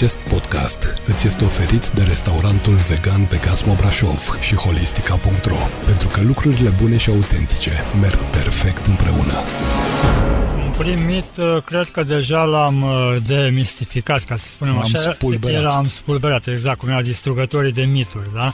Acest podcast îți este oferit de restaurantul vegan Vegasmo Brașov și holistica.ro pentru că lucrurile bune și autentice merg perfect împreună. Un prim mit, uh, cred că deja l-am uh, demistificat, ca să spunem L-am așa. spulberat. L-am spulberat, exact, cum era distrugătorii de mituri, da?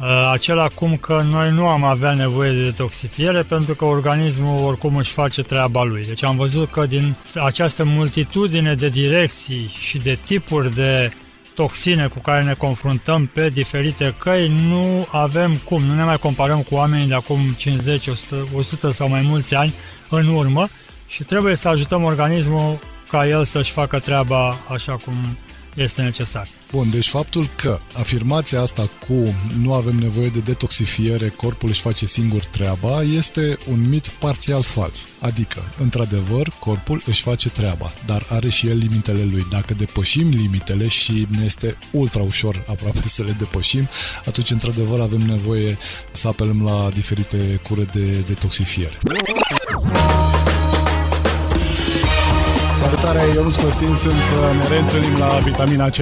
Uh, Acela cum că noi nu am avea nevoie de detoxifiere pentru că organismul oricum își face treaba lui. Deci am văzut că din această multitudine de direcții și de tipuri de toxine cu care ne confruntăm pe diferite căi, nu avem cum, nu ne mai comparăm cu oamenii de acum 50, 100, 100 sau mai mulți ani în urmă și trebuie să ajutăm organismul ca el să-și facă treaba așa cum este necesar. Bun, deci faptul că afirmația asta cu nu avem nevoie de detoxifiere, corpul își face singur treaba, este un mit parțial fals. Adică, într-adevăr, corpul își face treaba, dar are și el limitele lui. Dacă depășim limitele și ne este ultra ușor aproape să le depășim, atunci, într-adevăr, avem nevoie să apelăm la diferite cure de detoxifiere. Salutare, Ionuț Costin, sunt, uh, ne reîntâlnim la Vitamina C.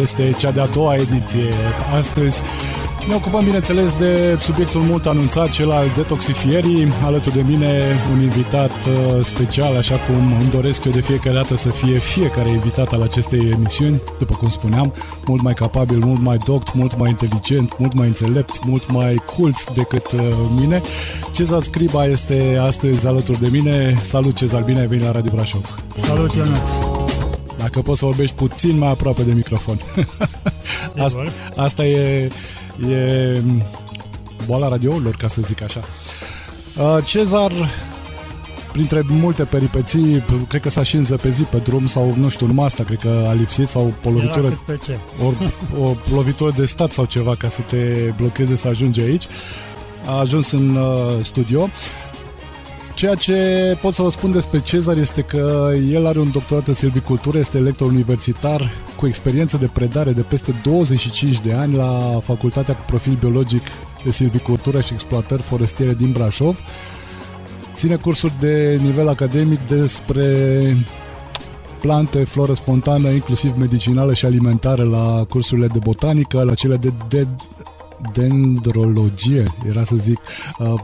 Este cea de-a doua ediție astăzi. Ne ocupăm, bineînțeles, de subiectul mult anunțat, cel al detoxifierii. Alături de mine un invitat uh, special, așa cum îmi doresc eu de fiecare dată să fie fiecare invitat al acestei emisiuni, după cum spuneam, mult mai capabil, mult mai doct, mult mai inteligent, mult mai înțelept, mult mai cult decât uh, mine. Cezar Scriba este astăzi alături de mine. Salut, Cezar, bine ai venit la Radio Brașov. Salut, Ionuț! Dacă poți să vorbești puțin mai aproape de microfon. asta, Sigur. asta e, e boala radiourilor, ca să zic așa. Uh, Cezar, printre multe peripeții, p- cred că s-a și înzăpezit pe drum sau, nu știu, numai asta, cred că a lipsit sau o Era lovitură, cât pe ce. ori, o lovitură de stat sau ceva ca să te blocheze să ajungi aici. A ajuns în uh, studio. Ceea ce pot să vă spun despre Cezar este că el are un doctorat în silvicultură, este lector universitar cu experiență de predare de peste 25 de ani la Facultatea cu profil biologic de silvicultură și exploatări forestiere din Brașov. Ține cursuri de nivel academic despre plante, floră spontană, inclusiv medicinală și alimentară la cursurile de botanică, la cele de, de dendrologie, era să zic uh,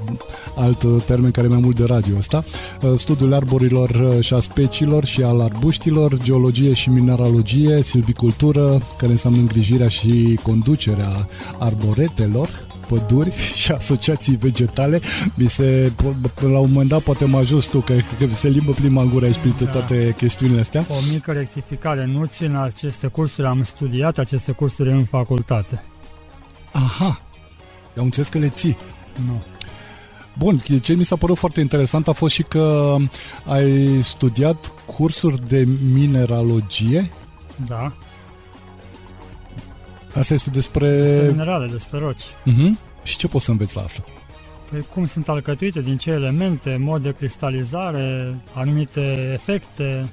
alt uh, termen care e mai mult de radio ăsta, uh, studiul arborilor uh, și a speciilor și al arbuștilor, geologie și mineralogie, silvicultură, care înseamnă îngrijirea și conducerea arboretelor, păduri și asociații vegetale. Mi se, po- la un moment dat poate mă ajut tu, că, că mi se limbă prima în gură aici printre Da. toate chestiunile astea. O mică rectificare, nu țin aceste cursuri, am studiat aceste cursuri în facultate. Aha, am înțeles că le ții. Nu. Bun, ce mi s-a părut foarte interesant a fost și că ai studiat cursuri de mineralogie. Da, Asta este despre... despre minerale, despre roci. Uh-huh. Și ce poți să înveți la asta? Păi cum sunt alcătuite, din ce elemente, mod de cristalizare, anumite efecte,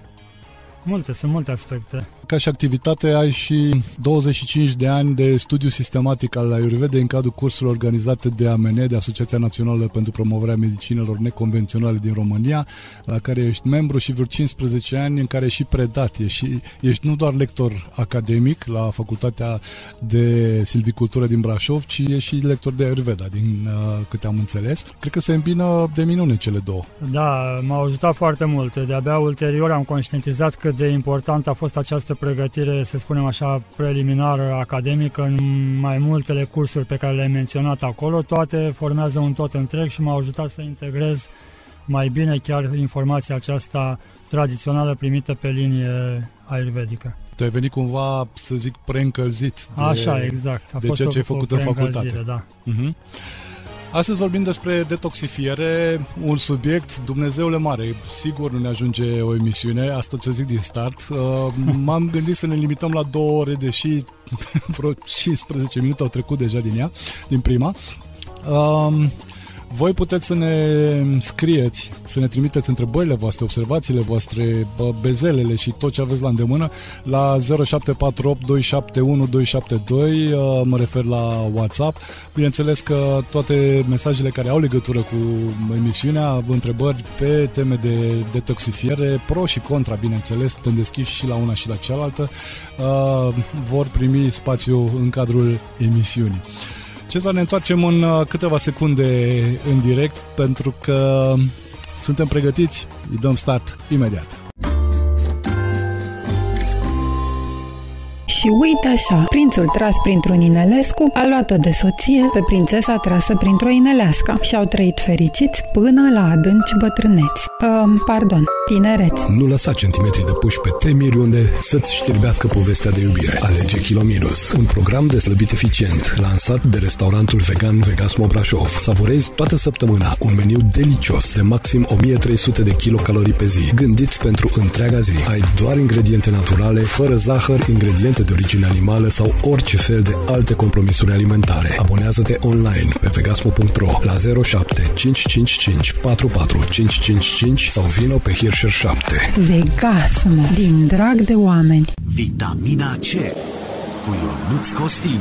multe, sunt multe aspecte. Ca și activitate ai și 25 de ani de studiu sistematic al Ayurveda în cadrul cursurilor organizate de AMN, de Asociația Națională pentru Promovarea Medicinelor Neconvenționale din România, la care ești membru și vreo 15 ani în care și predat. Ești, ești nu doar lector academic la Facultatea de Silvicultură din Brașov, ci ești și lector de Ayurveda, din uh, câte am înțeles. Cred că se îmbină de minune cele două. Da, m-au ajutat foarte mult. De-abia ulterior am conștientizat cât de important a fost această pregătire, să spunem așa, preliminară academică în mai multele cursuri pe care le-ai menționat acolo. Toate formează un tot întreg și m-au ajutat să integrez mai bine chiar informația aceasta tradițională primită pe linie ayurvedică. Tu ai venit cumva, să zic, preîncălzit. De... Așa, exact. A de fost ceea ce o- ai făcut o în facultate. preîncălzire, Da. Uh-huh. Astăzi vorbim despre detoxifiere, un subiect, Dumnezeule mare, sigur nu ne ajunge o emisiune, asta ce zic din start. Uh, M-am gândit să ne limităm la două ore, deși vreo 15 minute au trecut deja din ea, din prima. Um, Voi puteți să ne scrieți, să ne trimiteți întrebările voastre, observațiile voastre, bezelele și tot ce aveți la îndemână la 0748 271 272, mă refer la WhatsApp. Bineînțeles că toate mesajele care au legătură cu emisiunea, întrebări pe teme de detoxifiere, pro și contra, bineînțeles, suntem deschiși și la una și la cealaltă, uh, vor primi spațiu în cadrul emisiunii. Cezar, ne întoarcem în uh, câteva secunde în direct pentru că suntem pregătiți, îi dăm start imediat. Și uite așa, prințul tras printr-un inelescu a luat-o de soție pe prințesa trasă printr-o inelească și au trăit fericiți până la adânci bătrâneți. Uh, pardon, tinereți. Nu lăsa centimetri de puși pe temiri unde să-ți știrbească povestea de iubire. Alege Kilominus, un program de slăbit eficient, lansat de restaurantul vegan Vegasmo Brașov. Savurezi toată săptămâna un meniu delicios de maxim 1300 de kilocalorii pe zi, gândit pentru întreaga zi. Ai doar ingrediente naturale, fără zahăr, ingrediente de origine animală sau orice fel de alte compromisuri alimentare. Abonează-te online pe vegasmo.ro la 07 555 44 555 sau vino pe Hirscher 7. Vegasmo, din drag de oameni. Vitamina C cu Ionuț Costin.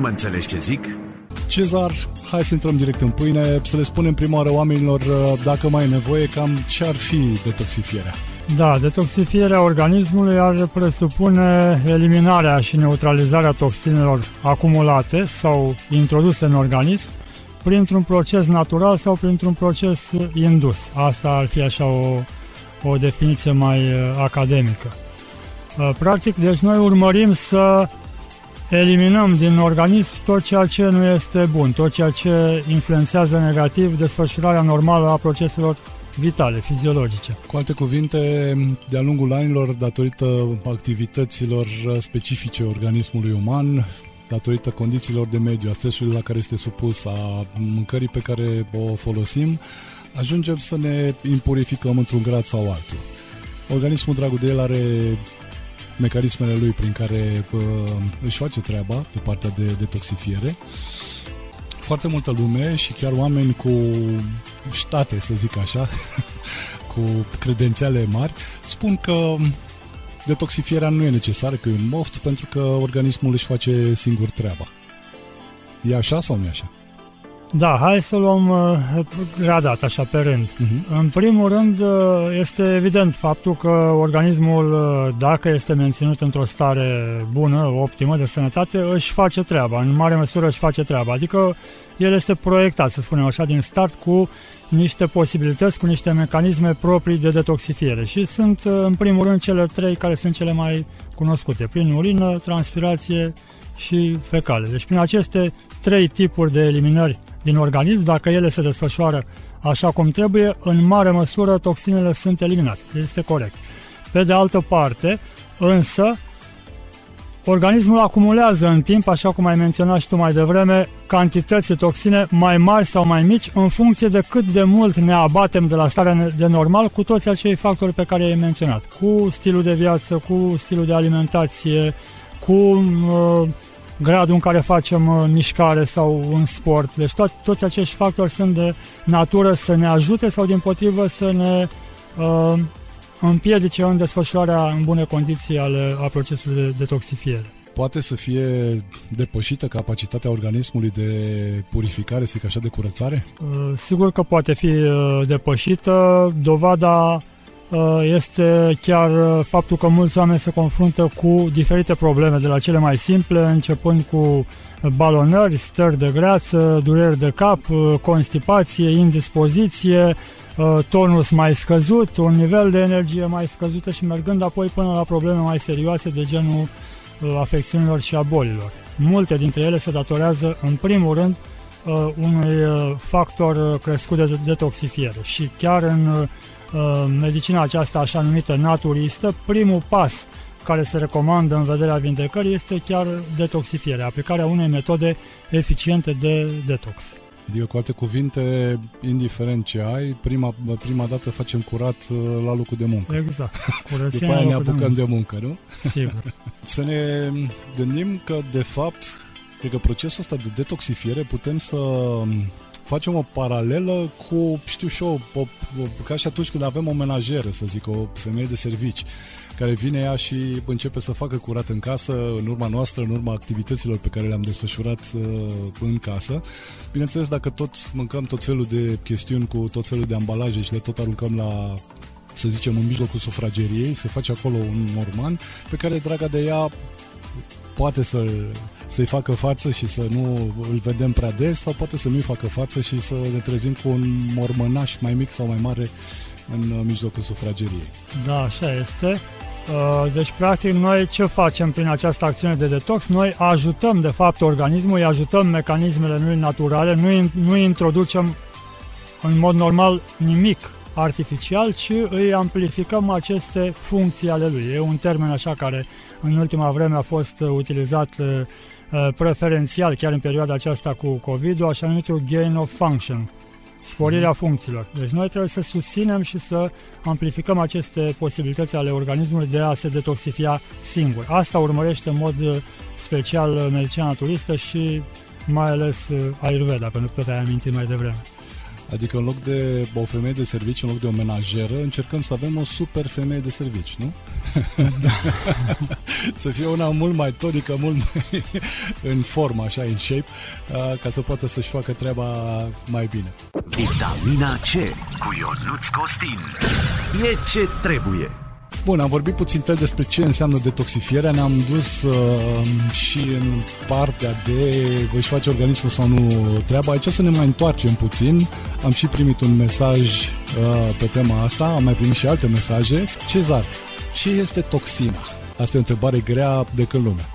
Mă înțelegi ce zic? Cezar, hai să intrăm direct în pâine, să le spunem prima oară oamenilor dacă mai e nevoie, cam ce ar fi detoxifierea. Da, detoxifierea organismului ar presupune eliminarea și neutralizarea toxinelor acumulate sau introduse în organism printr-un proces natural sau printr-un proces indus. Asta ar fi așa o, o definiție mai uh, academică. Uh, practic, deci noi urmărim să eliminăm din organism tot ceea ce nu este bun, tot ceea ce influențează negativ desfășurarea normală a proceselor vitale, fiziologice. Cu alte cuvinte, de-a lungul anilor, datorită activităților specifice organismului uman, datorită condițiilor de mediu, a stresului la care este supus, a mâncării pe care o folosim, ajungem să ne impurificăm într-un grad sau altul. Organismul, dragul de el, are mecanismele lui prin care uh, își face treaba pe partea de detoxifiere. Foarte multă lume și chiar oameni cu state, să zic așa, cu credențiale mari, spun că detoxifierea nu e necesară, că e un moft, pentru că organismul își face singur treaba. E așa sau nu e așa? Da, hai să luăm uh, gradat, așa, pe rând. Uh-huh. În primul rând, uh, este evident faptul că organismul, uh, dacă este menținut într-o stare bună, optimă, de sănătate, își face treaba, în mare măsură își face treaba. Adică el este proiectat, să spunem așa, din start cu niște posibilități, cu niște mecanisme proprii de detoxifiere și sunt, în primul rând, cele trei care sunt cele mai cunoscute, prin urină, transpirație și fecale. Deci prin aceste trei tipuri de eliminări din organism, dacă ele se desfășoară așa cum trebuie, în mare măsură toxinele sunt eliminate. Este corect. Pe de altă parte, însă, organismul acumulează în timp, așa cum ai menționat și tu mai devreme, cantități de toxine mai mari sau mai mici în funcție de cât de mult ne abatem de la starea de normal cu toți acei factori pe care i-ai menționat. Cu stilul de viață, cu stilul de alimentație, cu uh, gradul în care facem uh, mișcare sau un sport. Deci to- toți acești factori sunt de natură să ne ajute sau din potrivă să ne uh, împiedice în desfășurarea în bune condiții ale, a procesului de detoxifiere. Poate să fie depășită capacitatea organismului de purificare, zic așa, de curățare? Uh, sigur că poate fi uh, depășită. Dovada Uh, este chiar uh, faptul că mulți oameni se confruntă cu diferite probleme, de la cele mai simple, începând cu balonări, stări de greață, dureri de cap, uh, constipație, indispoziție, tonus mai scăzut, un nivel de energie mai scăzută și mergând apoi până la probleme mai serioase de genul afecțiunilor și a bolilor. Multe dintre ele se datorează, în primul rând, unui factor crescut de detoxifiere și chiar în Uh, medicina aceasta așa numită naturistă, primul pas care se recomandă în vederea vindecării este chiar detoxifierea, aplicarea unei metode eficiente de detox. Adică, cu alte cuvinte, indiferent ce ai, prima, prima dată facem curat uh, la locul de muncă. Exact. După aia ne apucăm de muncă. de muncă, nu? Sigur. să ne gândim că, de fapt, cred că procesul ăsta de detoxifiere putem să facem o paralelă cu, știu și eu, o, o, ca și atunci când avem o menajeră, să zic, o femeie de servici care vine ea și începe să facă curat în casă, în urma noastră, în urma activităților pe care le-am desfășurat uh, în casă. Bineînțeles, dacă tot mâncăm tot felul de chestiuni cu tot felul de ambalaje și le tot aruncăm la să zicem, în mijlocul sufrageriei, se face acolo un morman pe care, draga de ea, poate să să-i facă față și să nu îl vedem prea des sau poate să nu-i facă față și să ne trezim cu un mormănaș mai mic sau mai mare în uh, mijlocul sufrageriei. Da, așa este. Uh, deci, practic, noi ce facem prin această acțiune de detox? Noi ajutăm, de fapt, organismul, îi ajutăm mecanismele lui naturale, nu, nu introducem în mod normal nimic artificial, ci îi amplificăm aceste funcții ale lui. E un termen așa care în ultima vreme a fost utilizat uh, preferențial chiar în perioada aceasta cu COVID-ul, așa numitul gain of function, sporirea mhm. funcțiilor. Deci noi trebuie să susținem și să amplificăm aceste posibilități ale organismului de a se detoxifia singur. Asta urmărește în mod uh, special medicina naturistă și mai ales uh, Ayurveda, pentru că tot ai amintit mai devreme. Adică în loc de o femeie de servici, în loc de o menajeră, încercăm să avem o super femeie de servici, nu? Da. să fie una mult mai tonică, mult mai în formă, așa, în shape, ca să poată să-și facă treaba mai bine. Vitamina C cu Ionuț Costin. E ce trebuie. Bun, am vorbit puțin despre ce înseamnă detoxifierea, ne-am dus uh, și în partea de își face organismul sau nu treaba. Aici să ne mai întoarcem puțin. Am și primit un mesaj uh, pe tema asta, am mai primit și alte mesaje. Cezar, ce este toxina? Asta e o întrebare grea de când lume.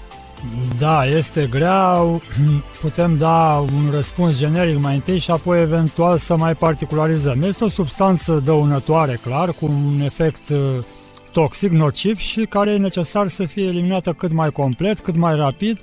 Da, este grea. Putem da un răspuns generic mai întâi și apoi eventual să mai particularizăm. Este o substanță dăunătoare, clar, cu un efect uh, toxic, nociv și care e necesar să fie eliminată cât mai complet, cât mai rapid,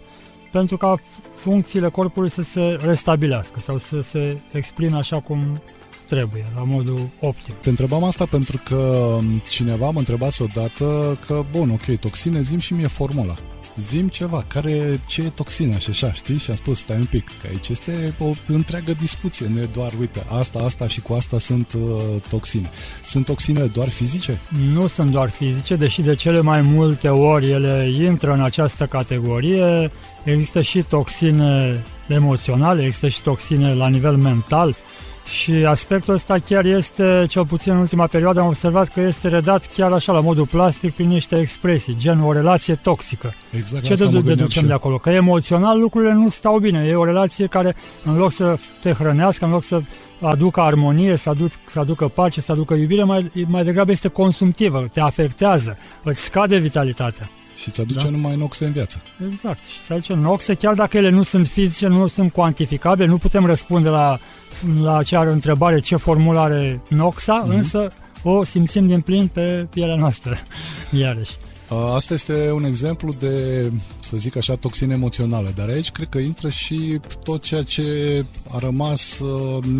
pentru ca funcțiile corpului să se restabilească sau să se exprime așa cum trebuie, la modul optim. Te întrebam asta pentru că cineva mă întrebase odată că, bun, ok, toxine, zim și mie formula zim ceva, care, ce e toxina și așa, știi? Și am spus, stai un pic, că aici este o întreagă discuție, nu e doar, uite, asta, asta și cu asta sunt uh, toxine. Sunt toxine doar fizice? Nu sunt doar fizice, deși de cele mai multe ori ele intră în această categorie. Există și toxine emoționale, există și toxine la nivel mental, și aspectul ăsta chiar este, cel puțin în ultima perioadă, am observat că este redat chiar așa, la modul plastic, prin niște expresii, gen o relație toxică. Exact, Ce de deducem de acolo? Că emoțional lucrurile nu stau bine. E o relație care, în loc să te hrănească, în loc să aducă armonie, să, aduc, să aducă pace, să aducă iubire, mai, mai degrabă este consumtivă, te afectează, îți scade vitalitatea. Și îți aduce da? numai noxe în viață. Exact. Și îți aduce noxe, chiar dacă ele nu sunt fizice, nu sunt cuantificabile, nu putem răspunde la la acea întrebare ce formulă are Noxa, mm-hmm. însă o simțim din plin pe pielea noastră, iarăși. Asta este un exemplu de, să zic așa, toxină emoțională, dar aici cred că intră și tot ceea ce a rămas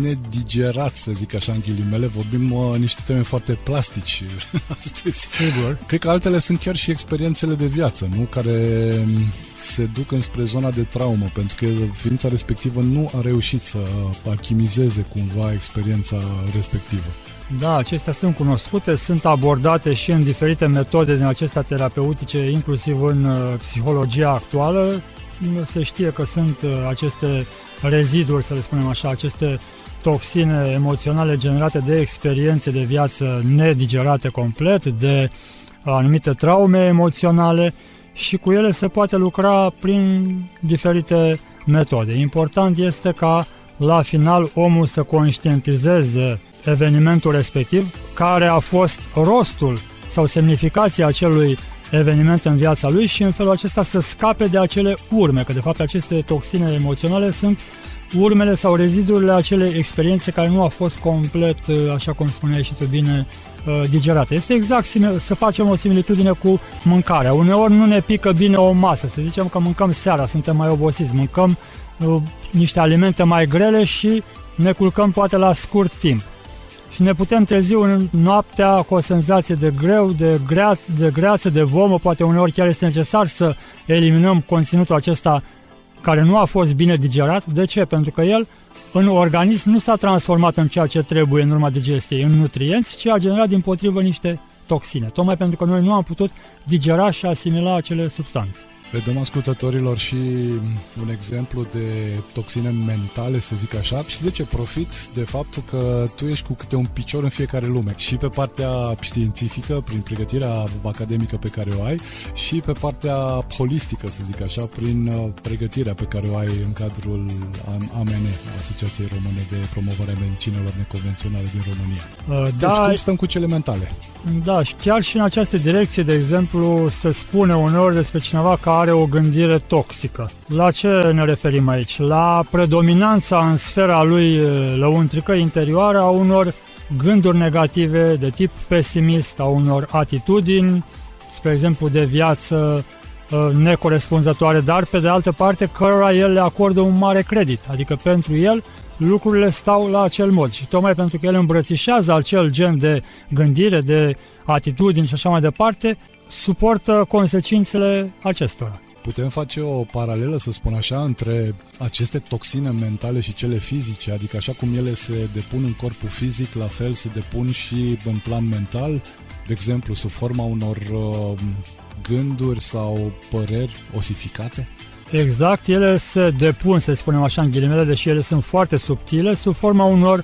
nedigerat, să zic așa, în ghilimele. Vorbim uh, niște teme foarte plastici astăzi. Sigur. Cred că altele sunt chiar și experiențele de viață, nu? Care se duc înspre zona de traumă, pentru că ființa respectivă nu a reușit să alchimizeze cumva experiența respectivă. Da, acestea sunt cunoscute, sunt abordate și în diferite metode din acestea terapeutice, inclusiv în uh, psihologia actuală. Se știe că sunt uh, aceste reziduri, să le spunem așa, aceste toxine emoționale generate de experiențe de viață nedigerate complet, de anumite traume emoționale și cu ele se poate lucra prin diferite metode. Important este ca la final omul să conștientizeze evenimentul respectiv, care a fost rostul sau semnificația acelui eveniment în viața lui și în felul acesta să scape de acele urme, că de fapt aceste toxine emoționale sunt urmele sau rezidurile acelei experiențe care nu a fost complet, uh, așa cum spuneai și tu bine, uh, digerate. Este exact să facem o similitudine cu mâncarea. Uneori nu ne pică bine o masă, să zicem că mâncăm seara, suntem mai obosiți, mâncăm uh, niște alimente mai grele și ne culcăm poate la scurt timp și ne putem trezi în noaptea cu o senzație de greu, de, grea, de greață, de vomă, poate uneori chiar este necesar să eliminăm conținutul acesta care nu a fost bine digerat. De ce? Pentru că el în organism nu s-a transformat în ceea ce trebuie în urma digestiei, în nutrienți, ci a generat din potrivă niște toxine, tocmai pentru că noi nu am putut digera și asimila acele substanțe. Le dăm ascultătorilor și un exemplu de toxine mentale, să zic așa, și de ce profit de faptul că tu ești cu câte un picior în fiecare lume. Și pe partea științifică, prin pregătirea academică pe care o ai, și pe partea holistică, să zic așa, prin uh, pregătirea pe care o ai în cadrul AMN, Asociației Române de Promovare a Medicinelor Neconvenționale din România. Uh, deci, da, cum stăm cu cele mentale? Da, și chiar și în această direcție, de exemplu, se spune uneori despre cineva că are o gândire toxică. La ce ne referim aici? La predominanța în sfera lui lăuntrică interioară a unor gânduri negative de tip pesimist, a unor atitudini, spre exemplu, de viață necorespunzătoare, dar pe de altă parte cărora el le acordă un mare credit, adică pentru el lucrurile stau la acel mod și tocmai pentru că el îmbrățișează acel gen de gândire, de atitudini și așa mai departe, suportă consecințele acestora. Putem face o paralelă, să spun așa, între aceste toxine mentale și cele fizice, adică așa cum ele se depun în corpul fizic, la fel se depun și în plan mental, de exemplu, sub forma unor uh, gânduri sau păreri osificate? Exact, ele se depun, să spunem așa în ghilimele, deși ele sunt foarte subtile, sub forma unor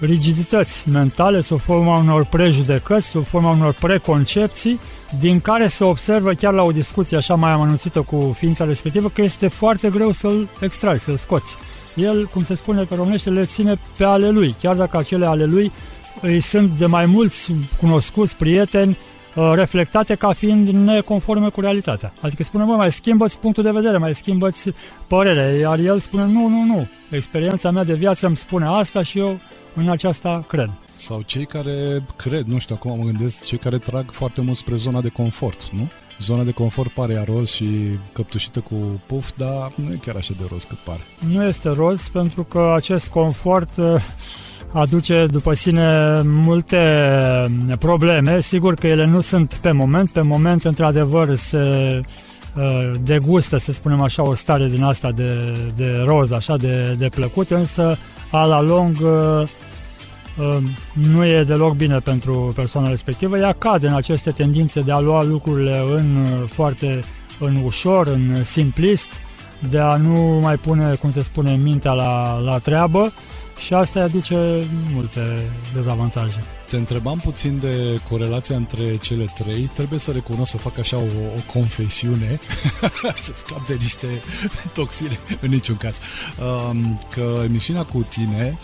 rigidități mentale, sub forma unor prejudecăți, sub forma unor preconcepții, din care se observă chiar la o discuție așa mai amănunțită cu ființa respectivă că este foarte greu să-l extrai, să-l scoți. El, cum se spune pe românește, le ține pe ale lui, chiar dacă acele ale lui îi sunt de mai mulți cunoscuți, prieteni, Uh, reflectate ca fiind neconforme cu realitatea. Adică spune, mă, mai schimbă-ți punctul de vedere, mai schimbă-ți părerea, iar el spune, nu, nu, nu, experiența mea de viață îmi spune asta și eu în aceasta cred. Sau cei care cred, nu știu, acum mă gândesc, cei care trag foarte mult spre zona de confort, nu? Zona de confort pare ea roz și căptușită cu puf, dar nu e chiar așa de roz cât pare. Nu este roz pentru că acest confort uh, aduce după sine multe probleme. Sigur că ele nu sunt pe moment. Pe moment, într-adevăr, se uh, degustă, să spunem așa, o stare din asta de, de roz, așa, de, de plăcut, însă, a la lung, uh, uh, nu e deloc bine pentru persoana respectivă. Ea cade în aceste tendințe de a lua lucrurile în foarte în ușor, în simplist, de a nu mai pune, cum se spune, mintea la, la treabă și asta aduce multe dezavantaje. Te întrebam puțin de corelația între cele trei. Trebuie să recunosc să fac așa o, o confesiune, să scap de niște toxine, în niciun caz, um, că emisiunea cu tine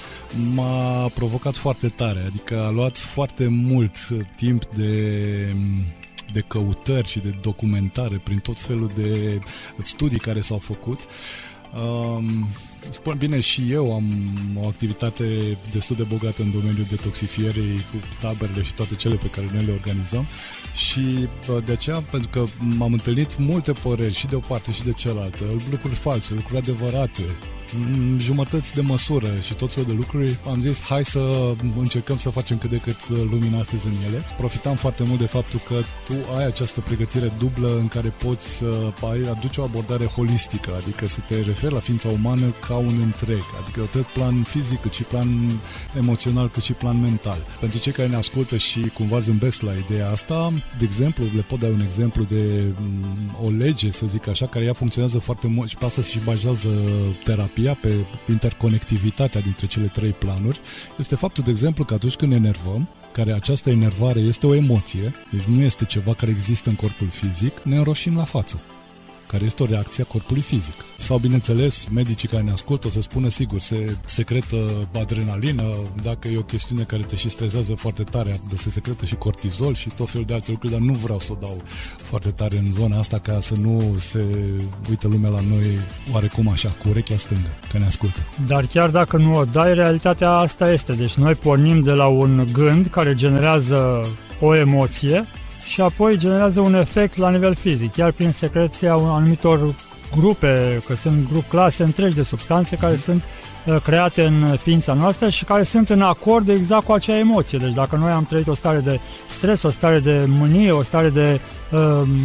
m-a provocat foarte tare, adică a luat foarte mult timp de de căutări și de documentare prin tot felul de studii care s-au făcut. Um, Spun bine, și eu am o activitate destul de bogată în domeniul detoxifierii cu taberele și toate cele pe care noi le organizăm. Și de aceea, pentru că m-am întâlnit multe păreri și de o parte și de cealaltă, lucruri false, lucruri adevărate, jumătăți de măsură și tot felul de lucruri, am zis hai să încercăm să facem cât de cât uh, lumina astăzi în ele. Profitam foarte mult de faptul că tu ai această pregătire dublă în care poți să ai, aduci o abordare holistică, adică să te referi la ființa umană ca un întreg, adică atât plan fizic cât și plan emoțional cât și plan mental. Pentru cei care ne ascultă și cumva zâmbesc la ideea asta, de exemplu, le pot da un exemplu de mm, o lege, să zic așa, care ea funcționează foarte mult și pe asta și bazează terapia terapia, pe interconectivitatea dintre cele trei planuri, este faptul, de exemplu, că atunci când ne enervăm, care această enervare este o emoție, deci nu este ceva care există în corpul fizic, ne înroșim la față care este o reacție a corpului fizic. Sau, bineînțeles, medicii care ne ascultă o să spună sigur, se secretă adrenalină, dacă e o chestiune care te și strezează foarte tare, de se secretă și cortizol și tot felul de alte lucruri, dar nu vreau să o dau foarte tare în zona asta ca să nu se uită lumea la noi oarecum așa, cu urechea stângă, că ne ascultă. Dar chiar dacă nu o dai, realitatea asta este. Deci noi pornim de la un gând care generează o emoție și apoi generează un efect la nivel fizic, chiar prin secreția anumitor grupe, că sunt grup clase întregi de substanțe care sunt uh, create în ființa noastră și care sunt în acord exact cu acea emoție. Deci dacă noi am trăit o stare de stres, o stare de mânie, o stare de uh,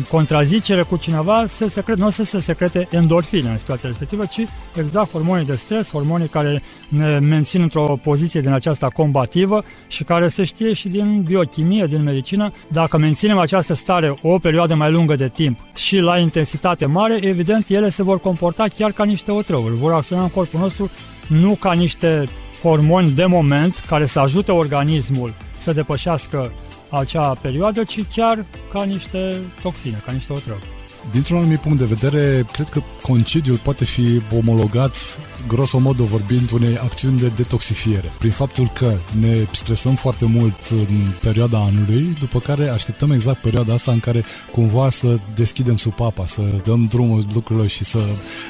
contrazicere cu cineva, se secret, nu o să se secrete endorfine în situația respectivă, ci exact hormonii de stres, hormonii care ne mențin într-o poziție din aceasta combativă și care se știe și din biochimie, din medicină, dacă menținem această stare o perioadă mai lungă de timp și la intensitate mare, evident, ele se vor comporta chiar ca niște otrăuri, vor acționa în corpul nostru nu ca niște hormoni de moment care să ajute organismul să depășească acea perioadă, ci chiar ca niște toxine, ca niște otrăvi. Dintr-un anumit punct de vedere, cred că concediul poate fi omologat, grosomodo vorbind, unei acțiuni de detoxifiere. Prin faptul că ne stresăm foarte mult în perioada anului, după care așteptăm exact perioada asta în care cumva să deschidem supapa, să dăm drumul lucrurilor și să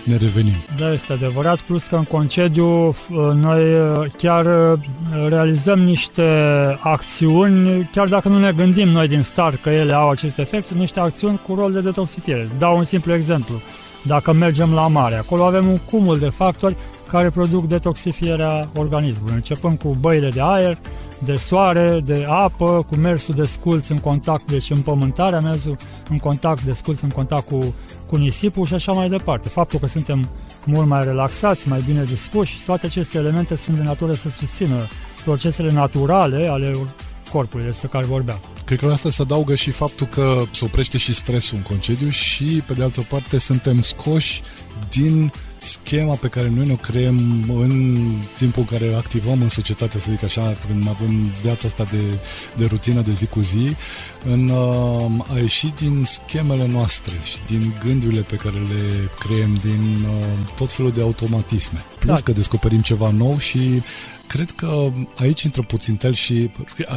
ne revenim. Da, este adevărat, plus că în concediu noi chiar realizăm niște acțiuni, chiar dacă nu ne gândim noi din start că ele au acest efect, niște acțiuni cu rol de detoxifiere. Dau un simplu exemplu. Dacă mergem la mare, acolo avem un cumul de factori care produc detoxifierea organismului, începând cu băile de aer, de soare, de apă, cu mersul de sculți în contact, deci împământarea, mersul în contact de sculți în contact cu, cu nisipul și așa mai departe. Faptul că suntem mult mai relaxați, mai bine dispuși, toate aceste elemente sunt de natură să susțină procesele naturale ale corpului despre care vorbeam. Cred că la asta se adaugă și faptul că se oprește și stresul în concediu și, pe de altă parte, suntem scoși din schema pe care noi ne creăm în timpul în care activăm în societate, să zic așa, când avem viața asta de, de rutină de zi cu zi, în uh, a ieși din schemele noastre și din gândurile pe care le creăm, din uh, tot felul de automatisme. Plus da. că descoperim ceva nou și cred că aici intră puțin tel și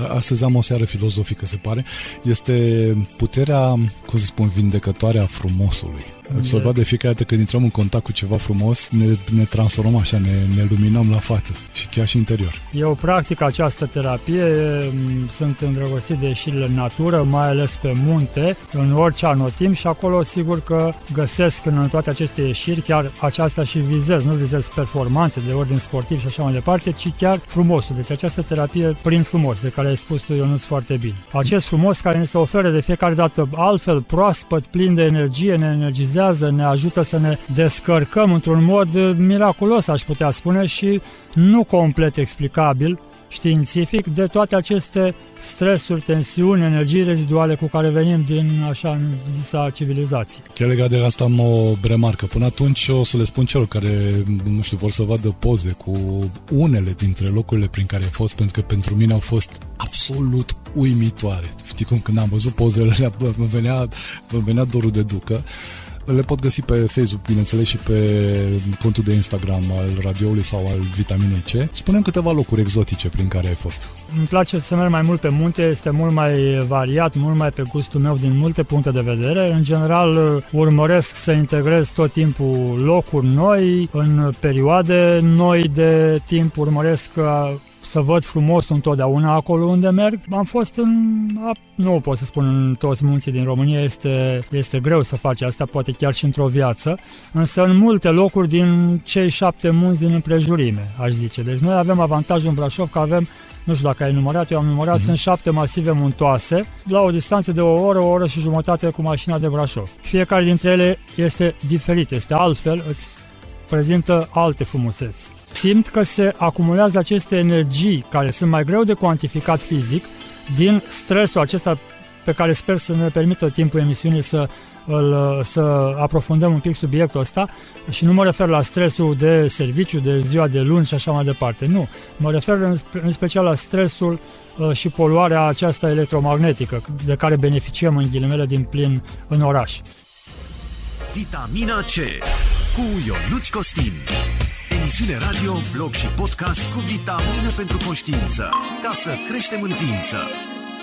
astăzi am o seară filozofică, se pare, este puterea, cum să spun, vindecătoare a frumosului. Am observat de fiecare dată când intrăm în contact cu ceva frumos, ne, ne transformăm așa, ne, ne luminăm la față și chiar și interior. Eu practic această terapie, sunt îndrăgostit de ieșirile în natură, mai ales pe munte, în orice anotim și acolo sigur că găsesc în toate aceste ieșiri chiar aceasta și vizez, nu vizez performanțe de ordin sportiv și așa mai departe, ci chiar frumosul. Deci această terapie prin frumos, de care ai spus tu, Ionuț, foarte bine. Acest frumos care ne se oferă de fiecare dată altfel, proaspăt, plin de energie, ne energizează energizează, ne ajută să ne descărcăm într-un mod miraculos, aș putea spune, și nu complet explicabil științific de toate aceste stresuri, tensiuni, energii reziduale cu care venim din așa zisa civilizație. Chiar legat de asta am o remarcă. Până atunci o să le spun celor care, nu știu, vor să vadă poze cu unele dintre locurile prin care ai fost, pentru că pentru mine au fost absolut uimitoare. Știi cum când am văzut pozele alea, mă venea, mă venea dorul de ducă. Le pot găsi pe Facebook, bineînțeles, și pe contul de Instagram al radioului sau al Vitaminei C. Spunem câteva locuri exotice prin care ai fost. Îmi place să merg mai mult pe munte, este mult mai variat, mult mai pe gustul meu din multe puncte de vedere. În general, urmăresc să integrez tot timpul locuri noi, în perioade noi de timp, urmăresc să văd frumos întotdeauna acolo unde merg. Am fost în, nu pot să spun în toți munții din România, este, este greu să faci asta, poate chiar și într-o viață, însă în multe locuri din cei șapte munți din împrejurime, aș zice. Deci noi avem avantajul în Brașov că avem nu știu dacă ai numărat, eu am numărat, uh-huh. sunt șapte masive muntoase, la o distanță de o oră, o oră și jumătate cu mașina de Brașov. Fiecare dintre ele este diferit, este altfel, îți prezintă alte frumuseți simt că se acumulează aceste energii care sunt mai greu de cuantificat fizic din stresul acesta pe care sper să ne permită timpul emisiunii să, îl, să aprofundăm un pic subiectul ăsta și nu mă refer la stresul de serviciu, de ziua de luni și așa mai departe, nu. Mă refer în, în special la stresul uh, și poluarea aceasta electromagnetică de care beneficiem în ghilimele din plin în oraș. Vitamina C cu Ionuț Costin emisiune radio, blog și podcast cu vitamine pentru conștiință, ca să creștem în ființă.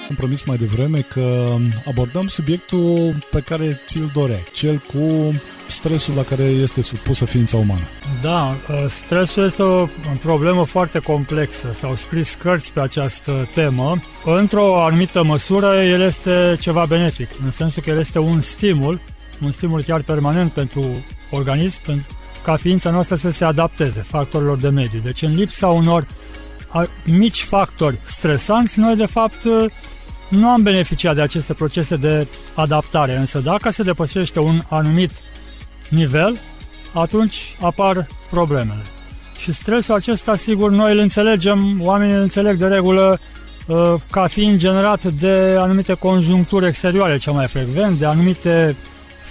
Am promis mai devreme că abordăm subiectul pe care ți-l doreai, cel cu stresul la care este supusă ființa umană. Da, ă, stresul este o problemă foarte complexă. S-au scris cărți pe această temă. Într-o anumită măsură, el este ceva benefic, în sensul că el este un stimul, un stimul chiar permanent pentru organism, pentru ca ființa noastră să se adapteze factorilor de mediu. Deci în lipsa unor mici factori stresanți, noi de fapt nu am beneficiat de aceste procese de adaptare, însă dacă se depășește un anumit nivel, atunci apar problemele. Și stresul acesta, sigur, noi îl înțelegem, oamenii îl înțeleg de regulă uh, ca fiind generat de anumite conjuncturi exterioare cea mai frecvent, de anumite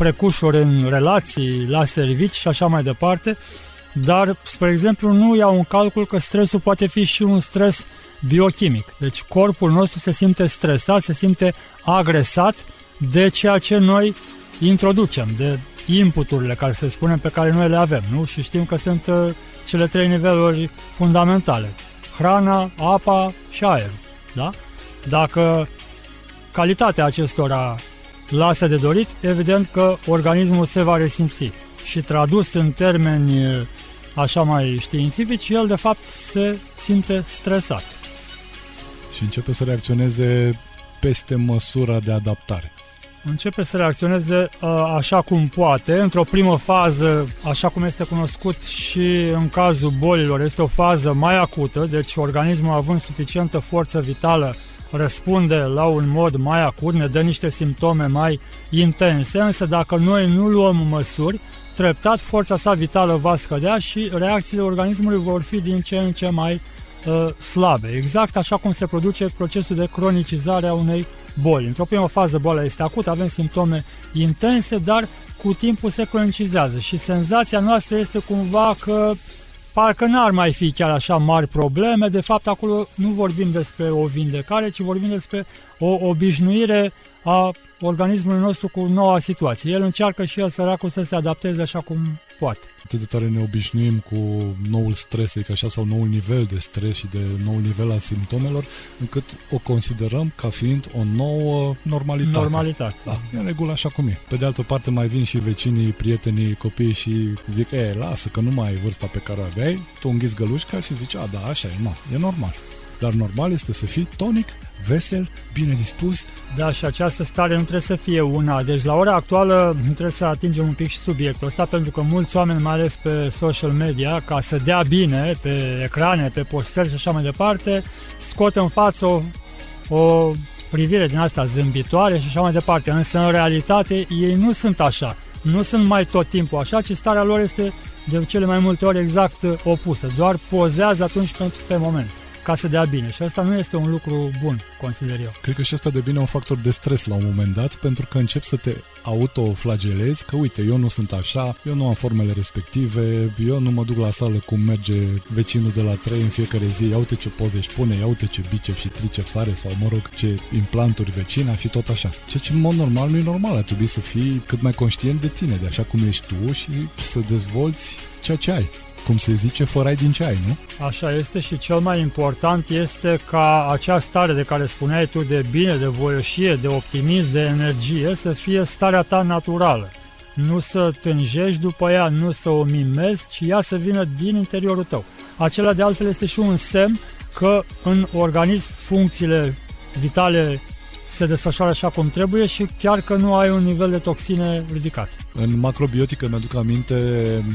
frecușuri în relații, la servici și așa mai departe, dar, spre exemplu, nu iau un calcul că stresul poate fi și un stres biochimic. Deci corpul nostru se simte stresat, se simte agresat de ceea ce noi introducem, de inputurile care se spunem pe care noi le avem, nu? Și știm că sunt uh, cele trei niveluri fundamentale. Hrana, apa și aer. Da? Dacă calitatea acestora lasă de dorit, evident că organismul se va resimți. Și tradus în termeni uh, așa mai științifici, el de fapt se simte stresat. Și începe să reacționeze peste măsura de adaptare începe să reacționeze uh, așa cum poate. Într-o primă fază, așa cum este cunoscut și în cazul bolilor, este o fază mai acută, deci organismul având suficientă forță vitală răspunde la un mod mai acut, ne dă niște simptome mai intense, însă dacă noi nu luăm măsuri, treptat forța sa vitală va scădea și reacțiile organismului vor fi din ce în ce mai uh, slabe. Exact așa cum se produce procesul de cronicizare a unei boli. Într-o primă fază boala este acută, avem simptome intense, dar cu timpul se cronicizează și senzația noastră este cumva că parcă n-ar mai fi chiar așa mari probleme, de fapt acolo nu vorbim despre o vindecare, ci vorbim despre o obișnuire a organismului nostru cu noua situație. El încearcă și el săracul să se adapteze așa cum poate. Atât de tare ne obișnuim cu noul stres, adică așa, sau noul nivel de stres și de noul nivel al simptomelor, încât o considerăm ca fiind o nouă normalitate. Normalitate. Da, e în regulă așa cum e. Pe de altă parte mai vin și vecinii, prietenii, copiii și zic, e, lasă că nu mai ai vârsta pe care o aveai, tu înghiți gălușca și zici, a, da, așa e, na, e normal. Dar normal este să fii tonic, vesel, bine dispus. Da, și această stare nu trebuie să fie una. Deci la ora actuală trebuie să atingem un pic și subiectul ăsta, pentru că mulți oameni, mai ales pe social media, ca să dea bine pe ecrane, pe postări și așa mai departe, scot în față o, o privire din asta zâmbitoare și așa mai departe. Însă, în realitate, ei nu sunt așa. Nu sunt mai tot timpul așa, ci starea lor este de cele mai multe ori exact opusă. Doar pozează atunci pentru pe moment ca să dea bine. Și asta nu este un lucru bun, consider eu. Cred că și asta devine un factor de stres la un moment dat, pentru că încep să te autoflagelezi, că uite, eu nu sunt așa, eu nu am formele respective, eu nu mă duc la sală cum merge vecinul de la 3 în fiecare zi, ia uite ce poze își pune, ia uite ce biceps și triceps are sau mă rog ce implanturi vecina și tot așa. Ceea ce în mod normal nu e normal, ar trebui să fii cât mai conștient de tine, de așa cum ești tu și să dezvolți ceea ce ai cum se zice, fără din ce ai, nu? Așa este și cel mai important este ca acea stare de care spuneai tu de bine, de voioșie, de optimism, de energie, să fie starea ta naturală. Nu să tânjești după ea, nu să o mimezi, ci ea să vină din interiorul tău. Acela de altfel este și un semn că în organism funcțiile vitale se desfășoară așa cum trebuie și chiar că nu ai un nivel de toxine ridicat. În macrobiotică, mi-aduc aminte,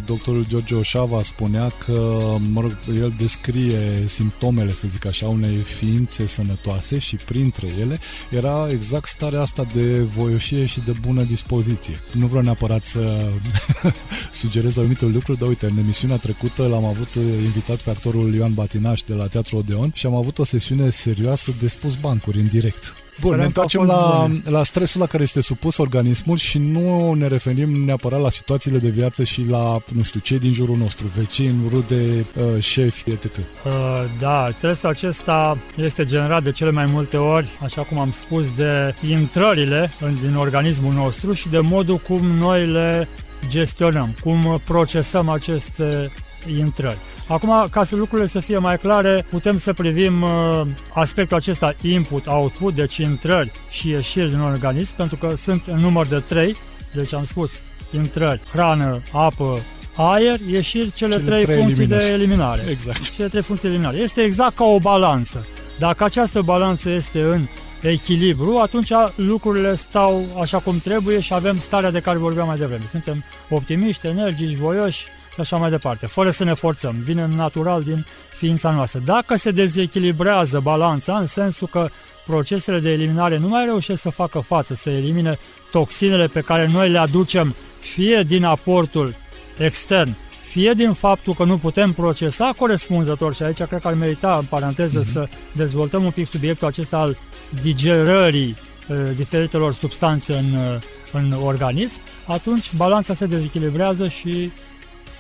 doctorul George Oșava spunea că, mă rog, el descrie simptomele, să zic așa, unei ființe sănătoase și printre ele era exact starea asta de voioșie și de bună dispoziție. Nu vreau neapărat să sugerez anumite lucruri, dar uite, în emisiunea trecută l-am avut invitat pe actorul Ioan Batinaș de la Teatru Odeon și am avut o sesiune serioasă de spus bancuri în direct. Bun, ne întoarcem la, la stresul la care este supus organismul și nu ne referim neapărat la situațiile de viață și la, nu știu, cei din jurul nostru, vecini, rude, uh, șefi, etc. Uh, da, stresul acesta este generat de cele mai multe ori, așa cum am spus, de intrările din organismul nostru și de modul cum noi le gestionăm, cum procesăm aceste intrări. Acum, ca să lucrurile să fie mai clare, putem să privim uh, aspectul acesta input-output, deci intrări și ieșiri din organism, pentru că sunt în număr de trei, deci am spus intrări, hrană, apă, aer, ieșiri cele, cele trei, trei funcții eliminări. de eliminare. Exact. Cele trei funcții de eliminare. Este exact ca o balanță. Dacă această balanță este în echilibru, atunci lucrurile stau așa cum trebuie și avem starea de care vorbeam mai devreme. Suntem optimiști, energici, voioși, și așa mai departe, fără să ne forțăm. Vine natural din ființa noastră. Dacă se dezechilibrează balanța, în sensul că procesele de eliminare nu mai reușesc să facă față, să elimine toxinele pe care noi le aducem fie din aportul extern, fie din faptul că nu putem procesa corespunzător, și aici cred că ar merita, în paranteză, uh-huh. să dezvoltăm un pic subiectul acesta al digerării uh, diferitelor substanțe în, uh, în organism, atunci balanța se dezechilibrează și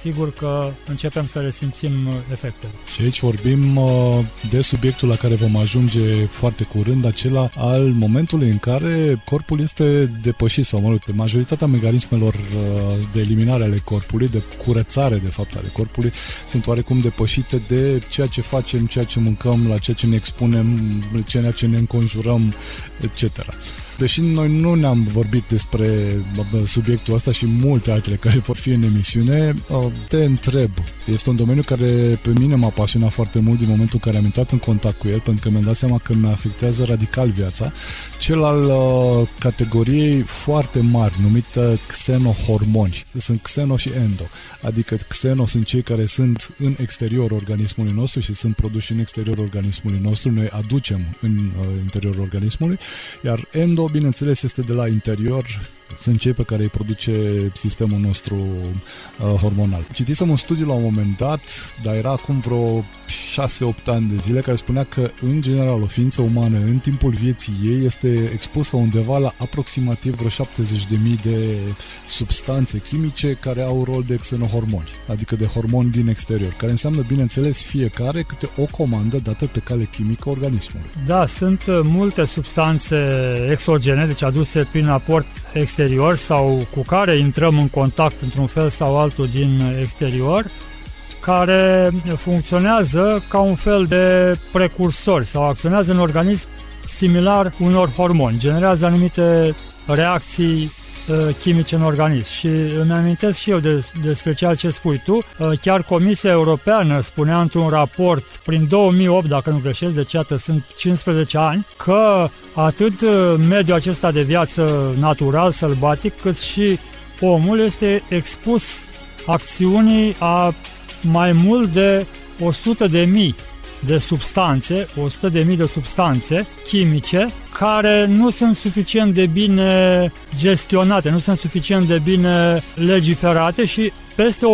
sigur că începem să resimțim uh, efectele. Și aici vorbim uh, de subiectul la care vom ajunge foarte curând, acela al momentului în care corpul este depășit sau, mă rog, de majoritatea mecanismelor uh, de eliminare ale corpului, de curățare, de fapt, ale corpului, sunt oarecum depășite de ceea ce facem, ceea ce mâncăm, la ceea ce ne expunem, ceea ce ne înconjurăm, etc. Deși noi nu ne-am vorbit despre subiectul ăsta și multe altele care vor fi în emisiune, te întreb. Este un domeniu care pe mine m-a pasionat foarte mult din momentul în care am intrat în contact cu el, pentru că mi-am dat seama că mi afectează radical viața, cel al uh, categoriei foarte mari, numită xenohormoni. Sunt xeno și endo. Adică xeno sunt cei care sunt în exterior organismului nostru și sunt produși în exterior organismului nostru, noi aducem în uh, interiorul organismului, iar endo bineînțeles, este de la interior, sunt cei pe care îi produce sistemul nostru uh, hormonal. Citisem un studiu la un moment dat, dar era acum vreo 6-8 ani de zile, care spunea că, în general, o ființă umană, în timpul vieții ei, este expusă undeva la aproximativ vreo 70.000 de substanțe chimice care au rol de xenohormoni, adică de hormoni din exterior, care înseamnă, bineînțeles, fiecare câte o comandă dată pe cale chimică organismului. Da, sunt uh, multe substanțe exogene, deci aduse prin aport exterior sau cu care intrăm în contact într-un fel sau altul din exterior, care funcționează ca un fel de precursor sau acționează în organism similar unor hormoni, generează anumite reacții uh, chimice în organism. Și îmi amintesc și eu de, despre ceea ce spui tu. Uh, chiar Comisia Europeană spunea într-un raport prin 2008, dacă nu greșesc, deci iată sunt 15 ani, că atât uh, mediul acesta de viață natural, sălbatic, cât și omul este expus acțiunii a mai mult de 100 de mii de substanțe, 100 de mii de substanțe chimice care nu sunt suficient de bine gestionate, nu sunt suficient de bine legiferate și peste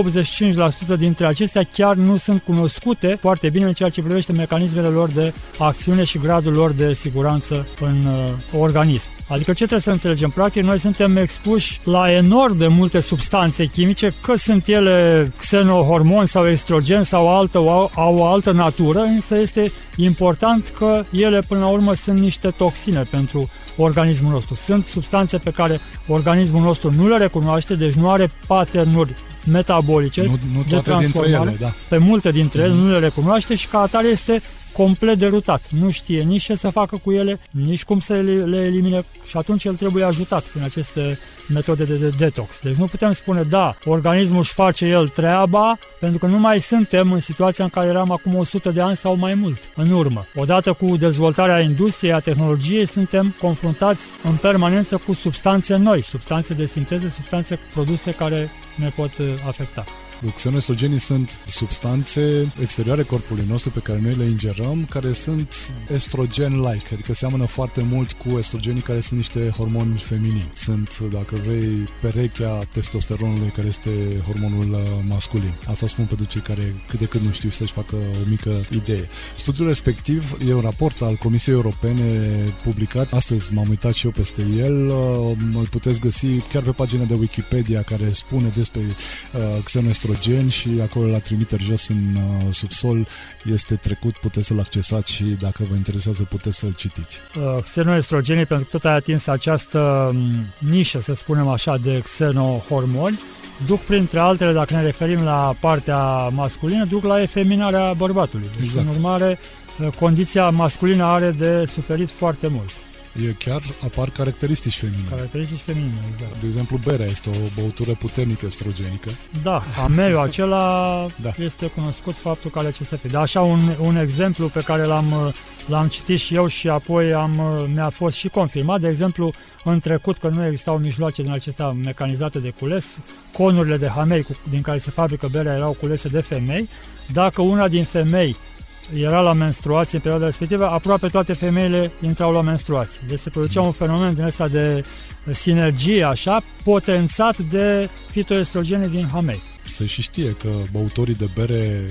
85% dintre acestea chiar nu sunt cunoscute foarte bine în ceea ce privește mecanismele lor de acțiune și gradul lor de siguranță în uh, organism. Adică ce trebuie să înțelegem? Practic, noi suntem expuși la enorm de multe substanțe chimice, că sunt ele xenohormoni sau estrogen sau altă, au, au o altă natură, însă este important că ele până la urmă sunt niște toxine pentru organismul nostru. Sunt substanțe pe care organismul nostru nu le recunoaște, deci nu are paternuri metabolice nu, nu de transformare. Ele, da. Pe multe dintre ele mm-hmm. nu le recunoaște și ca atare este complet derutat. Nu știe nici ce să facă cu ele, nici cum să le elimine și atunci el trebuie ajutat prin aceste metode de, de detox. Deci nu putem spune, da, organismul își face el treaba, pentru că nu mai suntem în situația în care eram acum 100 de ani sau mai mult în urmă. Odată cu dezvoltarea industriei, a tehnologiei, suntem confruntați în permanență cu substanțe noi, substanțe de sinteză, substanțe produse care ne pot uh, afecta. Xenoestrogenii sunt substanțe exterioare corpului nostru pe care noi le ingerăm, care sunt estrogen-like, adică seamănă foarte mult cu estrogenii care sunt niște hormoni feminini. Sunt, dacă vrei, perechea testosteronului care este hormonul uh, masculin. Asta spun pentru cei care cât de cât nu știu să-și facă o mică idee. Studiul respectiv e un raport al Comisiei Europene publicat. Astăzi m-am uitat și eu peste el. Uh, îl puteți găsi chiar pe pagina de Wikipedia care spune despre uh, xenoestrogen estrogen și acolo la trimiteri jos în uh, subsol este trecut, puteți să-l accesați și dacă vă interesează puteți să-l citiți. Uh, xenoestrogenii, pentru că tot ai atins această um, nișă, să spunem așa, de xenohormoni, duc printre altele, dacă ne referim la partea masculină, duc la efeminarea bărbatului. Deci, exact. în urmare, uh, condiția masculină are de suferit foarte mult. E chiar apar caracteristici feminine. Caracteristici feminine, exact. De exemplu, berea este o băutură puternic estrogenică. Da, ameiul acela Da. da. este cunoscut faptul că are CSF. Dar așa un, un exemplu pe care l-am, l-am citit și eu și apoi am, mi-a fost și confirmat. De exemplu, în trecut, că nu existau mijloace din acestea mecanizate de cules, conurile de hamei cu, din care se fabrică berea erau culese de femei. Dacă una din femei era la menstruație în perioada respectivă, aproape toate femeile intrau la menstruație. Deci se producea un fenomen din ăsta de sinergie, așa, potențat de fitoestrogene din hamei. Se și știe că băutorii de bere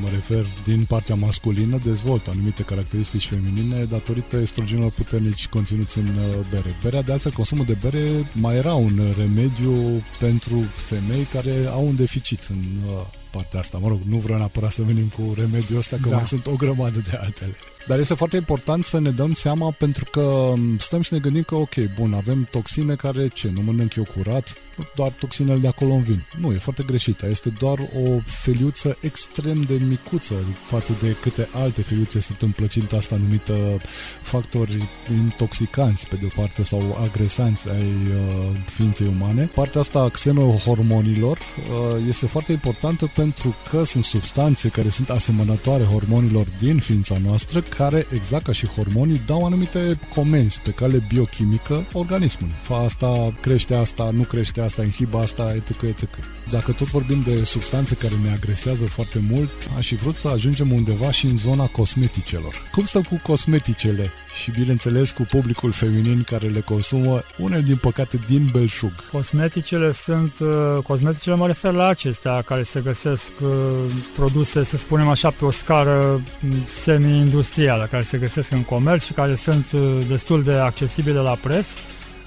mă refer din partea masculină, dezvoltă anumite caracteristici feminine datorită estrogenilor puternici conținuți în uh, bere. Berea, de altfel, consumul de bere mai era un remediu pentru femei care au un deficit în uh, partea asta. Mă rog, nu vreau neapărat să venim cu remediul ăsta, că Da. mai sunt o grămadă de altele. Dar este foarte important să ne dăm seama pentru că stăm și ne gândim că, ok, bun, avem toxine care, ce, nu mănânc eu curat, doar toxinele de acolo îmi vin. Nu, e foarte greșit. Este doar o feliuță extrem de micuță față de câte alte feliuțe sunt în plăcinta asta numită factori intoxicanți, pe de o parte, sau agresanți ai uh, ființei umane. Partea asta a xenohormonilor uh, este foarte importantă pentru că sunt substanțe care sunt asemănătoare hormonilor din ființa noastră, care, exact ca și hormonii, dau anumite comenzi pe cale biochimică organismului. Fa asta, crește asta, nu crește asta, inhibă asta, etc. etc. Dacă tot vorbim de substanțe care ne agresează foarte mult, aș fi vrut să ajungem undeva și în zona cosmeticelor. Cum stăm cu cosmeticele? Și bineînțeles cu publicul feminin care le consumă, unele din păcate din belșug. Cosmeticele sunt, uh, cosmeticele mă refer la acestea care se găsesc uh, produse, să spunem așa, pe o scară m, semi-industrială, care se găsesc în comerț și care sunt uh, destul de accesibile la preț.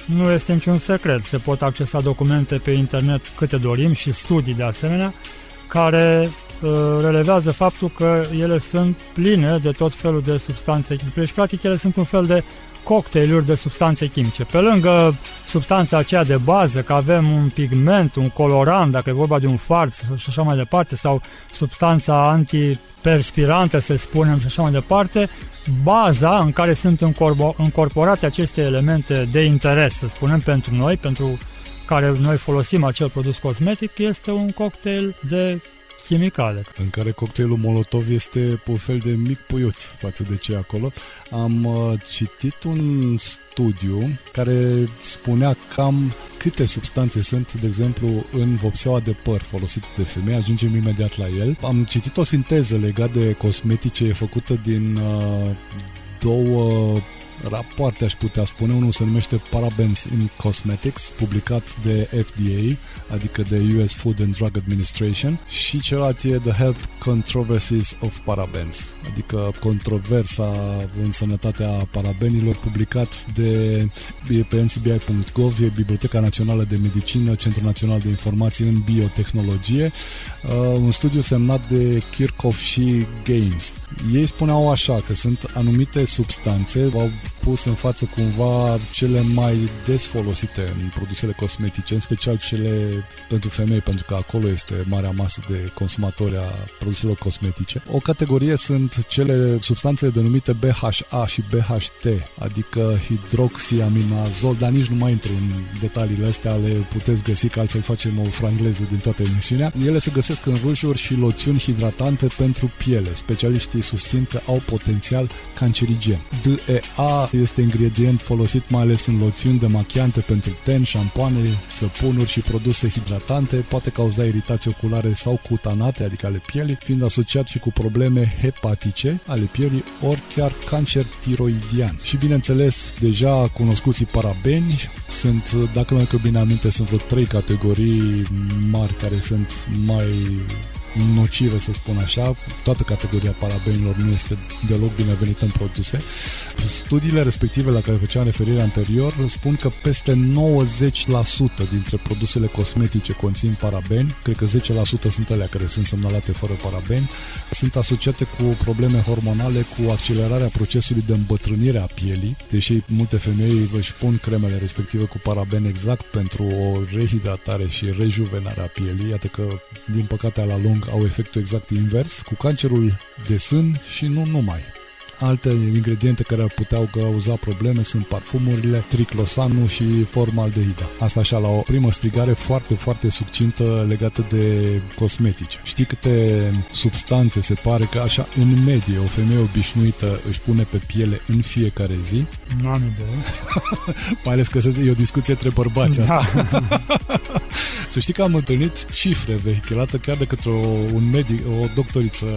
Nu este niciun secret, se pot accesa documente pe internet câte dorim și studii de asemenea, care uh, relevează faptul că ele sunt pline de tot felul de substanțe chimice. Deci, practic, ele sunt un fel de cocktailuri de substanțe chimice. Pe lângă substanța aceea de bază, că avem un pigment, un colorant, dacă e vorba de un farț și așa mai departe, sau substanța antiperspirantă, să spunem, și așa mai departe, baza în care sunt încorpo- încorporate aceste elemente de interes, să spunem, pentru noi, pentru care noi folosim acel produs cosmetic, este un cocktail de chimicale. în care cocktailul Molotov este un fel de mic puiuț față de ce e acolo. Am uh, citit un studiu care spunea cam câte substanțe sunt, de exemplu, în vopseaua de păr folosită de femei, ajungem imediat la el. Am citit o sinteză legată de cosmetice, e făcută din uh, două rapoarte, aș putea spune. Unul se numește Parabens in Cosmetics, publicat de FDA, adică de US Food and Drug Administration, și celălalt e The Health Controversies of Parabens, adică controversa în sănătatea parabenilor, publicat de e pe ncbi.gov, e Biblioteca Națională de Medicină, Centrul Național de Informații în Biotehnologie, uh, un studiu semnat de Kirchhoff și Games. Ei spuneau așa că sunt anumite substanțe, au pus în față cumva cele mai des folosite în produsele cosmetice, în special cele pentru femei, pentru că acolo este marea masă de consumatori a produselor cosmetice. O categorie sunt cele substanțele denumite BHA și BHT, adică hidroxiaminazol, dar nici nu mai intru în detaliile astea, le puteți găsi, că altfel facem o frangleză din toată emisiunea. Ele se găsesc în rujuri și loțiuni hidratante pentru piele. Specialiștii susțin că au potențial cancerigen. DEA este ingredient folosit mai ales în loțiuni demachiante pentru ten, șampoane, săpunuri și produse hidratante, poate cauza iritații oculare sau cutanate, adică ale pielii, fiind asociat și cu probleme hepatice ale pielii, ori chiar cancer tiroidian. Și bineînțeles, deja cunoscuții parabeni sunt, dacă mi-am bine aminte, sunt vreo trei categorii mari care sunt mai nocive, să spun așa. Toată categoria parabenilor nu este deloc binevenită în produse. Studiile respective la care făceam referire anterior spun că peste 90% dintre produsele cosmetice conțin parabeni, cred că 10% sunt alea care sunt semnalate fără parabeni, sunt asociate cu probleme hormonale, cu accelerarea procesului de îmbătrânire a pielii, deși multe femei își pun cremele respective cu paraben exact pentru o rehidratare și rejuvenare a pielii, iată că din păcate la lung au efectul exact invers, cu cancerul de sân și nu numai. Alte ingrediente care ar putea cauza probleme sunt parfumurile, triclosanul și formaldehida. Asta așa la o primă strigare foarte, foarte succintă legată de cosmetice. Știi câte substanțe se pare că așa în medie o femeie obișnuită își pune pe piele în fiecare zi? Nu am idee. Mai ales că e o discuție între bărbați asta. Da. Să știi că am întâlnit cifre vehichelate chiar de către o, un medic, o doctoriță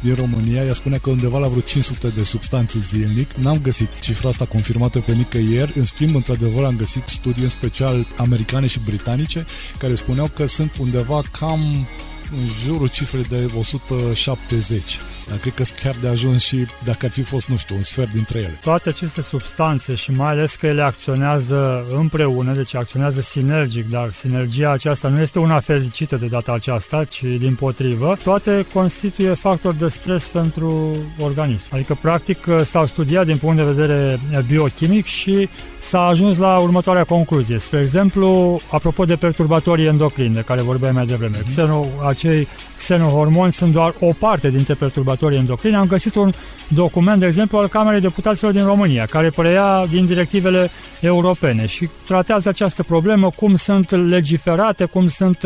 din România. Ea spunea că undeva la vreo 500 de substanțe zilnic. N-am găsit cifra asta confirmată pe nicăieri. În schimb, într-adevăr, am găsit studii în special americane și britanice care spuneau că sunt undeva cam în jurul cifrei de 170. Dar cred că chiar de ajuns și dacă ar fi fost, nu știu, un sfert dintre ele. Toate aceste substanțe și mai ales că ele acționează împreună, deci acționează sinergic, dar sinergia aceasta nu este una fericită de data aceasta, ci din potrivă, toate constituie factor de stres pentru organism. Adică, practic, s-au studiat din punct de vedere biochimic și s-a ajuns la următoarea concluzie. Spre exemplu, apropo de perturbatorii endocrini de care vorbeam mai devreme, mm-hmm. Xeno, acei xenohormoni sunt doar o parte dintre perturbatorii endocrini. Am găsit un document, de exemplu, al Camerei Deputaților din România, care preia din directivele europene și tratează această problemă, cum sunt legiferate, cum, sunt,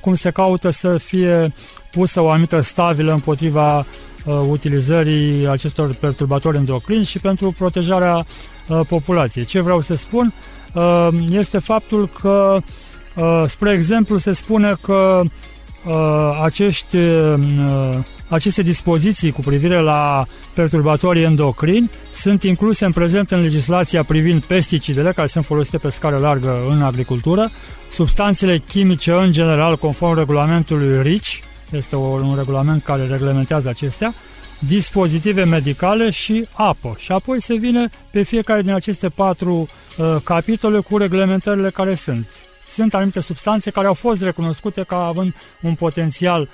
cum se caută să fie pusă o anumită stabilă împotriva uh, utilizării acestor perturbatori endocrini și pentru protejarea uh, populației. Ce vreau să spun uh, este faptul că, uh, spre exemplu, se spune că uh, acești, uh, aceste dispoziții cu privire la perturbatorii endocrini sunt incluse în prezent în legislația privind pesticidele care sunt folosite pe scară largă în agricultură, substanțele chimice în general conform regulamentului RICI, este un regulament care reglementează acestea, dispozitive medicale și apă. Și apoi se vine pe fiecare din aceste patru uh, capitole cu reglementările care sunt. Sunt anumite substanțe care au fost recunoscute ca având un potențial uh,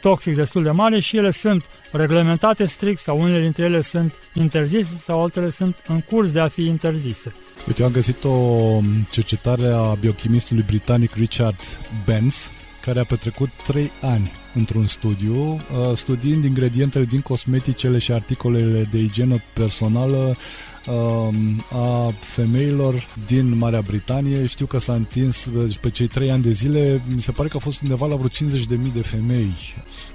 toxic destul de mare și ele sunt reglementate strict sau unele dintre ele sunt interzise sau altele sunt în curs de a fi interzise. Uite, eu am găsit o cercetare a biochimistului britanic Richard Benz, care a petrecut 3 ani într-un studiu, uh, studiind ingredientele din cosmeticele și articolele de igienă personală um, a femeilor din Marea Britanie. Știu că s-a întins deci pe cei trei ani de zile, mi se pare că a fost undeva la vreo 50.000 de femei.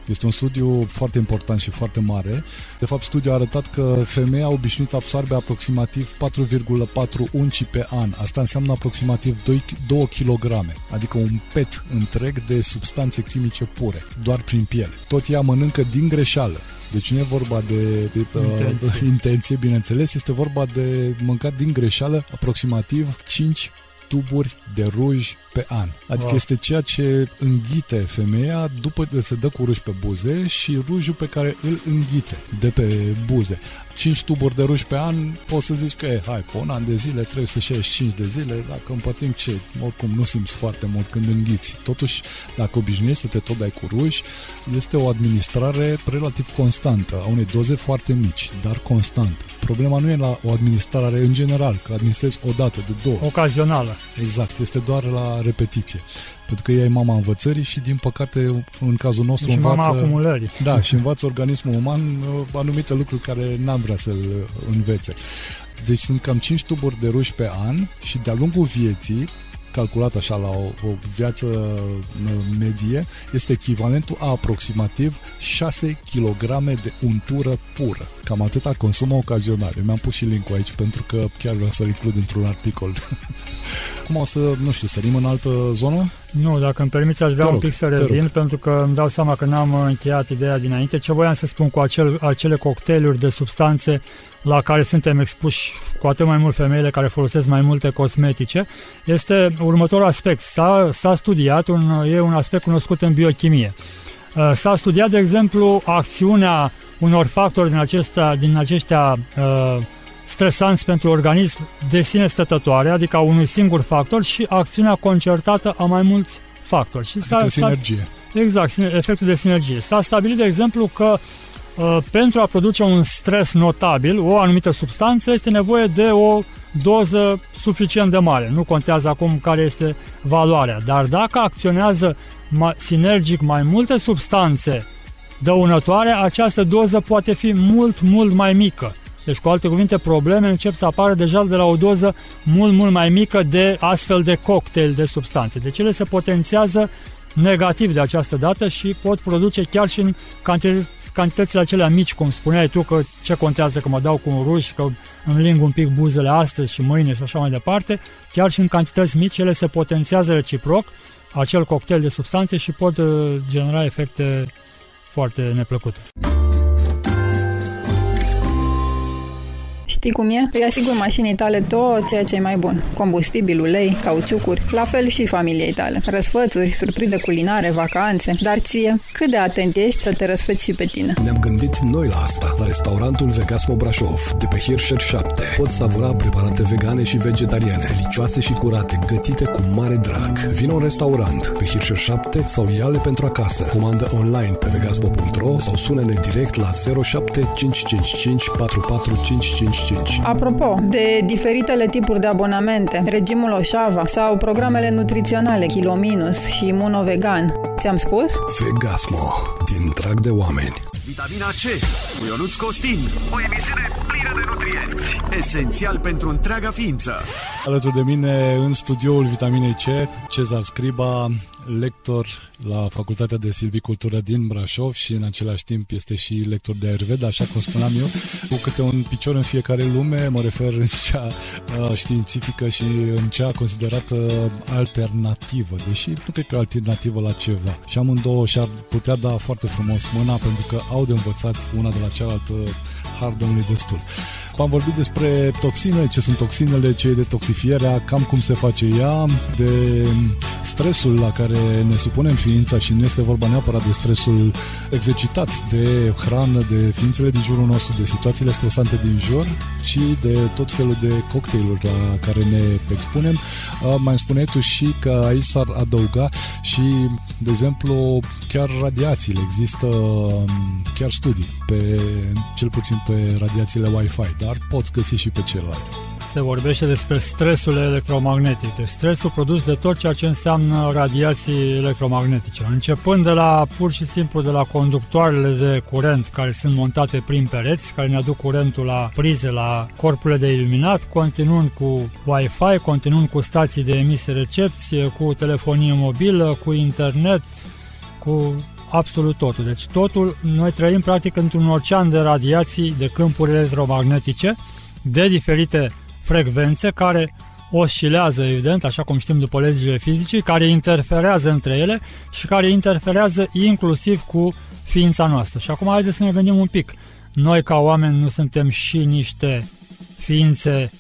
Este un studiu foarte important și foarte mare. De fapt, studiul a arătat că femeia obișnuit absorbe aproximativ 4,4 unci pe an. Asta înseamnă aproximativ 2, 2 kg, adică un pet întreg de substanțe chimice pure, doar prin piele. Tot ea mănâncă din greșeală. Deci nu e vorba de, de intenție. Uh, intenție, bineînțeles, este vorba de mâncat din greșeală aproximativ 5 tuburi de ruj pe an. Adică wow. este ceea ce înghite femeia după ce se dă cu ruj pe buze și rujul pe care îl înghite de pe buze. 5 tuburi de ruj pe an, poți să zici că e, hai, pe un an de zile, 365 de zile, dacă împărțim ce, oricum nu simți foarte mult când înghiți. Totuși, dacă obișnuiești să te tot dai cu ruj, este o administrare relativ constantă, a unei doze foarte mici, dar constantă. Problema nu e la o administrare în general, că administrezi o dată, de două. Ocazională. Exact, este doar la repetiție. Pentru că ea e mama învățării și, din păcate, în cazul nostru și învață... mama acumulării. Da, și învață organismul uman uh, anumite lucruri care n-am vrea să-l uh, învețe. Deci sunt cam 5 tuburi de ruși pe an și de-a lungul vieții calculat așa la o, o viață medie, este echivalentul a aproximativ 6 kg de untură pură. Cam atâta consumă ocazional. Eu mi-am pus și link aici pentru că chiar vreau să-l includ într-un articol. Cum o să, nu știu, sărim în altă zonă? Nu, dacă îmi permiți, aș vrea rog, un pic să revin, pentru că îmi dau seama că n-am încheiat ideea dinainte. Ce voiam să spun cu acel, acele cocktailuri de substanțe la care suntem expuși cu atât mai mult femeile care folosesc mai multe cosmetice, este următorul aspect. S-a, s-a studiat, un, e un aspect cunoscut în biochimie. Uh, s-a studiat, de exemplu, acțiunea unor factori din, acestea, din aceștia uh, stresanți pentru organism de sine stătătoare, adică a unui singur factor și acțiunea concertată a mai mulți factori. Și adică s-a, sinergie. Exact, efectul de sinergie. S-a stabilit, de exemplu, că uh, pentru a produce un stres notabil, o anumită substanță, este nevoie de o doză suficient de mare. Nu contează acum care este valoarea, dar dacă acționează sinergic mai multe substanțe dăunătoare, această doză poate fi mult, mult mai mică. Deci, cu alte cuvinte, probleme încep să apară deja de la o doză mult, mult mai mică de astfel de cocktail de substanțe. Deci ele se potențează negativ de această dată și pot produce chiar și în cantități, cantitățile acelea mici, cum spuneai tu, că ce contează că mă dau cu un ruș, că îmi ling un pic buzele astăzi și mâine și așa mai departe, chiar și în cantități mici ele se potențează reciproc, acel cocktail de substanțe și pot uh, genera efecte foarte neplăcute. Știi cum e? Îi asigur mașinii tale tot ceea ce e mai bun. Combustibil, ulei, cauciucuri, la fel și familiei tale. Răsfățuri, surprize culinare, vacanțe. Dar ție, cât de atent ești să te răsfăți și pe tine? Ne-am gândit noi la asta, la restaurantul Vegasmo Brașov, de pe Hirscher 7. Poți savura preparate vegane și vegetariane, delicioase și curate, gătite cu mare drag. Vino în restaurant pe Hirscher 7 sau ia-le pentru acasă. Comandă online pe vegasmo.ro sau sună-ne direct la 07 555 44555. 5. Apropo, de diferitele tipuri de abonamente, regimul Oșava sau programele nutriționale Kilo Minus și Imunovegan, ți-am spus? Vegasmo, din drag de oameni. Vitamina C cu Ionuț Costin. O emisiune plină de nutrienți. Esențial pentru întreaga ființă. Alături de mine în studioul Vitaminei C, Cezar Scriba, lector la Facultatea de Silvicultură din Brașov și în același timp este și lector de Ayurveda, așa cum spuneam eu, cu câte un picior în fiecare lume, mă refer în cea uh, științifică și în cea considerată alternativă, deși nu cred că alternativă la ceva. Și amândouă și-ar putea da foarte frumos mâna pentru că au de învățat una de la cealaltă har Domnului destul. Am vorbit despre toxine, ce sunt toxinele, ce e detoxifierea, cam cum se face ea, de stresul la care ne supunem ființa și nu este vorba neapărat de stresul exercitat de hrană, de ființele din jurul nostru, de situațiile stresante din jur, ci de tot felul de cocktailuri la care ne expunem. Mai spuneai tu și că aici s-ar adăuga și, de exemplu, chiar radiațiile. Există chiar studii, pe, cel puțin pe radiațiile Wi-Fi, dar poți găsi și pe celelalte. Se vorbește despre stresul electromagnetic, deci stresul produs de tot ceea ce înseamnă radiații electromagnetice, începând de la pur și simplu de la conductoarele de curent care sunt montate prin pereți, care ne aduc curentul la prize, la corpurile de iluminat, continuând cu Wi-Fi, continuând cu stații de emisie recepție, cu telefonie mobilă, cu internet, cu absolut totul. Deci totul, noi trăim practic într-un ocean de radiații, de câmpuri electromagnetice, de diferite frecvențe care oscilează, evident, așa cum știm după legile fizicii, care interferează între ele și care interferează inclusiv cu ființa noastră. Și acum haideți să ne gândim un pic. Noi ca oameni nu suntem și niște ființe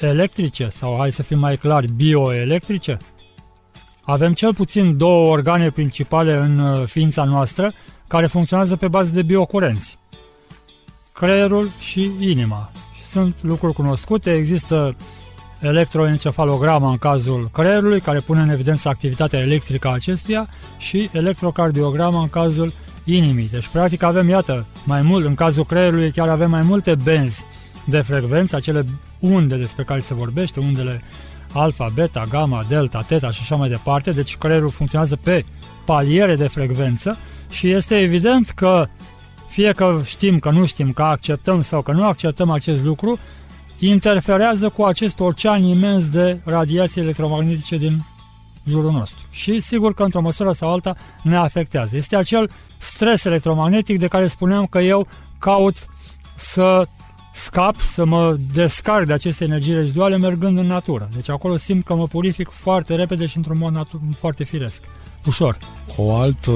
electrice sau, hai să fim mai clari, bioelectrice? Avem cel puțin două organe principale în uh, ființa noastră care funcționează pe bază de biocurenți. Creierul și inima. Sunt lucruri cunoscute, există electroencefalograma în cazul creierului, care pune în evidență activitatea electrică a acestuia, și electrocardiograma în cazul inimii. Deci, practic, avem, iată, mai mult, în cazul creierului chiar avem mai multe benzi de frecvență, acele unde despre care se vorbește, undele alfa, beta, gamma, delta, teta și așa mai departe, deci creierul funcționează pe paliere de frecvență și este evident că fie că știm, că nu știm, că acceptăm sau că nu acceptăm acest lucru, interferează cu acest ocean imens de radiații electromagnetice din jurul nostru. Și sigur că într-o măsură sau alta ne afectează. Este acel stres electromagnetic de care spuneam că eu caut să scap, să mă descarc de aceste energii reziduale mergând în natură. Deci acolo simt că mă purific foarte repede și într-un mod natu- foarte firesc, ușor. O altă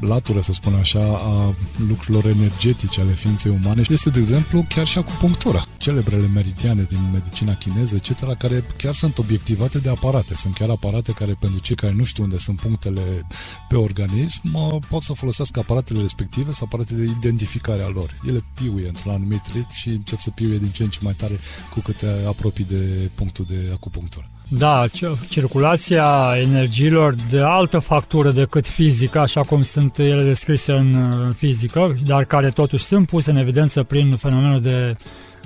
latură, să spun așa, a lucrurilor energetice ale ființei umane este, de exemplu, chiar și acupunctura. Celebrele meridiane din medicina chineză, etc., care chiar sunt obiectivate de aparate. Sunt chiar aparate care, pentru cei care nu știu unde sunt punctele pe organism, pot să folosească aparatele respective sau aparate de identificare a lor. Ele piuie într-un anumit ritm și încep să piuie din ce în ce mai tare cu cât te apropii de punctul de acupunctură. Da, circulația energiilor de altă factură decât fizică, așa cum sunt ele descrise în fizică, dar care totuși sunt puse în evidență prin fenomenul de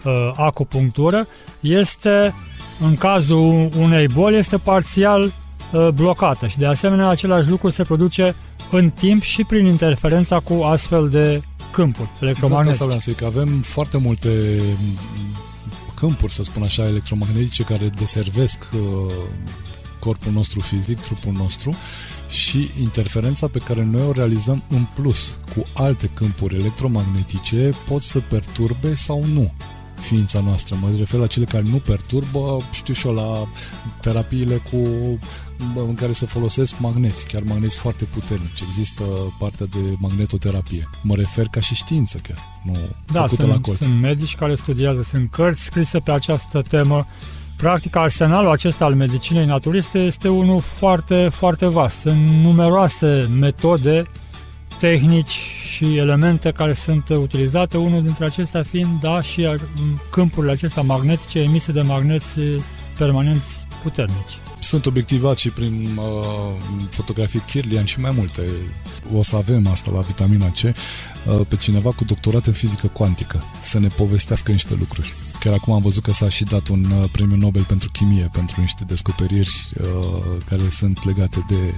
uh, acupunctură, este, în cazul unei boli, este parțial uh, blocată și de asemenea același lucru se produce în timp și prin interferența cu astfel de câmpuri Exact electromagnetice. asta vreau să zic, că avem foarte multe câmpuri, să spun așa, electromagnetice care deservesc uh, corpul nostru fizic, trupul nostru și interferența pe care noi o realizăm în plus cu alte câmpuri electromagnetice pot să perturbe sau nu ființa noastră. Mă refer la cele care nu perturbă, știu și eu, la terapiile cu, în care se folosesc magneți, chiar magneți foarte puternici. Există partea de magnetoterapie. Mă refer ca și știință chiar, nu Da, făcută sunt, la colț. sunt medici care studiază, sunt cărți scrise pe această temă. Practic, arsenalul acesta al medicinei naturiste este unul foarte, foarte vast. Sunt numeroase metode, tehnici și elemente care sunt utilizate, unul dintre acestea fiind, da, și uh, câmpurile acestea magnetice emise de magneți permanenți puternici. Sunt obiectivat și prin uh, fotografii Kirlian și mai multe. O să avem asta la vitamina C uh, pe cineva cu doctorat în fizică cuantică să ne povestească niște lucruri. Chiar acum am văzut că s-a și dat un uh, premiu Nobel pentru chimie pentru niște descoperiri uh, care sunt legate de uh,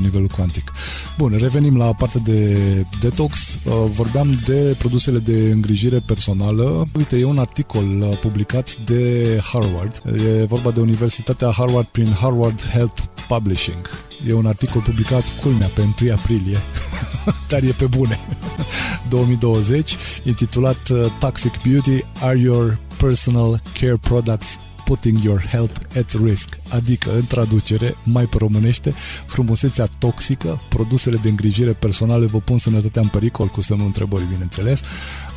nivelul cuantic. Bun, revenim la partea de detox. Uh, vorbeam de produsele de îngrijire personală. Uite, e un articol uh, publicat de Harvard. E vorba de Universitatea Harvard prin Harvard Health Publishing. E un articol publicat, culmea, pe 1 aprilie, dar e pe bune, 2020, intitulat uh, Toxic Beauty, Are Your Personal Care Products putting your health at risk, adică, în traducere, mai pe românește, frumusețea toxică, produsele de îngrijire personale vă pun sănătatea în pericol, cu semnul întrebării, bineînțeles.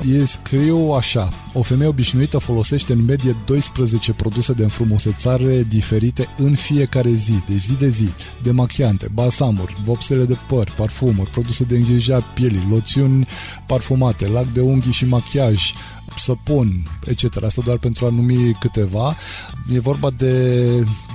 Ei scriu așa, o femeie obișnuită folosește în medie 12 produse de înfrumusețare diferite în fiecare zi, deci zi de zi, demachiante, balsamuri, vopsele de păr, parfumuri, produse de îngrijire a pielii, loțiuni parfumate, lac de unghii și machiaj, săpun, etc. Asta doar pentru a numi câteva. E vorba de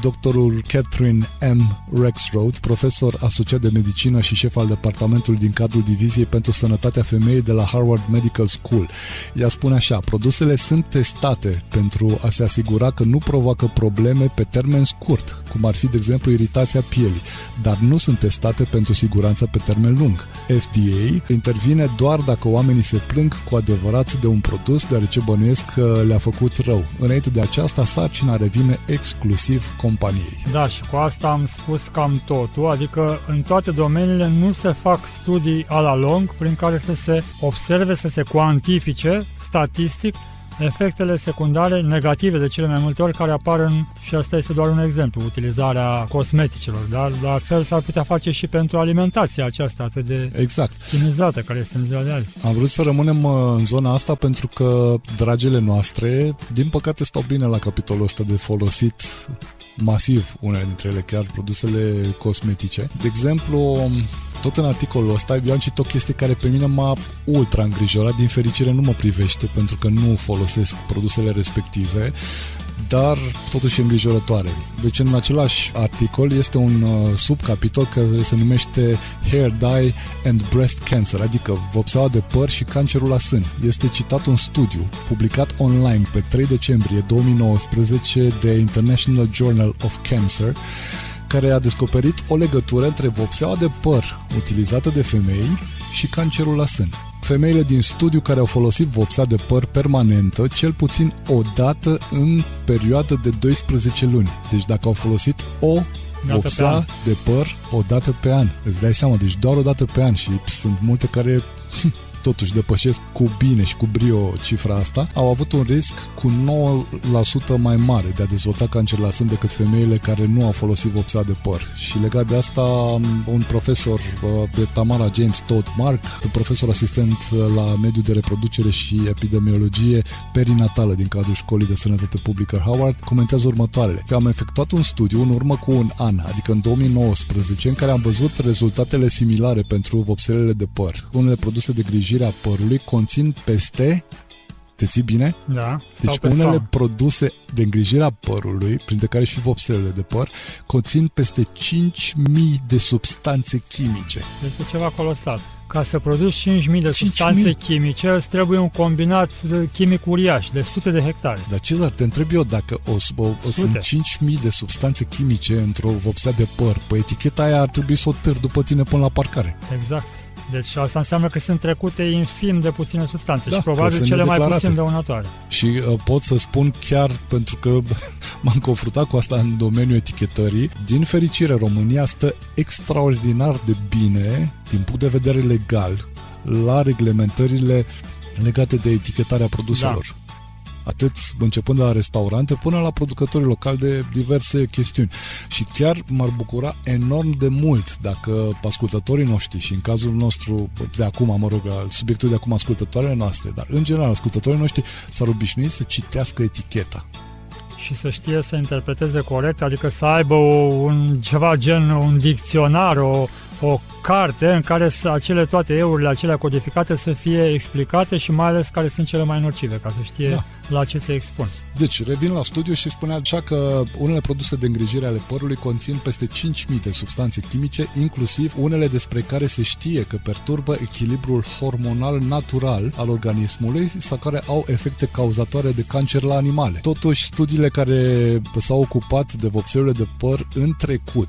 doctorul Catherine M. Rexroad, profesor asociat de medicină și șef al departamentului din cadrul Diviziei pentru Sănătatea Femeii de la Harvard Medical School. Ea spune așa, produsele sunt testate pentru a se asigura că nu provoacă probleme pe termen scurt, cum ar fi, de exemplu, iritația pielii, dar nu sunt testate pentru siguranța pe termen lung. FDA intervine doar dacă oamenii se plâng cu adevărat de un produs, deoarece bănuiesc că le-a făcut rău. Înainte de aceasta, sarcina revine exclusiv companiei. Da, și cu asta am spus cam totul, adică în toate domeniile nu se fac studii a la lung prin care să se observe, să se cuantifice statistic efectele secundare negative de cele mai multe ori care apar în, și asta este doar un exemplu, utilizarea cosmeticelor, dar la fel s-ar putea face și pentru alimentația aceasta atât de Exact. chimizată care este în ziua de azi. Am vrut să rămânem uh, în zona asta pentru că dragile noastre, din păcate, stau bine la capitolul ăsta de folosit masiv unele dintre ele, chiar produsele cosmetice. De exemplu, tot în articolul ăsta, eu am citit o chestie care pe mine m-a ultra îngrijorat, din fericire nu mă privește pentru că nu folosesc produsele respective, dar totuși e îngrijorătoare. Deci în același articol este un uh, subcapitol care se numește Hair Dye and Breast Cancer, adică vopseaua de păr și cancerul la sân. Este citat un studiu publicat online pe 3 decembrie 2019 de International Journal of Cancer care a descoperit o legătură între vopseaua de păr utilizată de femei și cancerul la sân. Femeile din studiu care au folosit vopsea de păr permanentă cel puțin o dată în perioadă de 12 luni. Deci dacă au folosit o Dată vopsea pe an. de păr o dată pe an. Îți dai seama, deci doar o dată pe an și sunt multe care totuși depășesc cu bine și cu brio cifra asta, au avut un risc cu 9% mai mare de a dezvolta cancer la sân decât femeile care nu au folosit vopsea de păr. Și legat de asta, un profesor, uh, pe Tamara James Todd Mark, un profesor asistent la mediul de reproducere și epidemiologie perinatală din cadrul Școlii de Sănătate Publică Howard, comentează următoarele. Că am efectuat un studiu în urmă cu un an, adică în 2019, în care am văzut rezultatele similare pentru vopselele de păr. Unele produse de grijire a părului conțin peste te ții bine? Da, stau Deci pe unele scaun. produse de îngrijire a părului, printre care și vopselele de păr, conțin peste 5.000 de substanțe chimice. Este ceva colosal. Ca să produci 5.000 de 5.000? substanțe chimice, îți trebuie un combinat de chimic uriaș, de sute de hectare. Dar Cezar, te întreb eu dacă o, o, o Sute. sunt 5.000 de substanțe chimice într-o vopsea de păr, pe eticheta aia ar trebui să o târ după tine până la parcare. Exact. Deci asta înseamnă că sunt trecute infim de puține substanțe Da, și că probabil sunt cele mai nedeclarate. puțin dăunătoare. Și uh, pot să spun chiar pentru că m-am confruntat cu asta în domeniul etichetării. Din fericire, România stă extraordinar de bine din punct de vedere legal la reglementările legate de etichetarea produselor. Da. Atât începând de la restaurante până la producătorii locali de diverse chestiuni. Și chiar m-ar bucura enorm de mult dacă ascultătorii noștri și în cazul nostru de acum, mă rog, al subiectul de acum ascultătoarele noastre, dar în general ascultătorii noștri s-ar obișnui să citească eticheta. și să știe să interpreteze corect, adică să aibă o, un ceva gen un dicționar, o, o carte în care să, acele toate eurile, acelea codificate să fie explicate și mai ales care sunt cele mai nocive, ca să știe Da. da. la ce se expun. Deci, revin la studiu și spunea așa că unele produse de îngrijire ale părului conțin peste 5.000 de substanțe chimice, inclusiv unele despre care se știe că perturbă echilibrul hormonal natural al organismului sau care au efecte cauzatoare de cancer la animale. Totuși, studiile care s-au ocupat de vopselurile de păr în trecut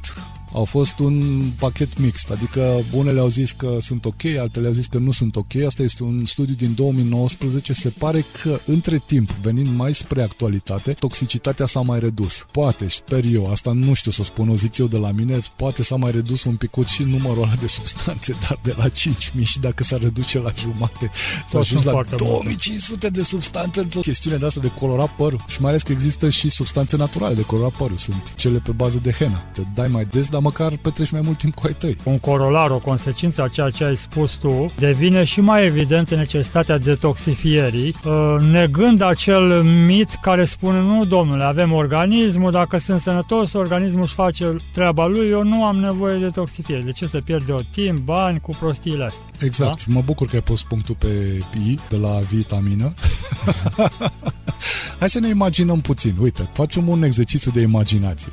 au fost un pachet mixt, adică unele au zis că sunt ok, altele au zis că nu sunt ok. Asta este un studiu din 2019. Se pare că, între timp, venind mai spre actualitate, toxicitatea s-a mai redus. Poate, sper eu, asta nu știu să spun, o zic eu de la mine, poate s-a mai redus un picut și numărul ăla de substanțe, dar de la 5.000 și dacă s-ar reduce la jumate, s-a Tot ajuns sunt la foarte multe. 2500 de substanțe într-o chestiune de asta de colorat părul. Și mai ales că există și substanțe naturale de colorat părul. Sunt cele pe bază de henă. Te dai mai des, dar măcar petreci mai mult timp cu ai tăi. Un corolar, o consecință a ceea ce ai spus tu, devine și mai evidentă necesitatea detoxifierii, uh, negând acel mit care spune, nu domnule, avem organismul, dacă sunt sănătos, organismul își face treaba lui, eu nu am nevoie de detoxifiere. De ce să pierd eu timp, bani cu prostiile astea? Exact. Da? Și mă bucur că ai pus punctul pe I de la vitamină. Hai să ne imaginăm puțin. Uite, facem un exercițiu de imaginație.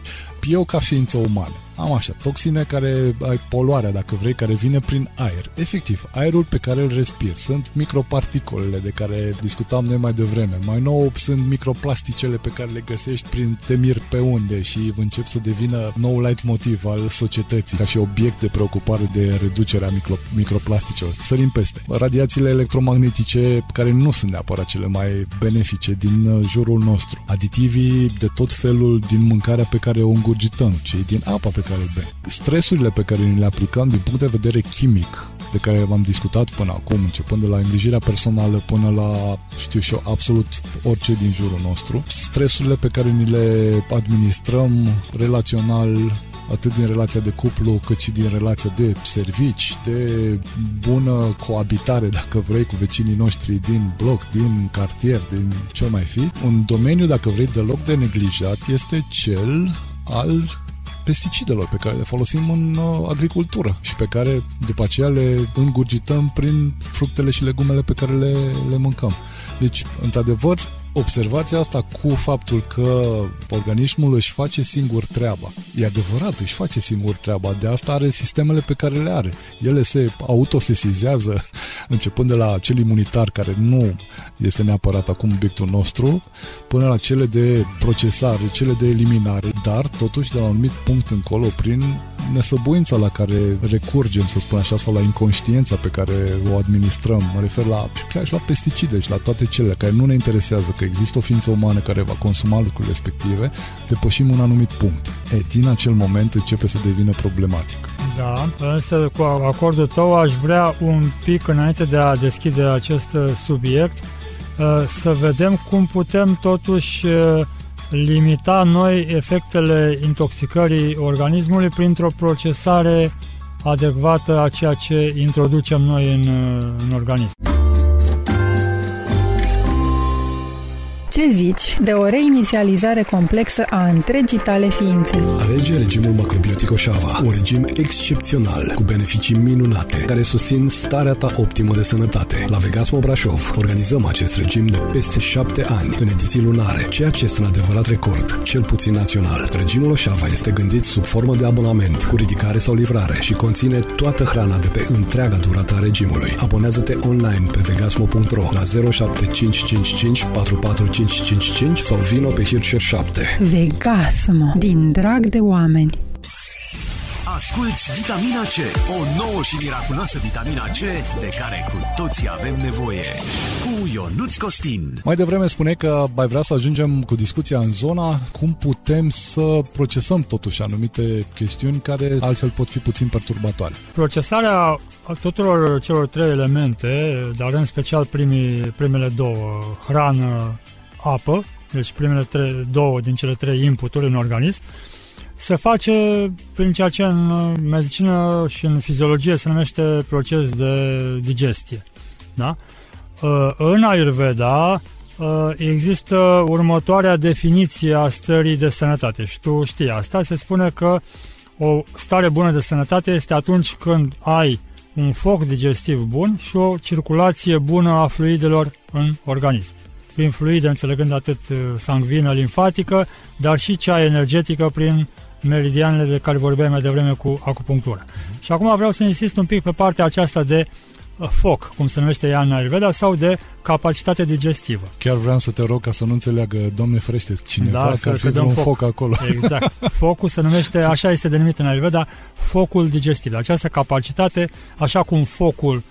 Eu ca ființă umană am așa, toxine care ai poluarea, dacă vrei, care vine prin aer. Efectiv, aerul pe care îl respir. Sunt microparticolele de care discutam noi mai devreme. Mai nou sunt microplasticele pe care le găsești prin temir pe unde și încep să devină nou light motiv al societății ca și obiect de preocupare de reducerea micro, microplasticelor. Sărim peste. Radiațiile electromagnetice care nu sunt neapărat cele mai benefice din uh, jurul nostru. Aditivii de tot felul din mâncarea pe care o îngurgităm, cei din apa pe care o bem. Stresurile pe care ni le aplicăm din punct de vedere chimic de care v-am discutat până acum, începând de la îngrijirea personală până la, știu și eu, absolut orice din jurul nostru. Stresurile pe care ni le administrăm relațional atât din relația de cuplu, cât și din relația de servici, de bună coabitare, dacă vrei, cu vecinii noștri din bloc, din cartier, din ce mai fi. Un domeniu, dacă vrei, deloc de neglijat este cel al pesticidelor pe care le folosim în uh, agricultură și pe care după aceea le îngurgităm prin fructele și legumele pe care le, le mâncăm. Deci, într-adevăr, observația asta cu faptul că organismul își face singur treaba. E adevărat, își face singur treaba. De asta are sistemele pe care le are. Ele se autosesizează începând de la cel imunitar care nu este neapărat acum obiectul nostru, până la cele de procesare, cele de eliminare, dar totuși de la un anumit punct încolo prin nesăbuința la care recurgem, să spun așa, sau la inconștiența pe care o administrăm. Mă refer la, chiar și la pesticide și la toate cele care nu ne interesează că există o ființă umană care va consuma lucrurile respective, depășim un anumit punct. E, din acel moment începe să devină problematic. Da, însă cu acordul tău aș vrea un pic înainte de a deschide acest uh, subiect uh, să vedem cum putem totuși uh, limita noi efectele intoxicării organismului printr-o procesare adecvată a ceea ce introducem noi în, în organism. Ce zici de o reinițializare complexă a întregii tale ființe? Alege regimul macrobiotic Oșava, un regim excepțional, cu beneficii minunate, care susțin starea ta optimă de sănătate. La Vegasmo Brașov organizăm acest regim de peste șapte ani, în ediții lunare, ceea ce este un adevărat record, cel puțin național. Regimul Oșava este gândit sub formă de abonament, cu ridicare sau livrare și conține toată hrana de pe întreaga durată a regimului. Abonează-te online pe vegasmo.ro la 07555 44555 sau vino pe Hirscher 7. Vegasmo, din drag de oameni. Asculți Vitamina C, o nouă și miraculoasă vitamina C de care cu toții avem nevoie. Cu Ionuț Costin. Mai devreme spune că mai vrea să ajungem cu discuția în zona cum putem să procesăm totuși anumite chestiuni care altfel pot fi puțin perturbatoare. Procesarea tuturor celor trei elemente, dar în special primii, primele două, hrană, apă, deci primele trei, două din cele trei inputuri în organism, se face prin ceea ce în medicină și în fiziologie se numește proces de digestie. Da? Uh, în Ayurveda uh, există următoarea definiție a stării de sănătate și tu știi asta. Se spune că o stare bună de sănătate este atunci când ai un foc digestiv bun și o circulație bună a fluidelor în organism. Prin fluide înțelegând atât uh, sanguină, limfatică, dar și cea energetică prin meridianele de care vorbeam mai devreme cu acupunctura. Uh-huh. Și acum vreau să insist un pic pe partea aceasta de uh, foc, cum se numește ea în Ayurveda, sau de capacitate digestivă. Chiar vreau să te rog ca să nu înțeleagă, domne frește, cineva da, că ar fi vreun foc. foc acolo. Exact. Focul se numește, așa este denumit în Ayurveda, focul digestiv. Această capacitate, așa cum focul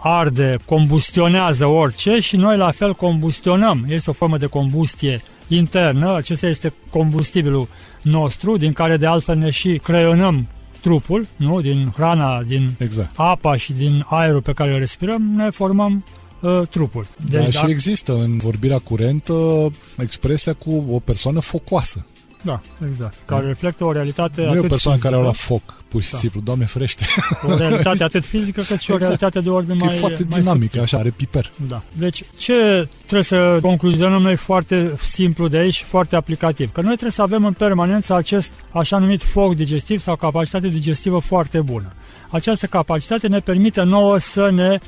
arde, combustionează orice și noi la fel combustionăm. Este o formă de combustie internă, acesta este combustibilul nostru, din care de altfel ne și creionăm trupul, nu? din hrana, din exact. apa și din aerul pe care îl respirăm, ne formăm uh, trupul. Deci, da, și dacă... există în vorbirea curentă expresia cu o persoană focoasă. Da, exact. Care da. reflectă o realitate Nu e o persoană fizică, care au la foc, pur și da. simplu, Doamne ferește. O realitate atât fizică cât și exact. o realitate de ordine mai E foarte dinamică, așa, are piper. Da. Deci, ce trebuie să concluzionăm noi foarte simplu de aici și foarte aplicativ? Că noi trebuie să avem în permanență acest așa numit foc digestiv sau capacitate digestivă foarte bună. Această capacitate ne permite nouă să ne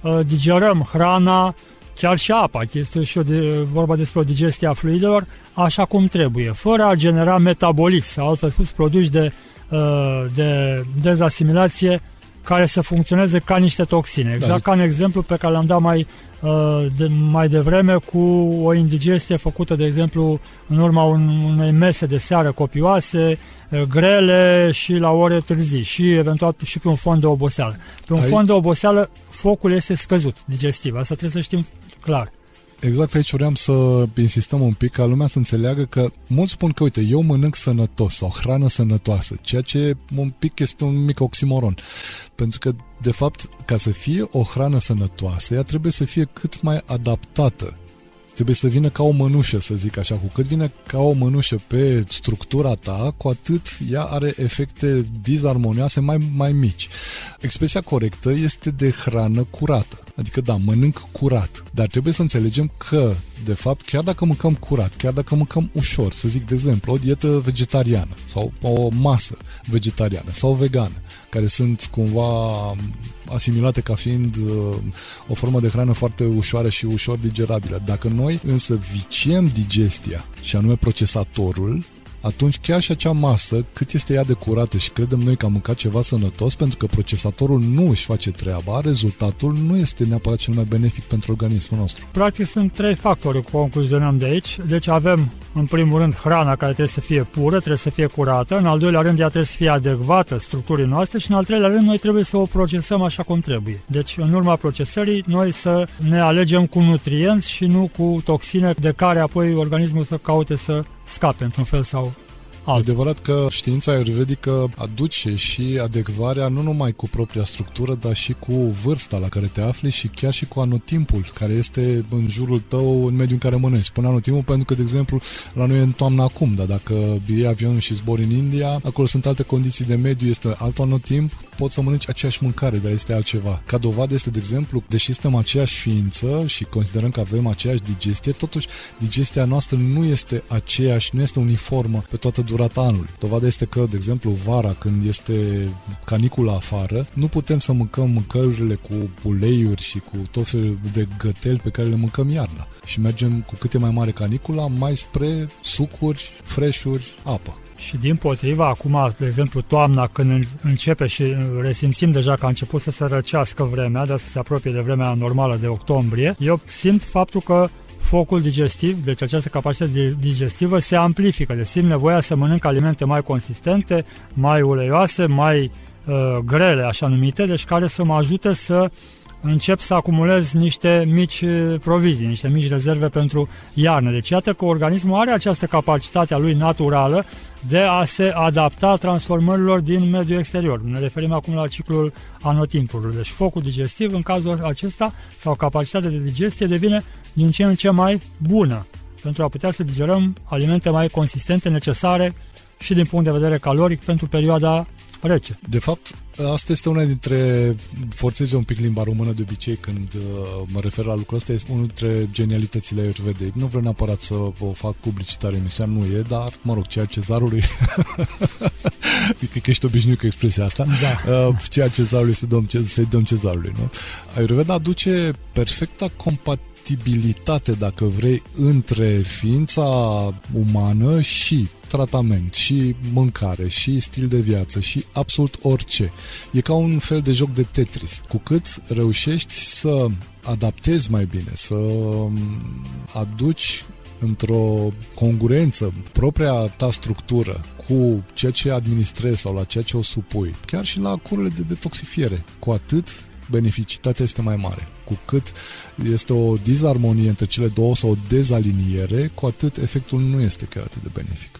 uh, digerăm hrana, chiar și apa, este și o de, vorba despre o digestie a fluidelor, așa cum trebuie, fără a genera metabolism, sau altfel spus, produși de, uh, de dezasimilație care să funcționeze ca niște toxine. Exact da. ca în exemplu pe care l-am dat mai, uh, de, mai devreme cu o indigestie făcută, de exemplu, în urma unei mese de seară copioase, uh, grele și la ore târzii și eventual și pe un fond de oboseală. Pe un Ai... fond de oboseală focul este scăzut digestiv, asta trebuie să știm clar. Exact aici vreau să insistăm un pic ca lumea să înțeleagă că mulți spun că, uite, eu mănânc sănătos sau hrană sănătoasă, ceea ce un pic este un mic oximoron. Pentru că, de fapt, ca să fie o hrană sănătoasă, ea trebuie să fie cât mai adaptată trebuie să vină ca o mănușă, să zic așa. Cu cât vine ca o mănușă pe structura ta, cu atât ea are efecte dizarmonioase mai, mai mici. Expresia corectă este de hrană curată. Adică, da, mănânc curat. Dar trebuie să înțelegem că, de fapt, chiar dacă mâncăm curat, chiar dacă mâncăm ușor, să zic, de exemplu, o dietă vegetariană sau o masă vegetariană sau vegană, care sunt cumva asimilate ca fiind uh, o formă de hrană foarte ușoară și ușor digerabilă. Dacă noi însă viciem digestia, și anume procesatorul, atunci chiar și acea masă, cât este ea de curată și credem noi că am mâncat ceva sănătos, pentru că procesatorul nu își face treaba, rezultatul nu este neapărat cel mai benefic pentru organismul nostru. Practic sunt trei factori, concluzionăm de aici. Deci avem, în primul rând, hrana care trebuie să fie pură, trebuie să fie curată, în al doilea rând ea trebuie să fie adecvată structurii noastre și în al treilea rând noi trebuie să o procesăm așa cum trebuie. Deci în urma procesării noi să ne alegem cu nutrienți și nu cu toxine de care apoi organismul să caute să scape într-un fel sau alt. E adevărat că știința ayurvedică aduce și adecvarea nu numai cu propria structură, dar și cu vârsta la care te afli și chiar și cu anotimpul care este în jurul tău în mediul în care mănânci. Spun anotimpul pentru că, de exemplu, la noi e în toamnă acum, dar dacă iei avionul și zbori în India, acolo sunt alte condiții de mediu, este alt anotimp, poți să mănânci aceeași mâncare, dar este altceva. Ca dovadă este, de exemplu, deși suntem aceeași ființă și considerăm că avem aceeași digestie, totuși digestia noastră nu este aceeași, nu este uniformă pe toată durata anului. Dovada este că, de exemplu, vara, când este canicula afară, nu putem să mâncăm mâncărurile cu uleiuri și cu tot felul de găteli pe care le mâncăm iarna. Și mergem cu cât e mai mare canicula, mai spre sucuri, freșuri, apă. Și din potriva, acum, de exemplu, toamna, când începe și resimțim deja că a început să se răcească vremea, dar să se apropie de vremea normală de octombrie, eu simt faptul că focul digestiv, deci această capacitate digestivă se amplifică, deci simt nevoia să mănânc alimente mai consistente, mai uleioase, mai uh, grele, așa numite, deci care să mă ajute să încep să acumulez niște mici uh, provizii, niște mici rezerve pentru iarnă. Deci iată că organismul are această capacitate a lui naturală de a se adapta transformărilor din mediul exterior. Ne referim acum la ciclul anotimpurilor. Deci focul digestiv în cazul acesta sau capacitatea de digestie devine din ce în ce mai bună pentru a putea să digerăm alimente mai consistente, necesare și din punct de vedere caloric pentru perioada rece. De fapt, asta este una dintre, forțez un pic limba română de obicei când uh, mă refer la lucrul ăsta, este unul dintre genialitățile Ayurvedei. Nu vreau neapărat să o fac publicitare emisiunea, nu e, dar, mă rog, ceea cezarului, cred că ești obișnuit cu expresia asta, da. uh, ceea cezarului să dăm, să-i dăm cezarului, nu? Ayurveda aduce perfecta compatibilitate, dacă vrei, între ființa umană și tratament, și mâncare, și stil de viață, și absolut orice. E ca un fel de joc de Tetris. Cu cât reușești să adaptezi mai bine, să um, aduci într-o congruență propria ta structură cu ceea ce administrezi sau la ceea ce o supui, chiar și la cururile de detoxifiere, cu atât beneficitatea este mai mare. Cu cât este o dizarmonie între cele două sau o dezaliniere, cu atât efectul nu este chiar atât de benefic.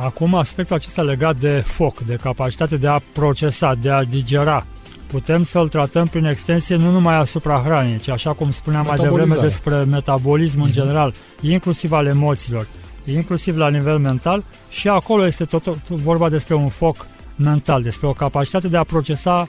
Acum, aspectul acesta legat de foc, de capacitate de a procesa, de a digera, putem să-l tratăm prin extensie nu numai asupra hranei, ci așa cum spuneam mai devreme despre metabolism în mhm. general, inclusiv al emoțiilor, inclusiv la nivel mental și acolo este tot, tot vorba despre un foc mental, despre o capacitate de a procesa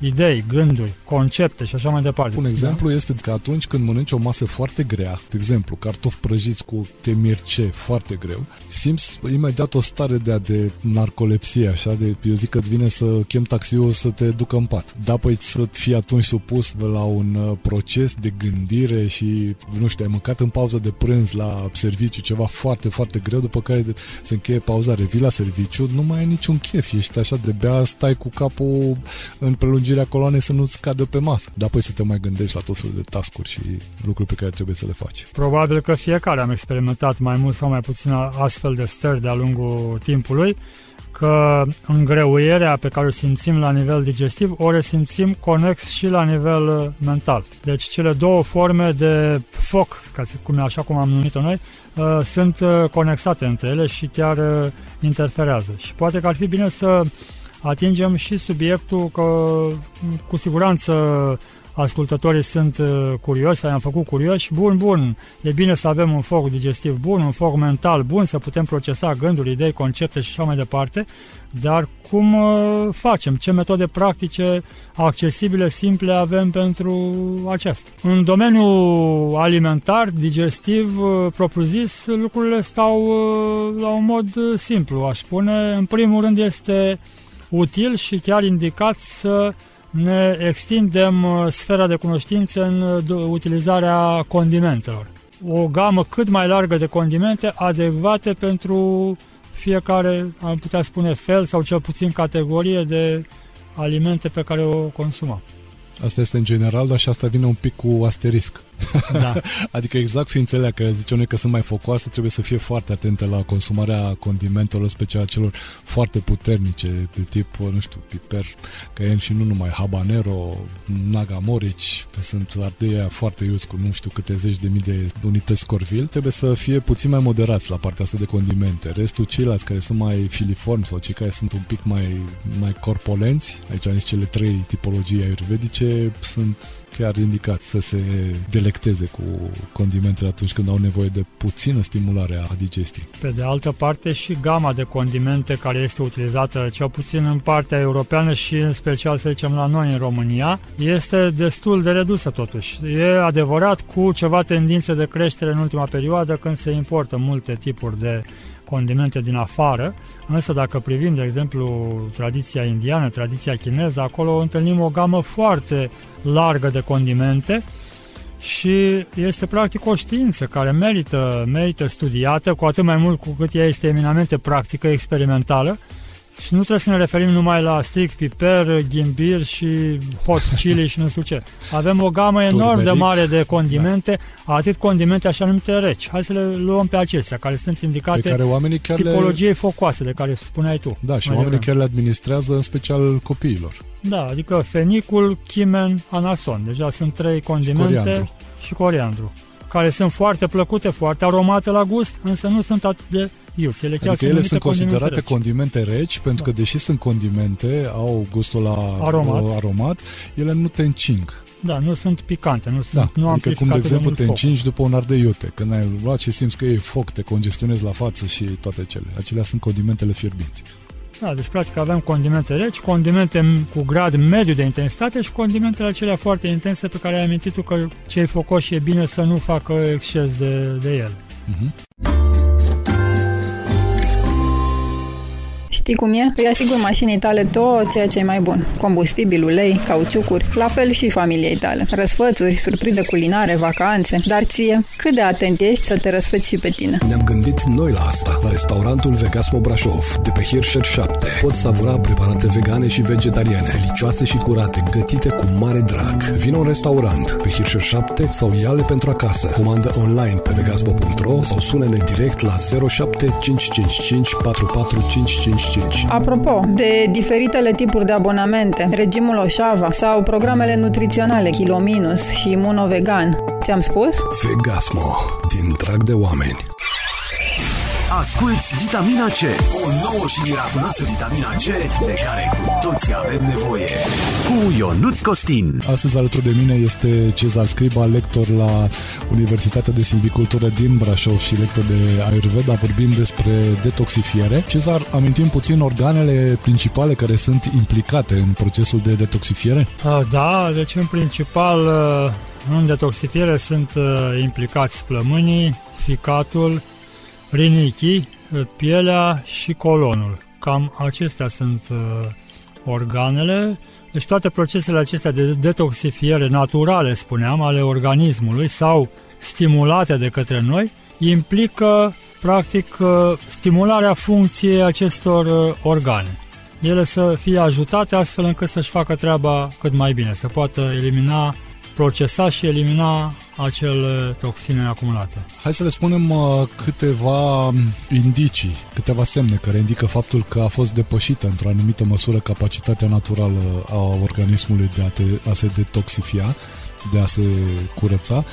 idei, gânduri, concepte și așa mai departe. Un exemplu da? este că atunci când mănânci o masă foarte grea, de exemplu, cartofi prăjiți cu temirce foarte greu, simți imediat o stare de, de narcolepsie, așa, de, eu zic că îți vine să chem taxiul să te ducă în pat. Da, păi să fii atunci supus la un uh, proces de gândire și, nu știu, ai mâncat în pauză de prânz la serviciu ceva foarte, foarte greu, după care se încheie pauza, revii la serviciu, nu mai ai niciun chef, ești așa de bea, stai cu capul în prelungire prelungirea coloanei să nu-ți cadă pe masă. Dar apoi să te mai gândești la tot felul de tascuri și lucruri pe care trebuie să le faci. Probabil că fiecare am experimentat mai mult sau mai puțin astfel de stări de-a lungul timpului că îngreuierea pe care o simțim la nivel digestiv o resimțim conex și la nivel uh, mental. Deci cele două forme de foc, ca să, cum, așa cum am numit-o noi, uh, sunt uh, conexate între ele și chiar interferează. Și poate că ar fi bine să atingem și subiectul că cu siguranță ascultătorii sunt uh, curioși, am făcut curioși, bun, bun, e bine să avem un foc digestiv bun, un foc mental bun, să putem procesa gânduri, idei, concepte și așa mai departe, dar cum uh, facem? Ce metode practice, accesibile, simple avem pentru aceasta? În domeniul alimentar, digestiv, uh, propriu-zis, lucrurile stau la un mod simplu, aș spune. În primul rând este util și chiar indicat să ne extindem uh, sfera de cunoștință în uh, utilizarea condimentelor. O gamă cât mai largă de condimente adecvate pentru fiecare, am putea spune, fel sau cel puțin categorie de alimente pe care o consumăm. Asta este în general, dar și asta vine un pic cu asterisc. Da. adică exact ființele care zice noi că sunt mai focoase, trebuie să fie foarte atente la consumarea condimentelor, special celor foarte puternice, de tip, nu știu, piper, cayenne și nu numai, habanero, nagamorici, sunt ardei foarte iuți cu nu știu câte zeci de mii de unități corvil, trebuie să fie puțin mai moderați la partea asta de condimente. Restul ceilalți care sunt mai filiformi sau cei care sunt un pic mai, mai corpolenți, aici am zis cele trei tipologii ayurvedice, sunt chiar indicat să se delecteze cu condimentele atunci când au nevoie de puțină stimulare a digestiei. Pe de altă parte și gama de condimente care este utilizată cel puțin în partea europeană și în special să zicem la noi în România este destul de redusă totuși. E adevărat cu ceva tendințe de creștere în ultima perioadă când se importă multe tipuri de condimente din afară, însă dacă privim, de exemplu, tradiția indiană, tradiția chineză, acolo întâlnim o gamă foarte largă de condimente și este practic o știință care merită, merită studiată, cu atât mai mult cu cât ea este eminamente practică, experimentală Și nu trebuie să ne referim numai la strict piper, ghimbir și hot chili și nu știu ce. Avem o gamă enorm de mare de condimente, da. atât condimente așa numite reci. Hai să le luăm pe acestea, care sunt indicate pe care oamenii chiar tipologiei le... focoase de care spuneai tu. Da, și oamenii chiar le administrează în special copiilor. Da, adică fenicul, chimen, anason. Deja sunt trei condimente și coriandru. Și coriandru care sunt foarte plăcute, foarte aromate la gust, însă nu sunt atât de iuți. Ele chiar adică ele sunt considerate reci. condimente reci, pentru da. că deși sunt condimente, au gustul la aromat, aromat ele nu te încing. Da, nu sunt picante, nu sunt da, nu adică cum de exemplu te încingi foc. după un ardei iute. Când ai luat și simți că e foc, te congestionezi la față și toate cele. Acelea sunt condimentele fierbinți. Da, deci practic avem condimente reci, condimente cu grad mediu de intensitate și condimentele acelea foarte intense pe care ai amintit tu că cei focoși e bine să nu facă exces de, de ele. Uh-huh. Știi cum e? Îi asigur mașinii tale tot ceea ce e mai bun. Combustibil, ulei, cauciucuri, la fel și familiei tale. Răsfățuri, surprize culinare, vacanțe, dar ție, cât de atent ești să te răsfăți și pe tine? Ne-am gândit noi la asta, la restaurantul Vegasmo Brașov, de pe Hirscher 7. Poți savura preparate vegane și vegetariane, delicioase și curate, gătite cu mare drag. Vino în restaurant pe Hirscher 7 sau ia-le pentru acasă. Comandă online pe vegasmo.ro sau sună-ne direct la 07555 4455 5. Apropo, de diferitele tipuri de abonamente, regimul Oșava sau programele nutriționale Kilo Minus și Imunovegan, ți-am spus? Vegasmo, din drag de oameni. Asculți Vitamina C, o nouă și miraculoasă vitamina C de care cu toții avem nevoie. Cu Ionuț Costin. Astăzi alături de mine este Cezar Scriba, lector la Universitatea de Silvicultură din Brașov și lector de Ayurveda. Vorbim despre detoxifiere. Cezar, amintim puțin organele principale care sunt implicate în procesul de detoxifiere? Da, deci în principal în detoxifiere sunt implicați plămânii, ficatul, rinichii, pielea și colonul. Cam acestea sunt uh, organele. Deci toate procesele acestea de detoxifiere naturale, spuneam, ale organismului sau stimulate de către noi, implică practic uh, stimularea funcției acestor uh, organe. Ele să fie ajutate astfel încât să-și facă treaba cât mai bine, să poată elimina procesa și elimina acele toxine acumulate. Hai să le spunem uh, câteva um, indicii, câteva semne care indică faptul că a fost depășită într-o anumită măsură capacitatea naturală a organismului de a, te, a se detoxifia, de a se curăța.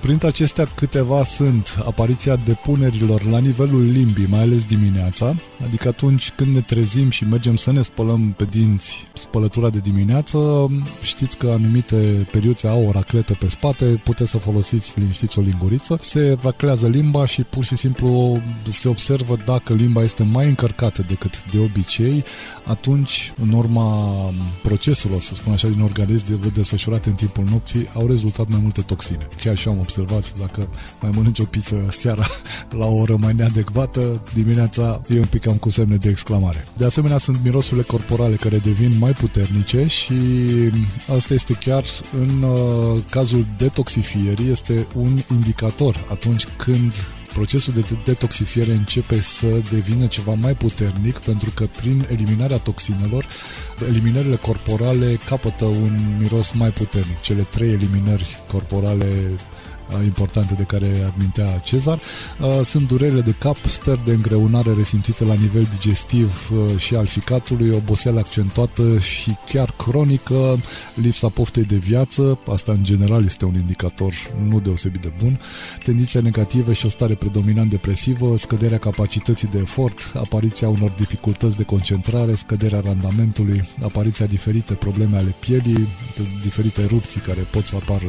Printre acestea câteva sunt apariția depunerilor la nivelul limbii, mai ales dimineața, adică atunci când ne trezim și mergem să ne spălăm pe dinți spălătura de dimineață, știți că anumite periuțe au o racletă pe spate, puteți să folosiți liniștiți o linguriță, se raclează limba și pur și simplu se observă dacă limba este mai încărcată decât de obicei, atunci în urma proceselor, să spun așa, din organism de desfășurate în timpul nopții, au rezultat mai multe toxine. Chiar și am observat, dacă mai mănânci o pizza seara la o oră mai neadecvată, dimineața e un pic cam cu semne de exclamare. De asemenea, sunt mirosurile corporale care devin mai puternice și asta este chiar în uh, cazul detoxifierii, este un indicator atunci când procesul de detoxifiere începe să devină ceva mai puternic pentru că prin eliminarea toxinelor, eliminările corporale capătă un miros mai puternic. Cele trei eliminări corporale importante de care admintea Cezar. Sunt durerile de cap, stări de îngreunare resimțite la nivel digestiv și al ficatului, oboseală accentuată și chiar cronică, lipsa poftei de viață, asta în general este un indicator nu deosebit de bun, tendințe negative și o stare predominant depresivă, scăderea capacității de efort, apariția unor dificultăți de concentrare, scăderea randamentului, apariția diferite probleme ale pielii, diferite erupții care pot să apară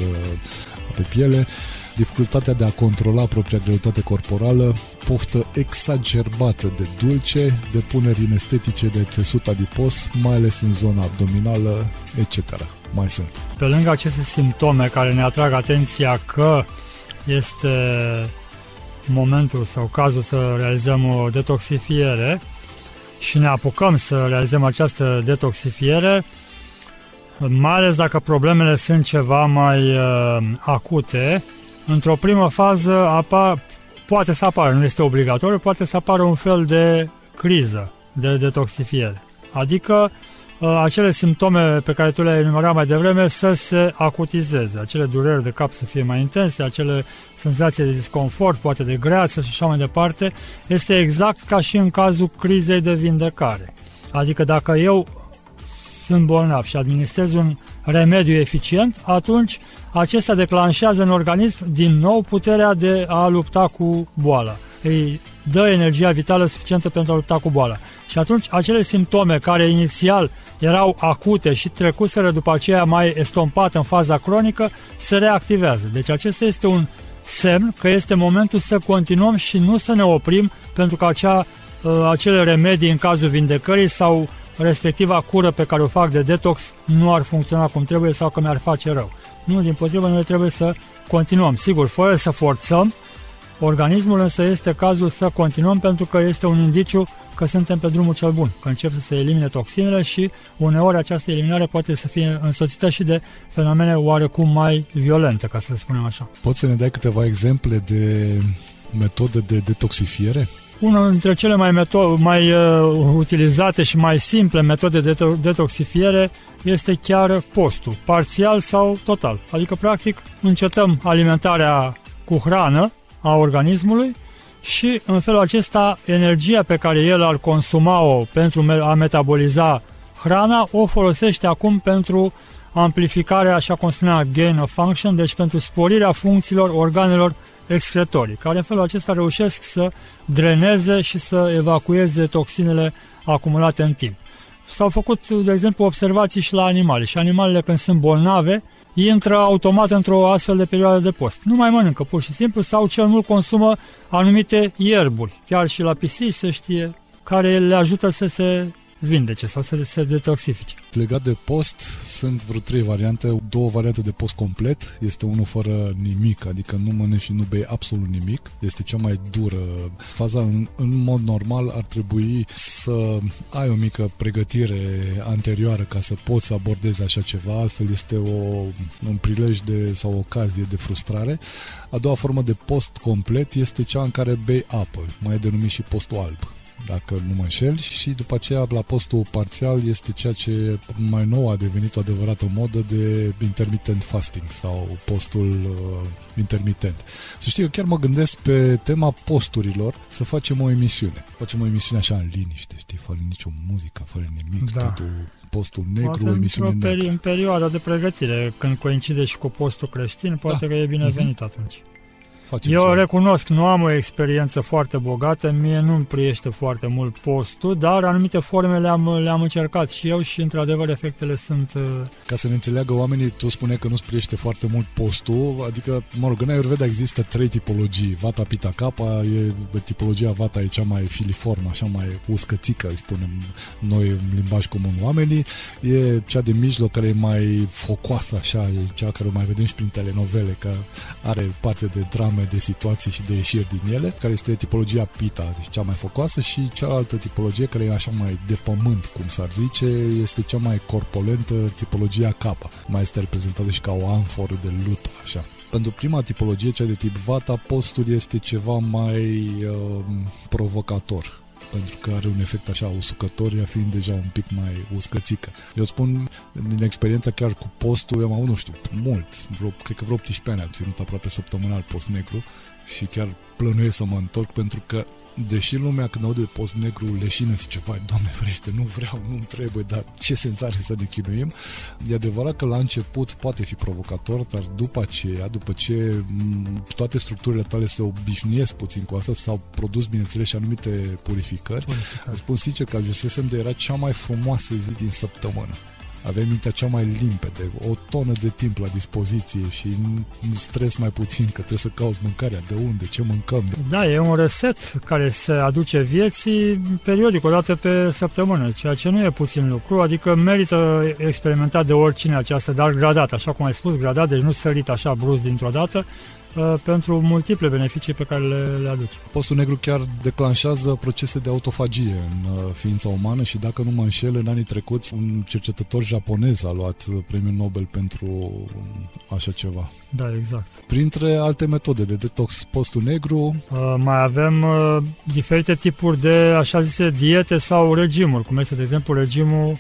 pe piele, dificultatea de a controla propria greutate corporală, poftă exacerbată de dulce, depuneri inestetice de țesut adipos, mai ales în zona abdominală, etc. Mai sunt. Pe lângă aceste simptome care ne atrag atenția că este momentul sau cazul să realizăm o detoxifiere și ne apucăm să realizăm această detoxifiere, mai ales dacă problemele sunt ceva mai uh, acute, într-o primă fază apa, poate să apară, nu este obligatoriu, poate să apară un fel de criză de detoxifiere. Adică uh, acele simptome pe care tu le-ai enumerat mai devreme să se acutizeze, acele dureri de cap să fie mai intense, acele senzații de disconfort, poate de greață și așa mai departe, este exact ca și în cazul crizei de vindecare. Adică dacă eu sunt bolnav și administrez un remediu eficient, atunci acesta declanșează în organism din nou puterea de a lupta cu boala. Îi dă energia vitală suficientă pentru a lupta cu boala. Și atunci acele simptome care inițial erau acute și trecuseră după aceea mai estompate în faza cronică, se reactivează. Deci acesta este un semn că este momentul să continuăm și nu să ne oprim pentru că acea, uh, acele remedii în cazul vindecării sau respectiva cură pe care o fac de detox nu ar funcționa cum trebuie sau că mi-ar face rău. Nu, din potrivă, noi trebuie să continuăm. Sigur, fără să forțăm, organismul însă este cazul să continuăm pentru că este un indiciu că suntem pe drumul cel bun, că încep să se elimine toxinele și uneori această eliminare poate să fie însoțită și de fenomene oarecum mai violente, ca să spunem așa. Poți să ne dai câteva exemple de metode de detoxifiere? Una dintre cele mai, meto- mai uh, utilizate și mai simple metode de detoxifiere este chiar postul, parțial sau total. Adică, practic, încetăm alimentarea cu hrană a organismului și, în felul acesta, energia pe care el ar consuma-o pentru a metaboliza hrana, o folosește acum pentru amplificarea, așa cum spunea, gain of function, deci pentru sporirea funcțiilor organelor excretorii, care în felul acesta reușesc să dreneze și să evacueze toxinele acumulate în timp. S-au făcut, de exemplu, observații și la animale și animalele când sunt bolnave, intră automat într-o astfel de perioadă de post. Nu mai mănâncă pur și simplu sau cel mult consumă anumite ierburi, chiar și la pisici se știe, care le ajută să se vindece sau să se detoxifice. Legat de post, sunt vreo trei variante. Două variante de post complet. Este unul fără nimic, adică nu mănânci și nu bei absolut nimic. Este cea mai dură. Faza, în, în mod normal, ar trebui să ai o mică pregătire anterioară ca să poți să abordezi așa ceva, altfel este o, un prilej de, sau o ocazie de frustrare. A doua formă de post complet este cea în care bei apă, mai e denumit și postul alb dacă nu mă înșel, și după aceea la postul parțial este ceea ce mai nou a devenit o adevărată modă de intermittent fasting sau postul uh, intermitent. Să știi, eu chiar mă gândesc pe tema posturilor să facem o emisiune. Facem o emisiune așa în liniște, știi, fără nicio muzică, fără nimic, da. totul postul negru, poate o emisiune neagră. În perioada de pregătire, când coincide și cu postul creștin, poate da. că e binevenit uh-huh. atunci. Facem Eu recunosc, nu am o experiență foarte bogată, mie nu-mi priește foarte mult postul, dar anumite forme le-am, le-am încercat și eu și într-adevăr efectele sunt... Uh, Ca să ne înțeleagă oamenii, tu spune că nu-ți priește foarte mult postul, adică, mă rog, în Ayurveda există trei tipologii. Vata, Pita, Kapha, e, tipologia Vata e cea mai filiformă, așa mai uscățică, îi spunem noi în limbaj comun oamenii. E cea de mijloc care e mai focoasă, așa, e cea care o mai vedem și prin telenovele, că are parte de drame de situații și de ieșiri din ele, care este tipologia pita, deci cea mai focoasă și cealaltă tipologie care e așa mai de pământ, cum s-ar zice, este cea mai corpolentă, tipologia capa. Mai este reprezentată și ca o amforă de lut, așa. Pentru prima tipologie, cea de tip vata, postul este ceva mai uh, provocator pentru că are un efect așa usucător, ea fiind deja un pic mai uscățică. Eu spun, din experiența chiar cu postul, am avut, nu știu, mult, vreo, cred că vreo 18 ani am ținut aproape săptămânal post negru și chiar plănuiesc să mă întorc pentru că deși lumea când aude post negru leșină zice, vai, doamne frește, nu vreau, nu trebuie, dar ce senzație să ne chinuim. E adevărat că la început poate fi provocator, dar după aceea, după ce toate structurile tale se obișnuiesc puțin cu asta, s-au produs, bineînțeles, și anumite purificări, Purificare. spun sincer că ajunsesem de era cea mai frumoasă zi din săptămână avem mintea cea mai limpede, o tonă de timp la dispoziție și nu stres mai puțin că trebuie să cauți mâncarea, de unde, ce mâncăm. Da, e un reset care se aduce vieții periodic, o dată pe săptămână, ceea ce nu e puțin lucru, adică merită experimentat de oricine această, dar gradat, așa cum ai spus, gradat, deci nu sărit așa brusc dintr-o dată, uh, pentru multiple beneficii pe care le, le aduce. Postul negru chiar declanșează procese de autofagie în uh, ființa umană și dacă nu mă înșel, în anii trecuți un cercetător japonez a luat premiul Nobel pentru așa ceva. Da, exact. Printre alte metode de detox postul negru... Uh, mai avem uh, diferite tipuri de, așa zise, diete sau regimuri, cum este, de exemplu, regimul uh,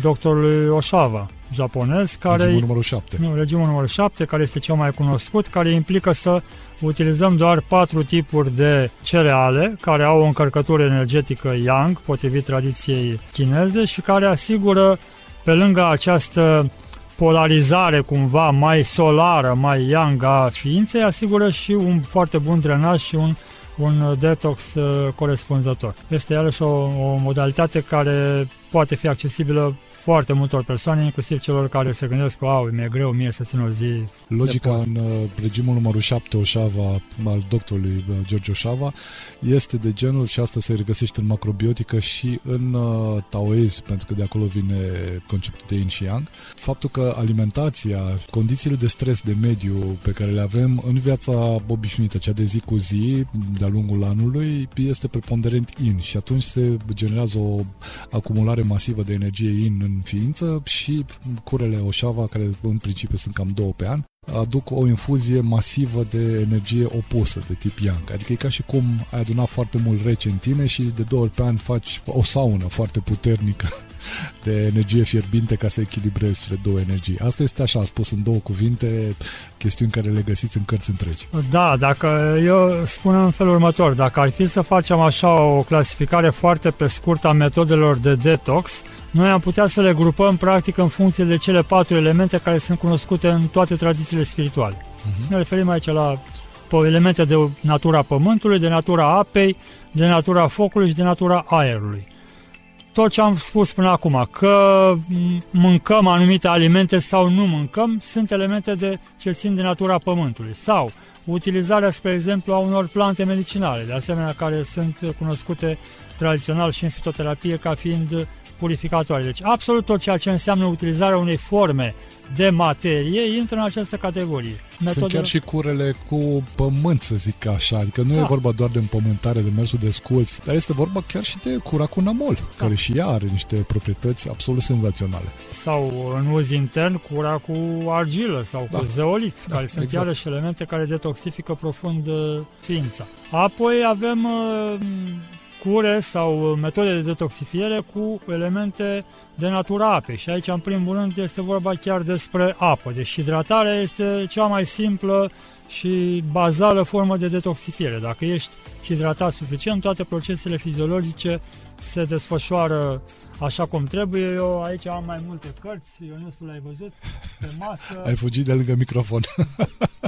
doctorului Oshava, japonez, care... Regimul numărul 7. Nu, regimul numărul 7, care este cel mai cunoscut, care implică să utilizăm doar patru tipuri de cereale care au o încărcătură energetică yang, potrivit tradiției chineze, și care asigură, pe lângă această polarizare cumva mai solară, mai yang a ființei, asigură și un foarte bun drenaj și un, un detox uh, corespunzător. Este iarăși o, o modalitate care poate fi accesibilă foarte multor persoane, inclusiv celor care se gândesc că, au, mi-e greu mie să țin o zi Logica în uh, regimul numărul 7 Oșava al doctorului uh, George Oșava este de genul, și asta se regăsește în macrobiotică și în uh, taoism, pentru că de acolo vine conceptul de yin și yang, faptul că alimentația, condițiile de stres de mediu pe care le avem în viața obișnuită, cea de zi cu zi, de-a lungul anului, este preponderent in și atunci se generează o acumulare masivă de energie in în ființă și curele Oșava, care în principiu sunt cam două pe an, aduc o infuzie masivă de energie opusă, de tip yang. Adică e ca și cum ai adunat foarte mult rece în tine și de două ori pe an faci o saună foarte puternică de energie fierbinte ca să echilibrezi cele două energii. Asta este așa, spus în două cuvinte, chestiuni care le găsiți în cărți întregi. Da, dacă eu spun în felul următor, dacă ar fi să facem așa o clasificare foarte pe scurt a metodelor de detox, noi am putea să le grupăm practic în funcție de cele patru elemente care sunt cunoscute în toate tradițiile spirituale. Uh-huh. Ne referim aici la elemente de natura pământului, de natura apei, de natura focului și de natura aerului. Tot ce am spus până acum, că mâncăm anumite alimente sau nu mâncăm, sunt elemente de ce țin de natura pământului. Sau utilizarea, spre exemplu, a unor plante medicinale, de asemenea care sunt cunoscute tradițional și în fitoterapie ca fiind purificatoare. Deci absolut tot ceea ce înseamnă utilizarea unei forme de materie intră în această categorie. Metodele... Sunt chiar și curele cu pământ, să zic așa. Adică nu da. e vorba doar de împământare, de mersul de sculți, dar este vorba chiar și de cura cu namol, da. care și ea are niște proprietăți absolut senzaționale. Sau în uz intern, cura cu argilă sau da. cu zeolit, da, care sunt exact. iarăși elemente care detoxifică profund uh, ființa. Apoi avem uh, cure sau metode de detoxifiere cu elemente de natura apei. Și aici, în primul rând, este vorba chiar despre apă. Deci hidratarea este cea mai simplă și bazală formă de detoxifiere. Dacă ești hidratat suficient, toate procesele fiziologice se desfășoară așa cum trebuie. Eu aici am mai multe cărți, Ionusul l-ai văzut pe masă. Ai fugit de lângă microfon.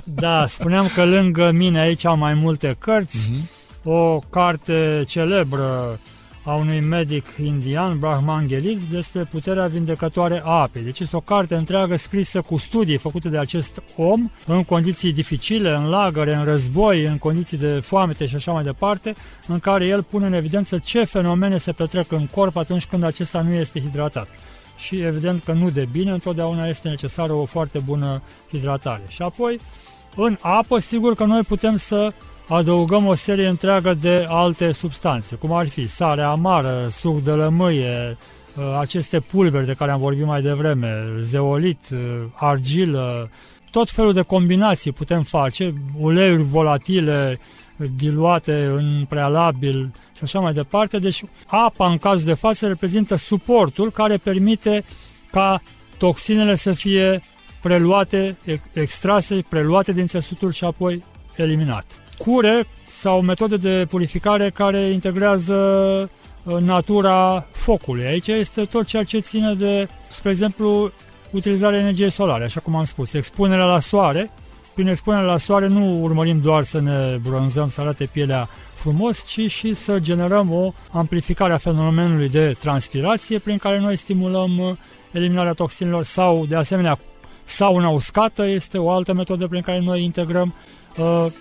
da, spuneam că lângă mine aici am mai multe cărți. Uh-huh o carte celebră a unui medic indian, Brahman Gelit, despre puterea vindecătoare a apei. Deci este o carte întreagă scrisă cu studii făcute de acest om în condiții dificile, în lagăre, în război, în condiții de foamete și așa mai departe, în care el pune în evidență ce fenomene se petrec în corp atunci când acesta nu este hidratat. Și evident că nu de bine, întotdeauna este necesară o foarte bună hidratare. Și apoi, în apă, sigur că noi putem să adăugăm o serie întreagă de alte substanțe, cum ar fi sare amară, suc de lămâie, uh, aceste pulberi de care am vorbit mai devreme, zeolit, uh, argilă, tot felul de combinații putem face, uleiuri volatile diluate în prealabil și așa mai departe. Deci apa în cazul de față reprezintă suportul care permite ca toxinele să fie preluate, extrase, preluate din țesutul și apoi eliminate cure sau metode de purificare care integrează uh, natura focului. Aici este tot ceea ce ține de, spre exemplu, utilizarea energiei solare, așa cum am spus, expunerea la soare. Prin expunerea la soare nu urmărim doar să ne bronzăm, să arate pielea frumos, ci și să generăm o amplificare a fenomenului de transpirație prin care noi stimulăm uh, eliminarea toxinelor sau, de asemenea, sauna uscată este o altă metodă prin care noi integrăm uh,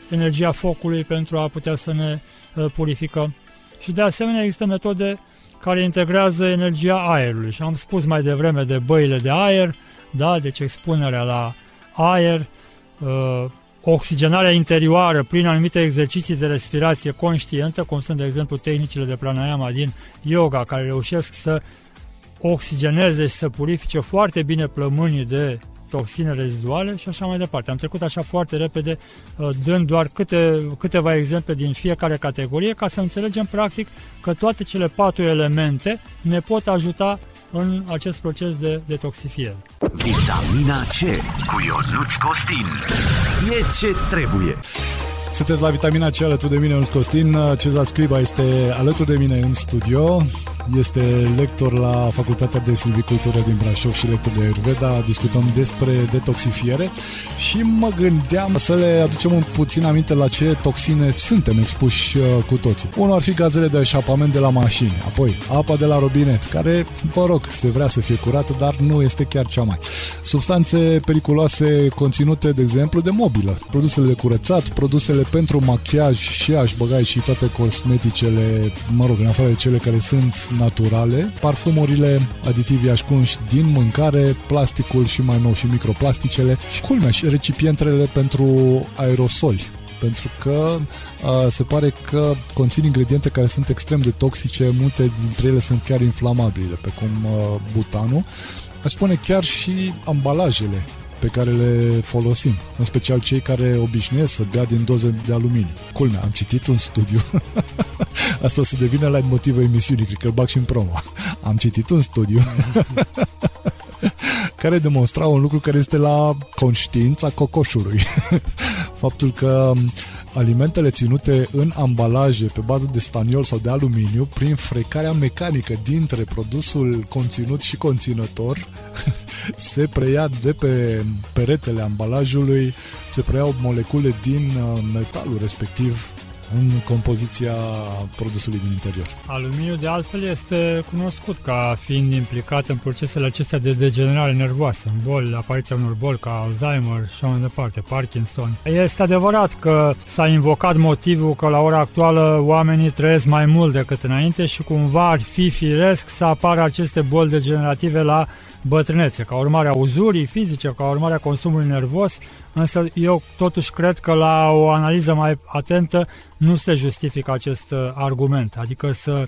energia focului pentru a putea să ne uh, purificăm. Și de asemenea există metode care integrează energia aerului. Și am spus mai devreme de băile de aer, da, deci expunerea la aer, uh, oxigenarea interioară prin anumite exerciții de respirație conștientă, cum sunt, de exemplu, tehnicile de pranayama din yoga, care reușesc să oxigeneze și să purifice foarte bine plămânii de toxine reziduale și așa mai departe. Am trecut așa foarte repede, uh, dând doar câte, câteva exemple din fiecare categorie, ca să înțelegem practic că toate cele patru elemente ne pot ajuta în acest proces de detoxifiere. Vitamina C cu Ionuț Costin. E ce trebuie. Sunteți la Vitamina C alături de mine, în Costin. Cezar Scriba este alături de mine în studio. Este lector la Facultatea de Silvicultură din Brașov și lector de Ayurveda. Discutăm despre detoxifiere și mă gândeam să le aducem un puțin aminte la ce toxine suntem expuși uh, cu toții. Unul ar fi gazele de eșapament de la mașini, apoi apa de la robinet, care, vă rog, se vrea să fie curată, dar nu este chiar cea mai. Substanțe periculoase conținute, de exemplu, de mobilă, produsele de curățat, produsele pentru machiaj și aș băga și toate cosmeticele, mă rog, în afară de cele care sunt naturale, parfumurile, aditivii ascunși din mâncare, plasticul și mai nou și microplasticele și culmea și recipientele pentru aerosoli pentru că uh, se pare că conțin ingrediente care sunt extrem de toxice, multe dintre ele sunt chiar inflamabile, pe cum uh, butanul. Aș spune chiar și ambalajele pe care le folosim, în special cei care obișnuiesc să bea din doze de aluminiu. Culmea, am citit un studiu, asta o să devină la motivul emisiunii, cred că îl bag și în promo. Am citit un studiu care demonstra un lucru care este la conștiința cocoșului. Faptul că alimentele ținute în ambalaje pe bază de staniol sau de aluminiu, prin frecarea mecanică dintre produsul conținut și conținător, se preia de pe peretele ambalajului, se preiau molecule din uh, metalul respectiv în compoziția produsului din interior. Aluminiul, de altfel, este cunoscut ca fiind implicat în procesele acestea de degenerare nervoasă, în boli, apariția unor boli ca Alzheimer și mai departe, Parkinson. Este adevărat că s-a invocat motivul că la ora actuală oamenii trăiesc mai mult decât înainte și cumva ar fi firesc să apară aceste boli degenerative la bătrânețe, ca urmare a uzurii fizice, ca urmare a consumului nervos, însă eu totuși cred că la o analiză mai atentă nu se justifică acest uh, argument, adică să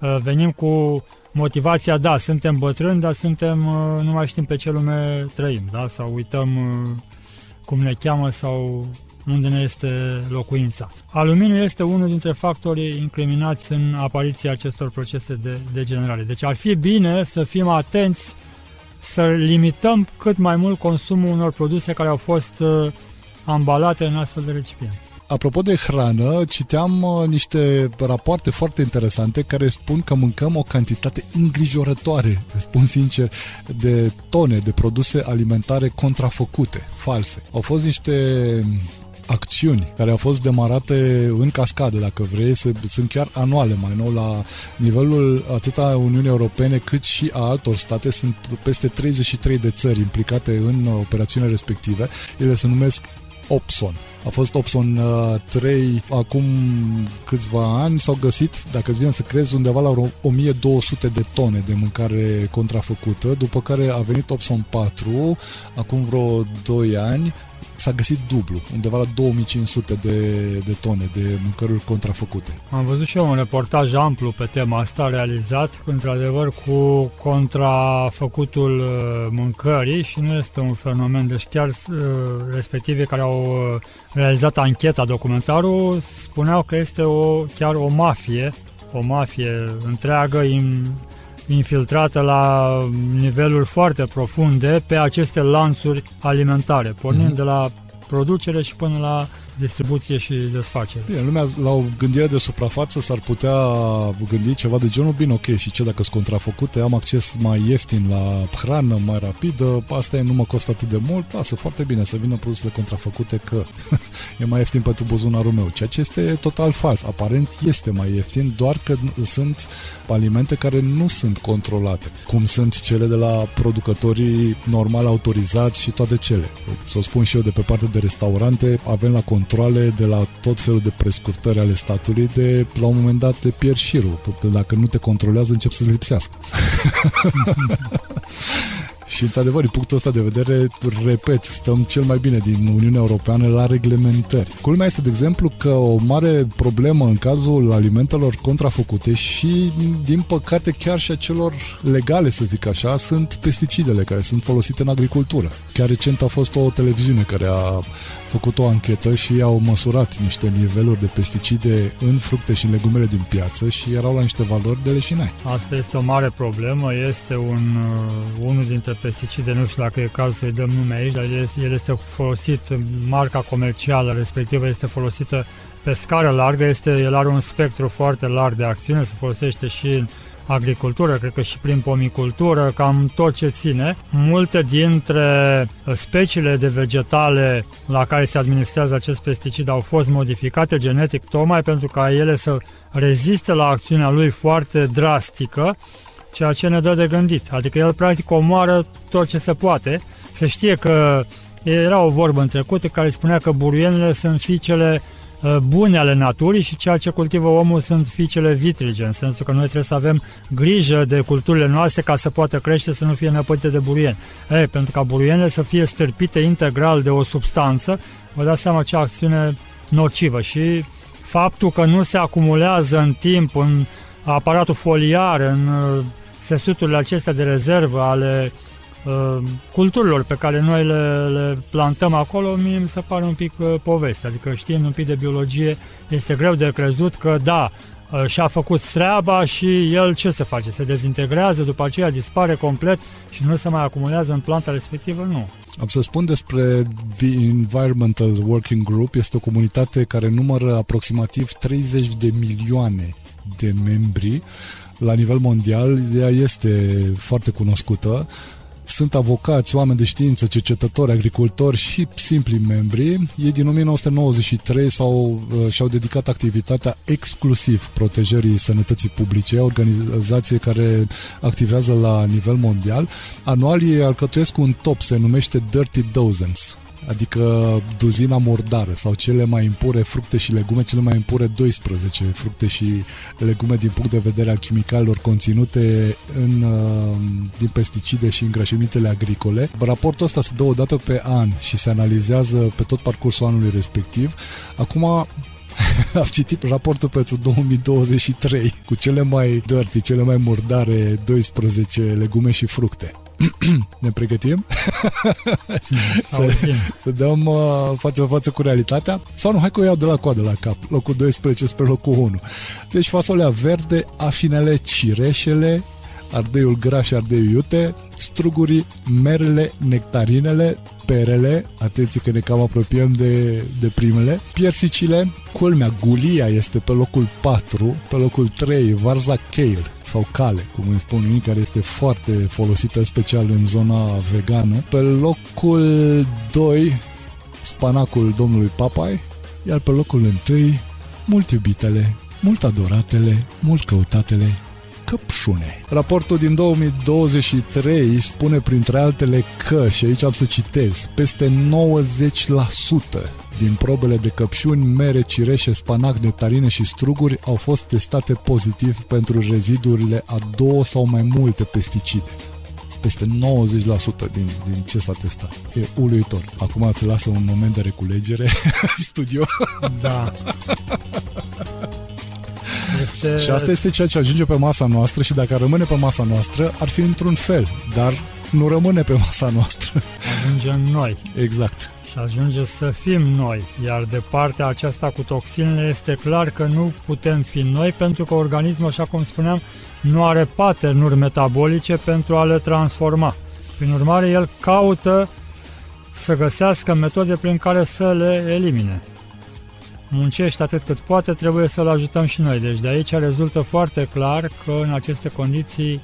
uh, venim cu motivația, da, suntem bătrâni, dar suntem, uh, nu mai știm pe ce lume trăim, da, sau uităm cum ne cheamă sau unde ne este locuința. Aluminiul este unul dintre factorii incriminați în apariția acestor procese de degenerare. Deci ar fi bine să fim atenți să limităm cât mai mult consumul unor produse care au fost uh, ambalate în astfel de recipienți. Apropo de hrană, citeam uh, niște rapoarte foarte interesante care spun că mâncăm o cantitate îngrijorătoare, spun sincer, de tone de produse alimentare contrafăcute, false. Au fost niște acțiuni care au fost demarate în cascadă, dacă vrei, sunt chiar anuale, mai nou la nivelul atât a Uniunii Europene cât și a altor state. Sunt peste 33 de țări implicate în operațiunile respective. Ele se numesc Opson. A fost Opson uh, 3 acum câțiva ani, s-au găsit, dacă îți vine să crezi, undeva la 1200 de tone de mâncare contrafăcută, după care a venit Opson 4 acum vreo 2 ani s-a găsit dublu, undeva la 2500 de, de tone de mâncăruri contrafăcute. Am văzut și eu un reportaj amplu pe tema asta, realizat într-adevăr cu contrafăcutul uh, mâncării și nu este un fenomen, deci chiar uh, respectivii care au uh, realizat ancheta, documentarul, spuneau că este o, chiar o mafie, o mafie întreagă, infiltrată la niveluri foarte profunde pe aceste lanțuri alimentare, pornind mm-hmm. de la producere și până la distribuție și desfacere. Bine, lumea la o gândire de suprafață s-ar putea gândi ceva de genul, bine, ok, și ce dacă sunt contrafăcute, am acces mai ieftin la hrană, mai rapidă, asta e, nu mă costă atât de mult, lasă foarte bine să vină produsele contrafăcute că e mai ieftin pentru buzunarul meu, ceea ce este total fals. Aparent este mai ieftin, doar că sunt alimente care nu sunt controlate, cum sunt cele de la producătorii normal autorizați și toate cele. Să o spun și eu de pe partea de restaurante, avem la control controle de la tot felul de prescurtări ale statului, de la un moment dat te pierzi șirul. Dacă nu te controlează, încep să-ți lipsească. Și, într-adevăr, din punctul ăsta de vedere, repet, stăm cel mai bine din Uniunea Europeană la reglementări. Culmea este, de exemplu, că o mare problemă în cazul alimentelor contrafăcute și, din păcate, chiar și a celor legale, să zic așa, sunt pesticidele care sunt folosite în agricultură. Chiar recent a fost o televiziune care a făcut o anchetă și au măsurat niște niveluri de pesticide în fructe și în legumele din piață și erau la niște valori de leșinai. Asta este o mare problemă, este un, uh, unul dintre pesticide, nu știu dacă e cazul să-i dăm nume aici, dar el este folosit, marca comercială respectivă este folosită pe scară largă, este, el are un spectru foarte larg de acțiune, se folosește și în agricultură, cred că și prin pomicultură, cam tot ce ține. Multe dintre speciile de vegetale la care se administrează acest pesticid au fost modificate genetic tocmai pentru ca ele să reziste la acțiunea lui foarte drastică, ceea ce ne dă de gândit. Adică el practic omoară tot ce se poate. Se știe că era o vorbă în trecut care spunea că buruienile sunt fiicele Uh, bune ale naturii și ceea ce cultivă omul sunt fiicele vitrige, în sensul că noi trebuie să avem grijă de culturile noastre ca să poată crește, să nu fie năpădite de buruieni. E, pentru ca buruienile să fie stârpite integral de o substanță, vă dați seama ce acțiune nocivă și faptul că nu se acumulează în timp în aparatul foliar, în uh, sesuturile acestea de rezervă ale Uh, culturilor pe care noi le, le plantăm acolo, mie mi se pare un pic uh, poveste. Adică știind un pic de biologie, este greu de crezut că da, uh, și-a făcut treaba și el ce se face? Se dezintegrează, după aceea dispare complet și nu se mai acumulează în planta respectivă? Nu. Am să spun despre The Environmental Working Group. Este o comunitate care numără aproximativ 30 de milioane de membri la nivel mondial. Ea este foarte cunoscută sunt avocați, oameni de știință, cercetători, agricultori și simpli membri. Ei din 1993 s-au, uh, și-au dedicat activitatea exclusiv protejării sănătății publice, organizație care activează la nivel mondial. Anual ei alcătuiesc un top, se numește Dirty Dozens adică duzina murdară sau cele mai impure fructe și legume, cele mai impure 12 fructe și legume din punct de vedere al chimicalelor conținute în, uh, din pesticide și îngrășămintele agricole. Raportul ăsta se dă o dată pe an și se analizează pe tot parcursul anului respectiv. Acum am citit raportul pentru 2023 cu cele mai dirty, cele mai murdare 12 legume și fructe. ne pregătim. Să, să dăm uh, față față cu realitatea. Sau nu, hai că o iau de la coadă la cap. Locul 12 spre locul 1 deci fasolea verde, afinele, cireșele ardeiul gras și ardeiul iute, strugurii, merele, nectarinele, perele, atenție că ne cam apropiem de, de primele, piersicile, culmea, gulia este pe locul 4, pe locul 3, varza kale sau cale, cum îi spun unii, care este foarte folosită special în zona vegană. Pe locul 2, spanacul domnului Papai, iar pe locul 1, mult iubitele, mult adoratele, mult căutatele căpșune. Raportul din 2023 spune printre altele că, și aici am să citez, peste 90% din probele de căpșuni, mere, cireșe, spanac, nectarine și struguri au fost testate pozitiv pentru rezidurile a două sau mai multe pesticide peste 90% din, din ce s-a testat. E uluitor. Acum se lasă un moment de reculegere studio. Da. Este... Și asta este ceea ce ajunge pe masa noastră și dacă rămâne pe masa noastră, ar fi într-un fel, dar nu rămâne pe masa noastră. Ajunge în noi. Exact. Și ajunge să fim noi, iar de partea aceasta cu toxinele este clar că nu putem fi noi pentru că organismul, așa cum spuneam, nu are paternuri metabolice pentru a le transforma. Prin urmare, el caută să găsească metode prin care să le elimine muncește atât cât poate, trebuie să-l ajutăm și noi. Deci de aici rezultă foarte clar că în aceste condiții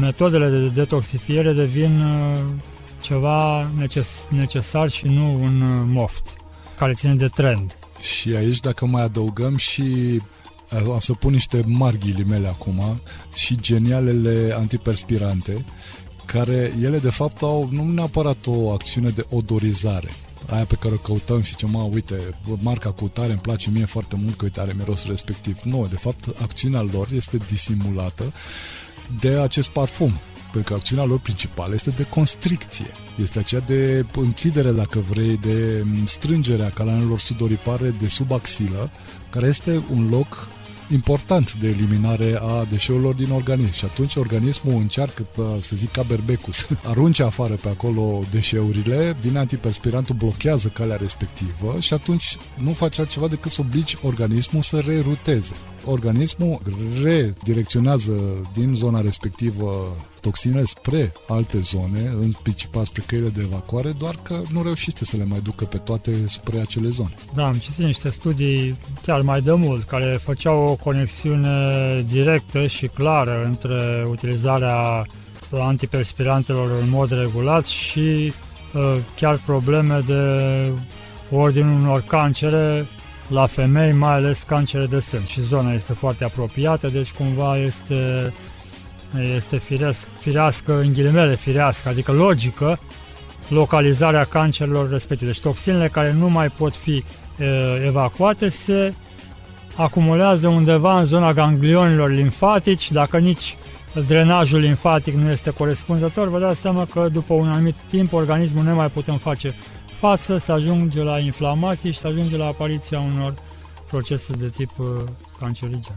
metodele de detoxifiere devin uh, ceva neces- necesar și nu un uh, moft care ține de trend. Și aici dacă mai adăugăm și uh, am să pun niște mari ghilimele acum și genialele antiperspirante care ele de fapt au nu neapărat o acțiune de odorizare aia pe care o căutăm și zicem, mă, uite, marca cu tare îmi place mie foarte mult că uite are mirosul respectiv. Nu, de fapt, acțiunea lor este disimulată de acest parfum pentru că acțiunea lor principală este de constricție. Este aceea de închidere, dacă vrei, de strângerea calanelor sudoripare de sub axilă, care este un loc important de eliminare a deșeurilor din organism și atunci organismul încearcă, să zic ca berbecul, să arunce afară pe acolo deșeurile, vine antiperspirantul, blochează calea respectivă și atunci nu face altceva decât să obligi organismul să reruteze. Organismul redirecționează din zona respectivă toxinele spre alte zone, în principal spre căile de evacuare, doar că nu reușește să le mai ducă pe toate spre acele zone. Da, am citit niște studii chiar mai de mult care făceau o conexiune directă și clară între utilizarea antiperspirantelor în mod regulat și uh, chiar probleme de ordinul unor cancere la femei, mai ales cancere de sân. Și zona este foarte apropiată, deci cumva este este firesc, firească, în ghilimele firească, adică logică, localizarea cancerelor respective. Deci toxinele care nu mai pot fi e, evacuate se acumulează undeva în zona ganglionilor limfatici, dacă nici drenajul limfatic nu este corespunzător, vă dați seama că după un anumit timp organismul nu mai putem face față, să ajunge la inflamații și să ajunge la apariția unor procese de tip cancerigen.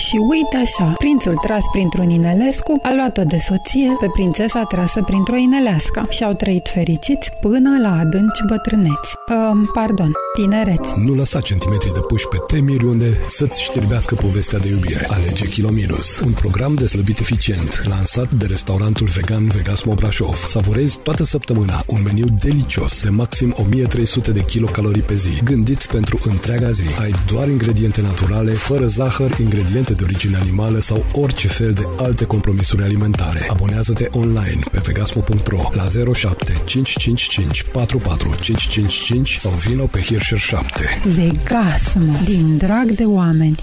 Și uite așa, prințul tras printr-un inelescu a luat-o de soție pe prințesa trasă printr-o inelească și au trăit fericiți până la adânci bătrâneți. Uh, pardon, tinereți. Nu lăsa centimetri de puși pe temiri unde să-ți știrbească povestea de iubire. Alege Kilominus, un program de slăbit eficient, lansat de restaurantul vegan Vegasmo Brașov. Savurezi toată săptămâna un meniu delicios de maxim 1300 de kilocalorii pe zi, gândit pentru întreaga zi. Ai doar ingrediente naturale, fără zahăr, ingrediente de origine animală sau orice fel de alte compromisuri alimentare. Abonează-te online pe vegasmo.ro la 07 555 44 555 sau vino pe Hirscher 7. Vegasmo, din drag de oameni.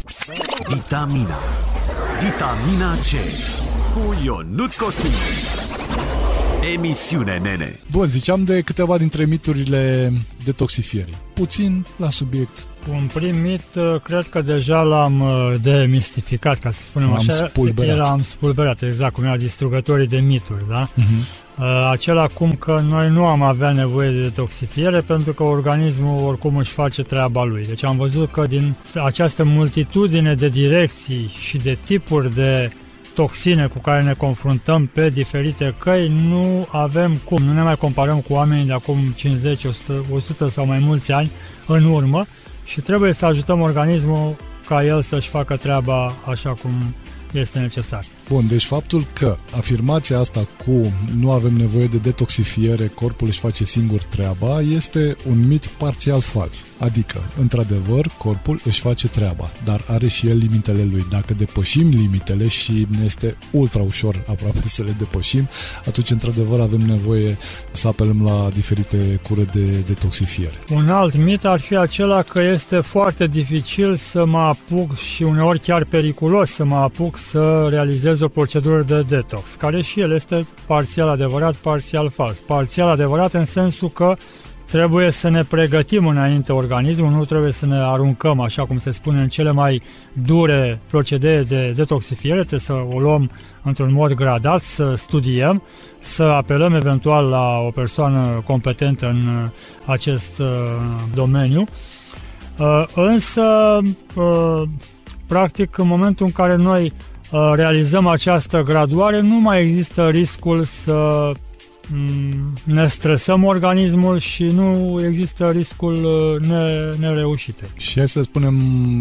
Vitamina. Vitamina C. Cu Ionuț Costin. Emisiune, nene. Bun, ziceam de câteva dintre miturile detoxifierii. Puțin la subiect. Un prim mit, uh, cred că deja l-am uh, demistificat, ca să spunem L-am așa. spulberat. L-am spulberat, exact, cum era distrugătorii de mituri, da? Uh-huh. Acela cum că noi nu am avea nevoie de detoxifiere pentru că organismul oricum își face treaba lui. Deci am văzut că din această multitudine de direcții și de tipuri de toxine cu care ne confruntăm pe diferite căi, nu avem cum, nu ne mai comparăm cu oamenii de acum 50, 100, 100 sau mai mulți ani în urmă și trebuie să ajutăm organismul ca el să-și facă treaba așa cum este necesar. Bun, deci faptul că afirmația asta cu nu avem nevoie de detoxifiere, corpul își face singur treaba, este un mit parțial fals. Adică, într-adevăr, corpul își face treaba, dar are și el limitele lui. Dacă depășim limitele și ne este ultra ușor aproape să le depășim, atunci, într-adevăr, avem nevoie să apelăm la diferite cure de detoxifiere. Un alt mit ar fi acela că este foarte dificil să mă apuc și uneori chiar periculos să mă apuc să realizez o procedură de detox, care și el este parțial adevărat, parțial fals. Parțial adevărat în sensul că trebuie să ne pregătim înainte organismul, nu trebuie să ne aruncăm, așa cum se spune, în cele mai dure procedee de detoxifiere, trebuie să o luăm într-un mod gradat, să studiem, să apelăm eventual la o persoană competentă în acest uh, domeniu. Uh, însă, uh, practic, în momentul în care noi uh, realizăm această graduare, nu mai există riscul să mm, ne stresăm organismul și nu există riscul uh, ne, nereușite. Și hai să spunem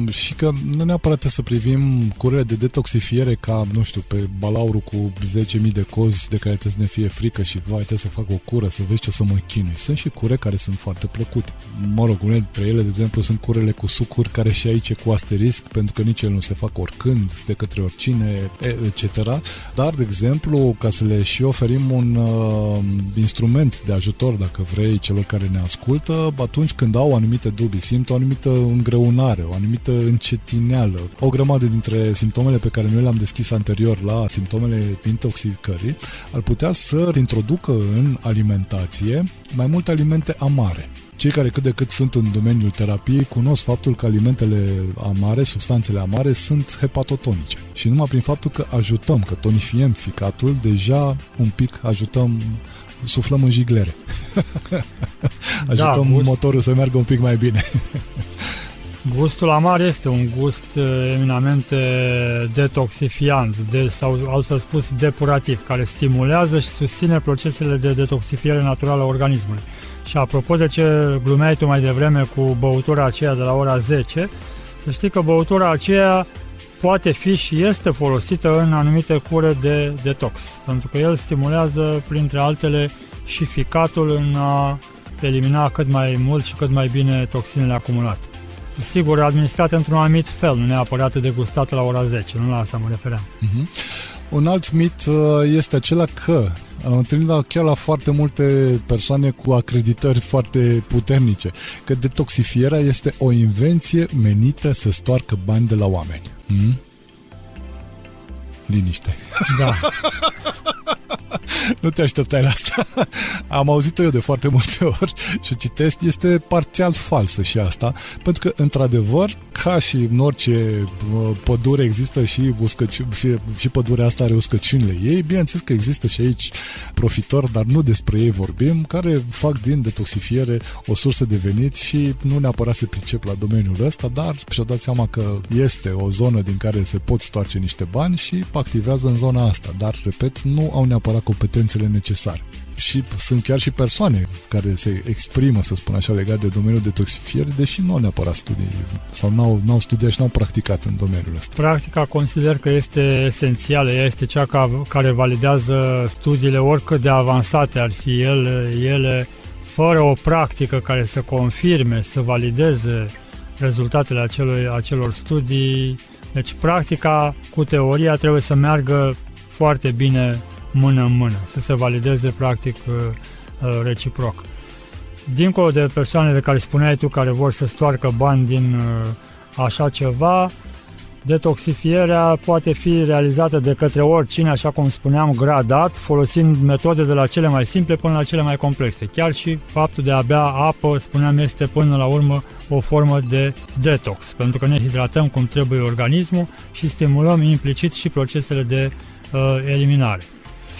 și că nu neapărat trebuie să privim curele de detoxifiere ca, nu știu, pe balaurul cu 10.000 de cozi de care trebuie să ne fie frică și vai, trebuie să fac o cură, să vezi ce o să mă chinui. Sunt și cure care sunt foarte plăcute. Mă rog, unele dintre ele, de exemplu, sunt curele cu sucuri care și aici e cu asterisc, pentru că nici ele nu se fac oricând, de către oricine, etc. Dar, de exemplu, ca să le și oferim un uh, instrument de ajutor, dacă vrei, celor care ne ascultă, atunci când au anumite dubii, simt o anumită îngreunare, o anumită încetineală, o grămadă dintre simptomele pe care noi le-am deschis anterior la simptomele intoxicării, ar putea să introducă în alimentație mai multe alimente amare. Cei care cât de cât sunt în domeniul terapiei cunosc faptul că alimentele amare, substanțele amare, sunt hepatotonice. Și numai prin faptul că ajutăm, că tonifiem ficatul, deja un pic ajutăm suflăm în jiglere. Ajutăm da, motorul să meargă un pic mai bine. Gustul amar este un gust uh, eminamente detoxifiant, de, sau altfel spus depurativ, care stimulează și susține procesele de detoxifiere naturală a organismului. Și apropo de ce glumeai tu mai devreme cu băutura aceea de la ora 10, să știi că băutura aceea poate fi și este folosită în anumite cure de detox, pentru că el stimulează, printre altele, și ficatul în a elimina cât mai mult și cât mai bine toxinele acumulate. Sigur, administrate într-un anumit fel, nu neapărat degustate la ora 10, nu la asta mă refeream. Uh-huh. Un alt mit uh, este acela că am întâlnit chiar la foarte multe persoane cu acreditări foarte puternice, că detoxifierea este o invenție menită să stoarcă bani de la oameni. Hmm? Liniște. Da. nu te așteptai la asta. Am auzit-o eu de foarte multe ori și citesc, este parțial falsă și asta, pentru că, într-adevăr, ca și în orice pădure există și, uscăciu- și pădurea asta are uscăciunile ei, bineînțeles că există și aici profitori, dar nu despre ei vorbim, care fac din detoxifiere o sursă de venit și nu neapărat se pricep la domeniul ăsta, dar și-au dat seama că este o zonă din care se pot stoarce niște bani și activează în zona asta, dar, repet, nu au neapărat competențele necesare. Și sunt chiar și persoane care se exprimă, să spun așa, legat de domeniul detoxifiere, deși nu au neapărat studii sau n-au, n-au studiat și n-au practicat în domeniul ăsta. Practica consider că este esențială, ea este cea ca, care validează studiile oricât de avansate ar fi ele, ele fără o practică care să confirme, să valideze rezultatele acelui, acelor studii. Deci practica cu teoria trebuie să meargă foarte bine mână în mână, să se valideze practic uh, uh, reciproc. Dincolo de persoanele care spuneai tu care vor să stoarcă bani din uh, așa ceva, detoxifierea poate fi realizată de către oricine, așa cum spuneam, gradat, folosind metode de la cele mai simple până la cele mai complexe. Chiar și faptul de a bea apă, spuneam, este până la urmă o formă de detox, pentru că ne hidratăm cum trebuie organismul și stimulăm implicit și procesele de uh, eliminare.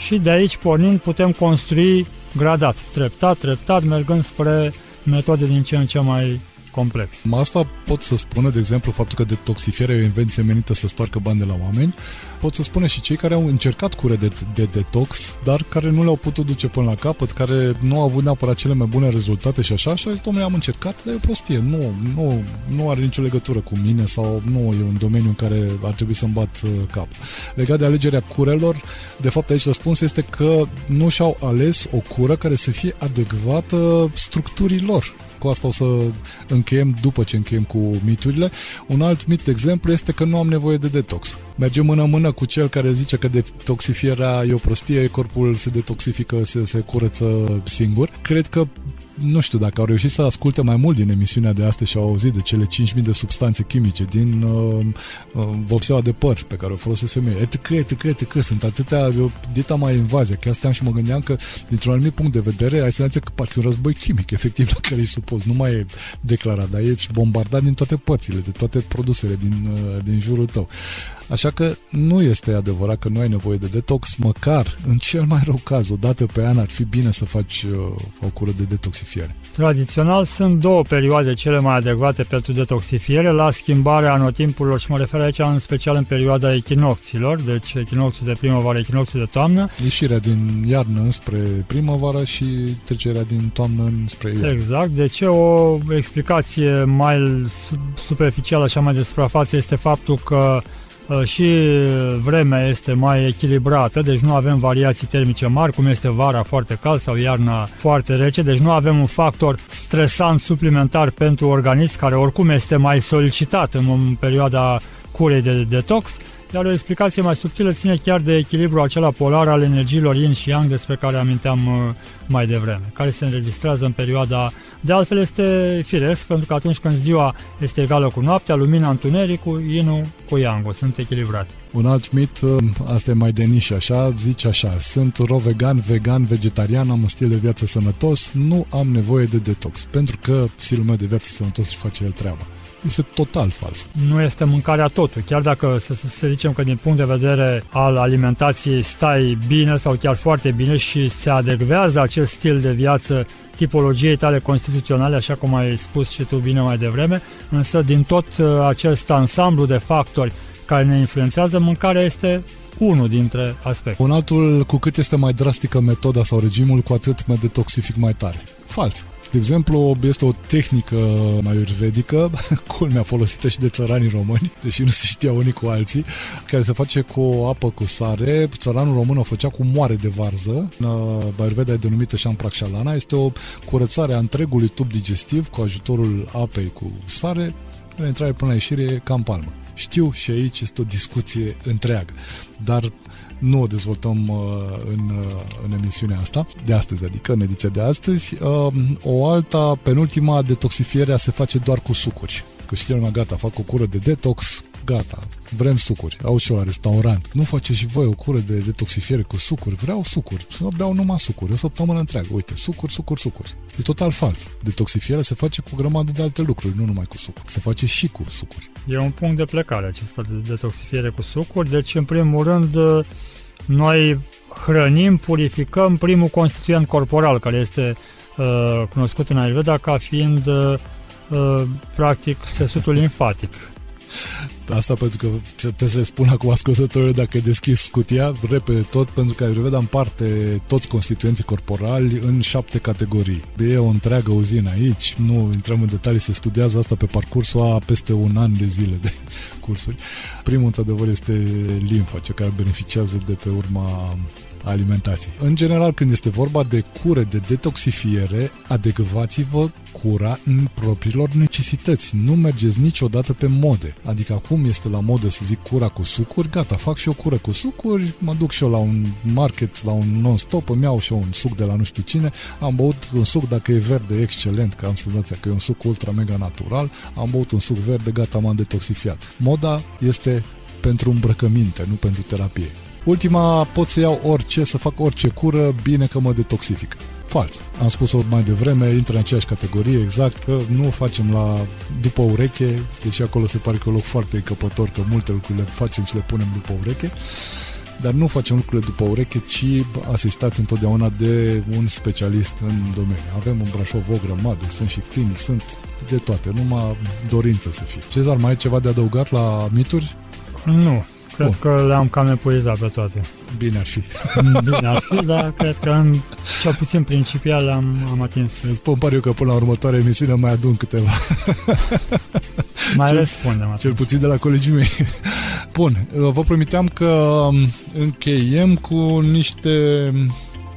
Și de aici, pornind, putem construi gradat, treptat, treptat, mergând spre metode din ce în ce mai complex. Asta pot să spună, de exemplu, faptul că detoxifierea e o invenție menită să stoarcă bani de la oameni. Pot să spună și cei care au încercat cure de, de detox, dar care nu le-au putut duce până la capăt, care nu au avut neapărat cele mai bune rezultate și așa, și a zis, domnule, am încercat, dar e o prostie. Nu, nu, nu are nicio legătură cu mine sau nu e un domeniu în care ar trebui să-mi bat uh, cap. Legat de alegerea curelor, de fapt aici răspunsul este că nu și-au ales o cură care să fie adecvată structurii lor cu asta o să încheiem după ce încheiem cu miturile. Un alt mit, de exemplu, este că nu am nevoie de detox. Mergem mână-mână cu cel care zice că detoxifierea e o prostie, corpul se detoxifică, se, se curăță singur. Cred că nu știu dacă au reușit să asculte mai mult din emisiunea de astăzi și au auzit de cele 5.000 de substanțe chimice din uh, uh, vopseaua de păr pe care o folosesc femeile. Etc, etc, etc. Sunt atâtea, eu, dita mai invazie. Chiar steam și mă gândeam că, dintr-un anumit punct de vedere, ai senzația că parcă un război chimic, efectiv, la care e supus. Nu mai e declarat, dar e bombardat din toate părțile, de toate produsele din, uh, din jurul tău. Așa că nu este adevărat că nu ai nevoie de detox, măcar, în cel mai rău caz, o dată pe an ar fi bine să faci uh, o cură de detoxifiere. Tradițional sunt două perioade cele mai adecvate pentru detoxifiere la schimbarea anotimpurilor și mă refer aici în special în perioada echinocților, deci echinocțiul de primăvară, echinocțiul de toamnă. Ieșirea din iarnă înspre primăvară și trecerea din toamnă înspre iarnă. Exact, deci o explicație mai superficială, așa mai de suprafață, este faptul că Uh, și vremea este mai echilibrată, deci nu avem variații termice mari, cum este vara foarte cald sau iarna foarte rece, deci nu avem un factor stresant suplimentar pentru organism, care oricum este mai solicitat în perioada curei de detox, iar o explicație mai subtilă ține chiar de echilibru acela polar al energiilor yin și yang despre care aminteam uh, mai devreme, care se înregistrează în perioada De altfel este firesc, pentru că atunci când ziua este egală cu noaptea, lumina întunericul, yin cu yang sunt echilibrate. Un alt mit, uh, asta e mai de nișă, așa, zice așa, sunt ro vegan, vegan, vegetarian, am un stil de viață sănătos, nu am nevoie de detox, pentru că stilul meu de viață sănătos își face el treaba. Este total fals. Nu este mâncarea totul. Chiar dacă să, să zicem că din punct de vedere al alimentației stai bine sau chiar foarte bine și se adecvează acel stil de viață tipologiei tale constituționale, așa cum ai spus și tu bine mai devreme, însă din tot uh, acest ansamblu de factori care ne influențează, mâncarea este unul dintre aspecte. Un altul, cu cât este mai drastică metoda sau regimul, cu atât mă detoxific mai tare. Fals. De exemplu, este o tehnică mai ayurvedică, culmea folosită și de țăranii români, deși nu se știa unii cu alții, care se face cu apă cu sare. Țăranul român o făcea cu moare de varză. În uh, Ayurveda e denumită Shamprakșalana. Este o curățare a întregului tub digestiv cu ajutorul apei cu sare, de la intrare până la ieșire, ca în palmă. Știu și aici este o discuție întreagă, dar nu o dezvoltăm uh, în, uh, în emisiunea asta de astăzi, adică în ediția de astăzi. Uh, o alta, penultima, detoxifierea se face doar cu sucuri. Că știi lumea, gata, fac o cură de detox, gata, vrem sucuri. Au și la restaurant. Nu face și voi o cură de detoxifiere cu sucuri. Vreau sucuri. Să beau numai sucuri. O săptămână întreagă. Uite, sucuri, sucuri, sucuri. E total fals. Detoxifierea se face cu o grămadă de alte lucruri, nu numai cu sucuri. Se face și cu sucuri. E un punct de plecare acesta de detoxifiere cu sucuri. Deci, în primul rând, noi hrănim, purificăm primul constituent corporal, care este uh, cunoscut în Ayurveda ca fiind uh, uh practic țesutul limfatic. Asta pentru că trebuie să le spun acum ascultătorilor dacă deschis cutia, repede tot, pentru că Ayurveda împarte toți constituenții corporali în șapte categorii. E o întreagă uzină aici, nu intrăm în detalii, se studiază asta pe parcursul a peste un an de zile de cursuri. Primul, într-adevăr, este limfa, cea care beneficiază de pe urma alimentației. În general, când este vorba de cure de detoxifiere, adecvați-vă cura în propriilor necesități. Nu mergeți niciodată pe mode. Adică acum este la modă să zic cura cu sucuri, gata, fac și o cură cu sucuri, mă duc și eu la un market, la un non-stop, îmi iau și eu un suc de la nu știu cine, am băut un suc, dacă e verde, excelent, că am senzația că e un suc ultra mega natural, am băut un suc verde, gata, m-am detoxifiat. Moda este pentru îmbrăcăminte, nu pentru terapie. Ultima, pot să iau orice, să fac orice cură, bine că mă detoxifică. Fals. Am spus-o mai devreme, intră în aceeași categorie, exact, că nu o facem la după ureche, deși acolo se pare că e un loc foarte încăpător, că multe lucruri le facem și le punem după ureche, dar nu facem lucrurile după ureche, ci asistați întotdeauna de un specialist în domeniu. Avem în Brașov o grămadă, sunt și clinici, sunt de toate, numai dorință să fie. Cezar, mai ai ceva de adăugat la mituri? Nu, Cred Bun. că le-am cam epuizat pe toate. Bine ar fi. Bine ar fi, dar cred că în cel puțin principial am, am atins. Îți spun pariu că până la următoarea emisiune mai adun câteva. mai cel, răspundem. Cel puțin de la colegii mei. Bun, vă promiteam că um, încheiem cu niște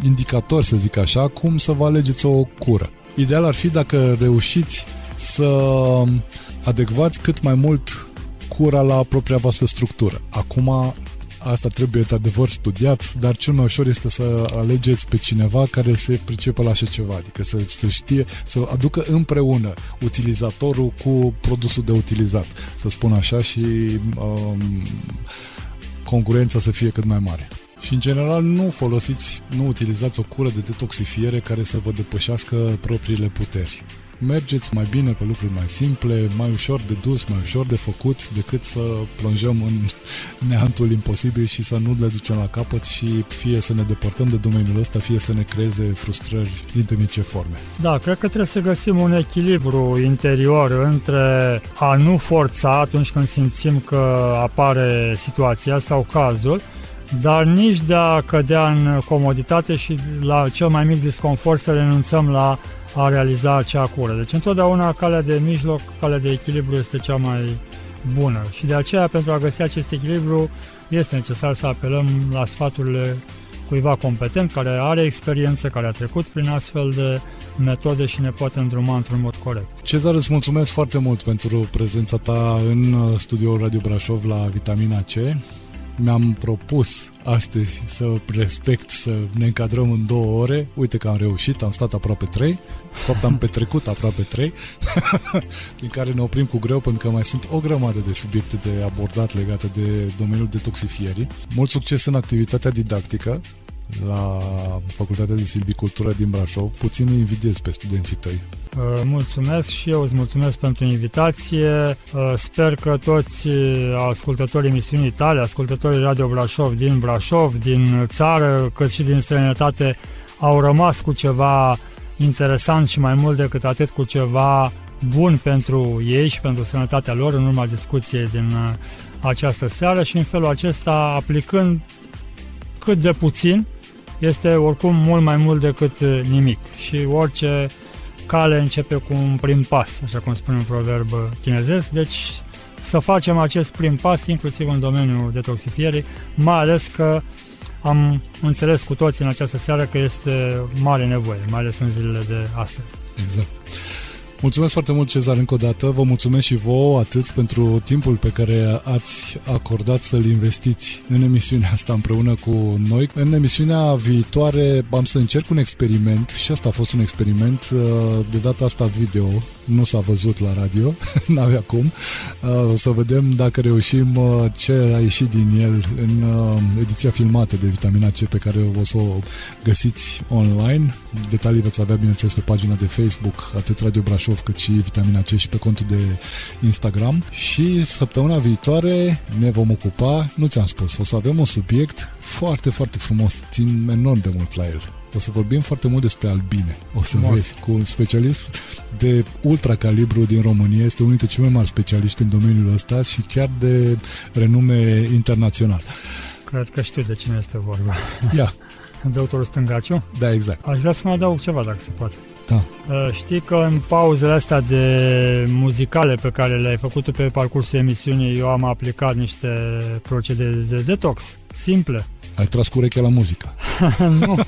indicatori, să zic așa, cum să vă alegeți o cură. Ideal ar fi dacă reușiți să um, adecvați cât mai mult cura la propria voastră structură. Acum, asta trebuie de adevăr studiat, dar cel mai ușor este să alegeți pe cineva care se pricepe la așa ceva, adică să, să știe, să aducă împreună utilizatorul cu produsul de utilizat, să spun așa, și um, concurența să fie cât mai mare. Și în general nu folosiți, nu utilizați o cură de detoxifiere care să vă depășească propriile puteri mergeți mai bine pe lucruri mai simple, mai ușor de dus, mai ușor de făcut, decât să plonjăm în neantul imposibil și să nu le ducem la capăt și fie să ne depărtăm de domeniul ăsta, fie să ne creeze frustrări din mice forme. Da, cred că trebuie să găsim un echilibru interior între a nu forța atunci când simțim că apare situația sau cazul, dar nici de a cădea în comoditate și la cel mai mic disconfort să renunțăm la a realiza acea cură. Deci întotdeauna calea de mijloc, calea de echilibru este cea mai bună și de aceea pentru a găsi acest echilibru este necesar să apelăm la sfaturile cuiva competent, care are experiență, care a trecut prin astfel de metode și ne poate îndruma într-un mod corect. Cezar, îți mulțumesc foarte mult pentru prezența ta în studioul Radio Brașov la Vitamina C. mi-am propus astăzi să respect, să ne încadrăm în două ore. Uite că am reușit, am stat aproape trei. De fapt, am petrecut aproape trei, din care ne oprim cu greu, pentru că mai sunt o grămadă de subiecte de abordat legate de domeniul detoxifierii. Mult succes în activitatea didactică la Facultatea de Silvicultură din Brașov. Puțin îi invidiez pe studenții tăi. Uh, mulțumesc și eu îți mulțumesc pentru invitație. Uh, sper că toți uh, ascultătorii emisiunii tale, ascultătorii Radio Brașov din Brașov, din țară, cât și din străinătate, au rămas cu ceva interesant și mai mult decât atât cu ceva bun pentru ei și pentru sănătatea lor în urma discuției din această seară și în felul acesta aplicând cât de puțin este oricum mult mai mult decât nimic și orice cale începe cu un prim pas, așa cum spune un proverb chinezesc, deci să facem acest prim pas inclusiv în domeniul detoxifierii, mai ales că am înțeles cu toții în această seară că este mare nevoie, mai ales în zilele de astăzi. Exact. Mulțumesc foarte mult, Cezar, încă o dată. Vă mulțumesc și vouă atât pentru timpul pe care ați acordat să-l investiți în emisiunea asta împreună cu noi. În emisiunea viitoare am să încerc un experiment și asta a fost un experiment uh, de data asta video. Nu s-a văzut la radio, n-avea cum. Uh, o să vedem dacă reușim uh, ce a ieșit din el în ediția filmată de Vitamina C pe care o să o găsiți online. Detalii veți avea, bineînțeles, pe pagina de Facebook, atât Radio Brașov Brașov, cât și Vitamina C și pe contul de Instagram. Și săptămâna viitoare ne vom ocupa, nu ți-am spus, o să avem un subiect foarte, foarte frumos, țin enorm de mult la el. O să vorbim foarte mult despre albine. O să Mult. vezi, cu un specialist de ultra calibru din România, este unul dintre cei mai mari specialiști în domeniul ăsta și chiar de renume internațional. Cred că știu de cine este vorba. Ia. Doctorul Stângaciu? Da, exact. Aș vrea să mai adaug ceva, dacă se poate. Da. Uh, știi că în pauzele astea de muzicale pe care le-ai făcut pe parcursul emisiunii, eu am aplicat niște procedee de detox simple. Ai tras cu urechea la muzică. nu,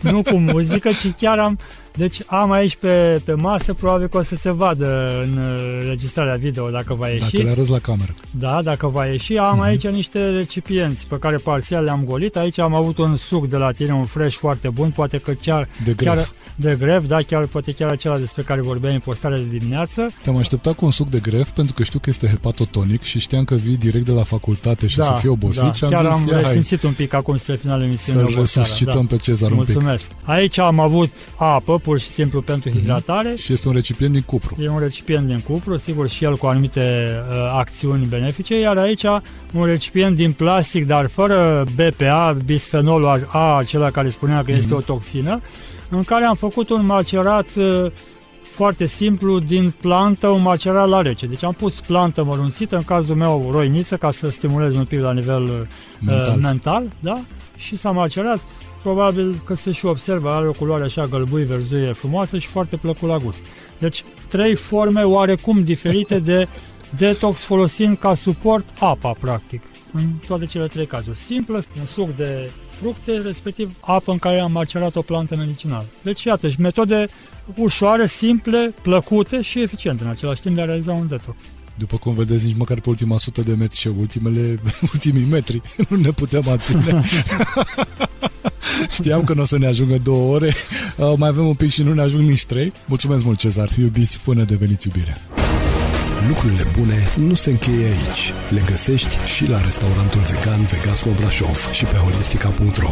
nu cu muzică, ci chiar am... Deci am aici pe, pe masă, probabil că o să se vadă în registrarea video dacă va ieși. Dacă le arăți la cameră. Da, dacă va ieși. Am uh-huh. aici niște recipienți pe care parțial le-am golit. Aici am avut un suc de la tine, un fresh foarte bun, poate că chiar... De chiar de gref, da, chiar, poate chiar acela despre care vorbeai în postarea de dimineață. Te-am așteptat cu un suc de gref pentru că știu că este hepatotonic și știam că vii direct de la facultate și da, să fii obosit. Da, și am chiar zis, am resimțit un pic acum spre finalul emisiunii. Să-l resuscităm da. pe Cezar Mulțumesc. un pic. Aici am avut apă, pur și simplu pentru mm-hmm. hidratare. Și este un recipient din cupru. E un recipient din cupru, sigur și el cu anumite uh, acțiuni benefice, iar aici un recipient din plastic, dar fără BPA, bisfenolul A, acela care spunea că mm-hmm. este o toxină, în care am făcut un macerat uh, foarte simplu din plantă, un macerat la rece. Deci am pus plantă mărunțită, în cazul meu roiniță, ca să stimulez un pic la nivel uh, mental, mental da? și s-a macerat. Probabil că se și observă, are o culoare așa gălbui, verzuie, frumoasă și foarte plăcut la gust. Deci trei forme oarecum diferite de detox folosind ca suport apa, practic, în toate cele trei cazuri. Simplă, un suc de fructe, respectiv apă în care am macerat o plantă medicinală. Deci, iată, și metode ușoare, simple, plăcute și eficiente în același timp de a realiza un detox. După cum vedeți, nici măcar pe ultima sută de metri și ultimele, ultimii metri nu ne putem aține. Știam că nu o să ne ajungă două ore, uh, mai avem un pic și nu ne ajung nici trei. Mulțumesc mult, Cezar, iubiți până deveniți iubire. Lucrurile bune nu se încheie aici. Le găsești și la restaurantul vegan Vegasmo Brașov și pe holistica.ro.